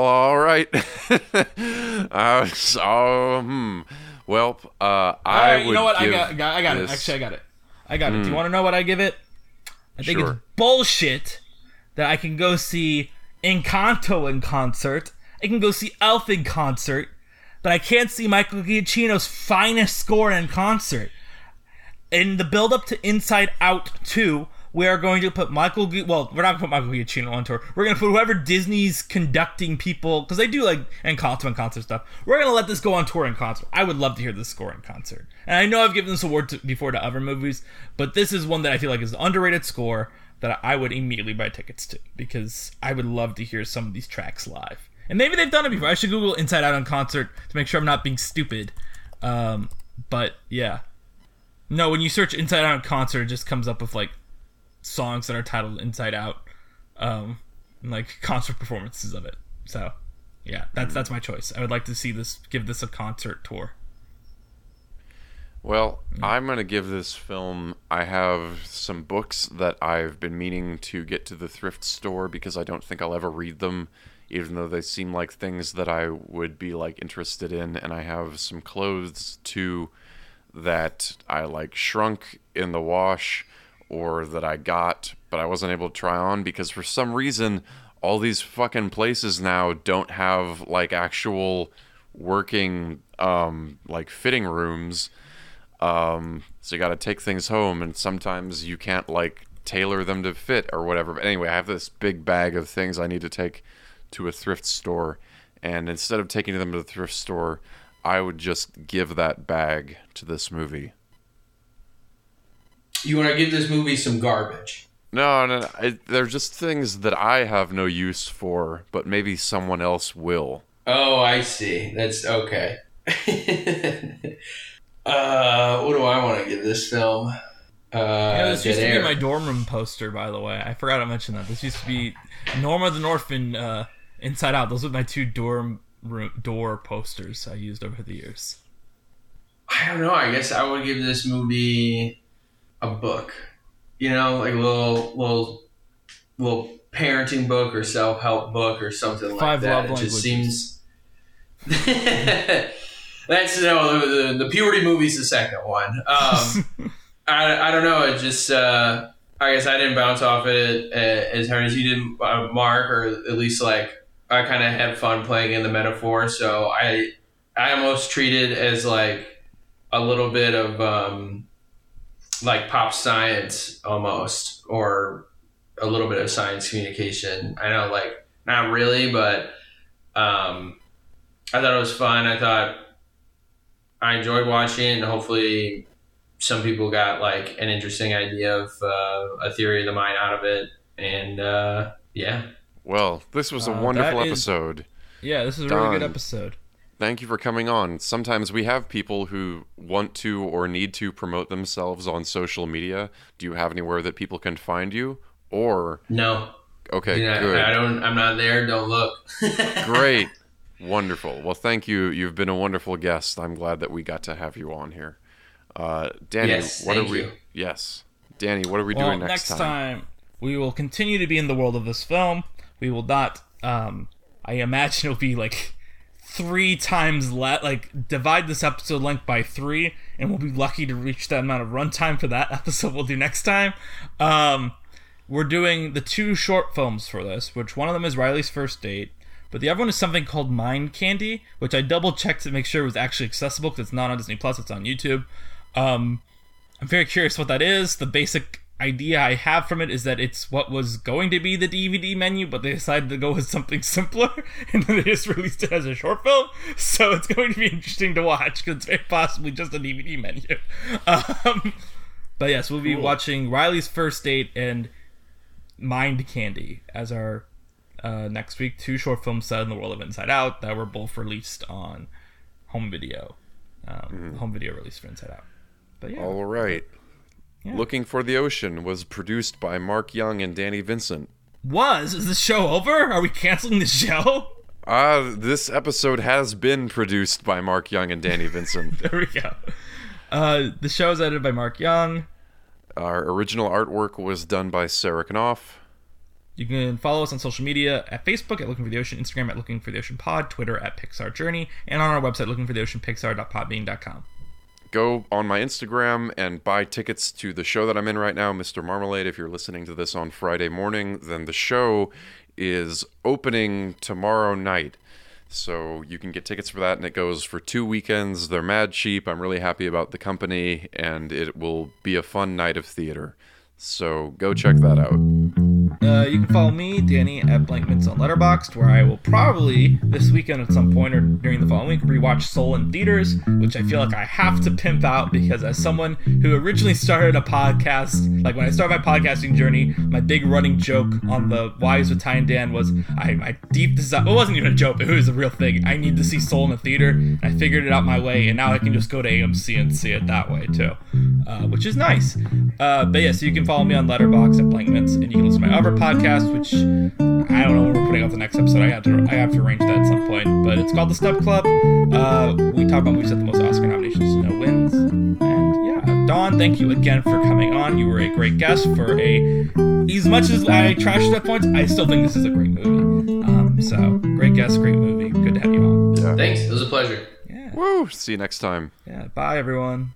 all right. uh, so, hmm. Well, uh, I right, would you know what? I got, got- I got it. this- Actually, I got it. I got it. Do you want to know what I give it? I think it's bullshit that I can go see Encanto in concert. I can go see Elf in concert, but I can't see Michael Giacchino's finest score in concert. In the build up to Inside Out 2, we are going to put Michael. Gu- well, we're not going to put Michael Giacchino on tour. We're going to put whoever Disney's conducting people because they do like Encanto and concert stuff. We're going to let this go on tour in concert. I would love to hear this score in concert. And I know I've given this award to, before to other movies, but this is one that I feel like is an underrated score that I would immediately buy tickets to because I would love to hear some of these tracks live. And maybe they've done it before. I should Google Inside Out on concert to make sure I'm not being stupid. Um, but yeah, no, when you search Inside Out concert, it just comes up with like songs that are titled Inside Out, um, and like concert performances of it. So, yeah, that's that's my choice. I would like to see this give this a concert tour. Well, I'm going to give this film. I have some books that I've been meaning to get to the thrift store because I don't think I'll ever read them, even though they seem like things that I would be like interested in. And I have some clothes too that I like shrunk in the wash or that I got, but I wasn't able to try on because for some reason all these fucking places now don't have like actual working um like fitting rooms um, so you got to take things home, and sometimes you can't like tailor them to fit or whatever. But anyway, I have this big bag of things I need to take to a thrift store, and instead of taking them to the thrift store, I would just give that bag to this movie. You want to give this movie some garbage? No, no, no I, they're just things that I have no use for, but maybe someone else will. Oh, I see. That's okay. uh, what do I want to give this film? Uh, Yeah, this Dead used to be my dorm room poster, by the way. I forgot to mention that. This used to be Norm of the North and uh, Inside Out. Those were my two dorm room door posters I used over the years. I don't know. I guess I would give this movie a book. You know, like a little, little, little parenting book or self help book or something like Five that. love it just languages. seems. That's no the, the, the puberty movie's the second one. Um, I, I don't know. It just uh, I guess I didn't bounce off it uh, as hard as you did, uh, Mark, or at least like I kind of had fun playing in the metaphor. So I I almost treat it as like a little bit of um, like pop science almost, or a little bit of science communication. I know, like not really, but um, I thought it was fun. I thought I enjoyed watching it, and hopefully some people got like an interesting idea of uh, a theory of the mind out of it, and uh, yeah, Well, this was a Uh, wonderful that is- episode. Yeah, this is a really good episode. Thank you for coming on. Sometimes we have people who want to or need to promote themselves on social media. Do you have anywhere that people can find you? Or no, okay, You know, good. I don't. I'm not there. Don't look. Great. Wonderful. Well, thank you. You've been a wonderful guest. I'm glad that we got to have you on here. Uh, Danny, Yes, what thank are we? you. Yes, Danny, what are we well, doing next, time? we will continue to be in the world of this film. We will not. Um, I imagine it'll be like three times let Like divide this episode length by three, and we'll be lucky to reach that amount of runtime for that episode. We'll do next time. Um, we're doing the two short films for this, which one of them is Riley's first date, but the other one is something called Mind Candy, which I double checked to make sure it was actually accessible because it's not on Disney Plus; it's on YouTube. Um, I'm very curious what that is. The basic idea I have from it is that it's what was going to be the DVD menu, but they decided to go with something simpler, and then they just released it as a short film. So it's going to be interesting to watch because it's very possibly just a DVD menu. Um, but yes, we'll be watching Riley's first date and Mind Candy as our uh, next week. Two short films set in the world of Inside Out that were both released on home video. Um, Home video release for Inside Out. But yeah, All right. Yeah. Looking for the Ocean was produced by Mark Young and Danny Vincent. was is the show over? Are we canceling the show? Uh, this episode has been produced by Mark Young and Danny Vincent. There we go. Uh, the show is edited by Mark Young. Our original artwork was done by Sarah Knopf. You can follow us on social media at Facebook at Looking for the Ocean, Instagram at Looking for the Ocean Pod, Twitter at Pixar Journey, and on our website Looking for the Ocean lookingfortheoceanpixar.podbean.com. Go on my Instagram and buy tickets to the show that I'm in right now, Mr. Marmalade. If you're listening to this on Friday morning, then the show is opening tomorrow night. So you can get tickets for that, and it goes for two weekends. They're mad cheap. I'm really happy about the company, and it will be a fun night of theater. So go check that out. Uh, you can follow me, Danny, at Blank Mints on Letterboxd, where I will probably this weekend at some point or during the following week rewatch Soul in theaters, which I feel like I have to pimp out because as someone who originally started a podcast, like when I started my podcasting journey, my big running joke on the Wise with Ty and Dan was I my deep desire. It wasn't even a joke; it was a real thing. I need to see Soul in the theater. And I figured it out my way, and now I can just go to AMC and see it that way too, uh, which is nice. Uh, but yeah, so you can follow me on Letterboxd at Blank Mints, and you can listen to my other podcast, which I don't know when we're putting out the next episode. I have to I have to arrange that at some point, but it's called the Step Club. Uh, we talk about movies at the most Oscar nominations, no wins, and yeah, Don, thank you again for coming on. You were a great guest for a. As much as I trashed at points, I still think this is a great movie. Um, so great guest, great movie. Good to have you on. Yeah. Thanks. It was a pleasure. Yeah, Woo! See you next time. yeah. Bye, everyone.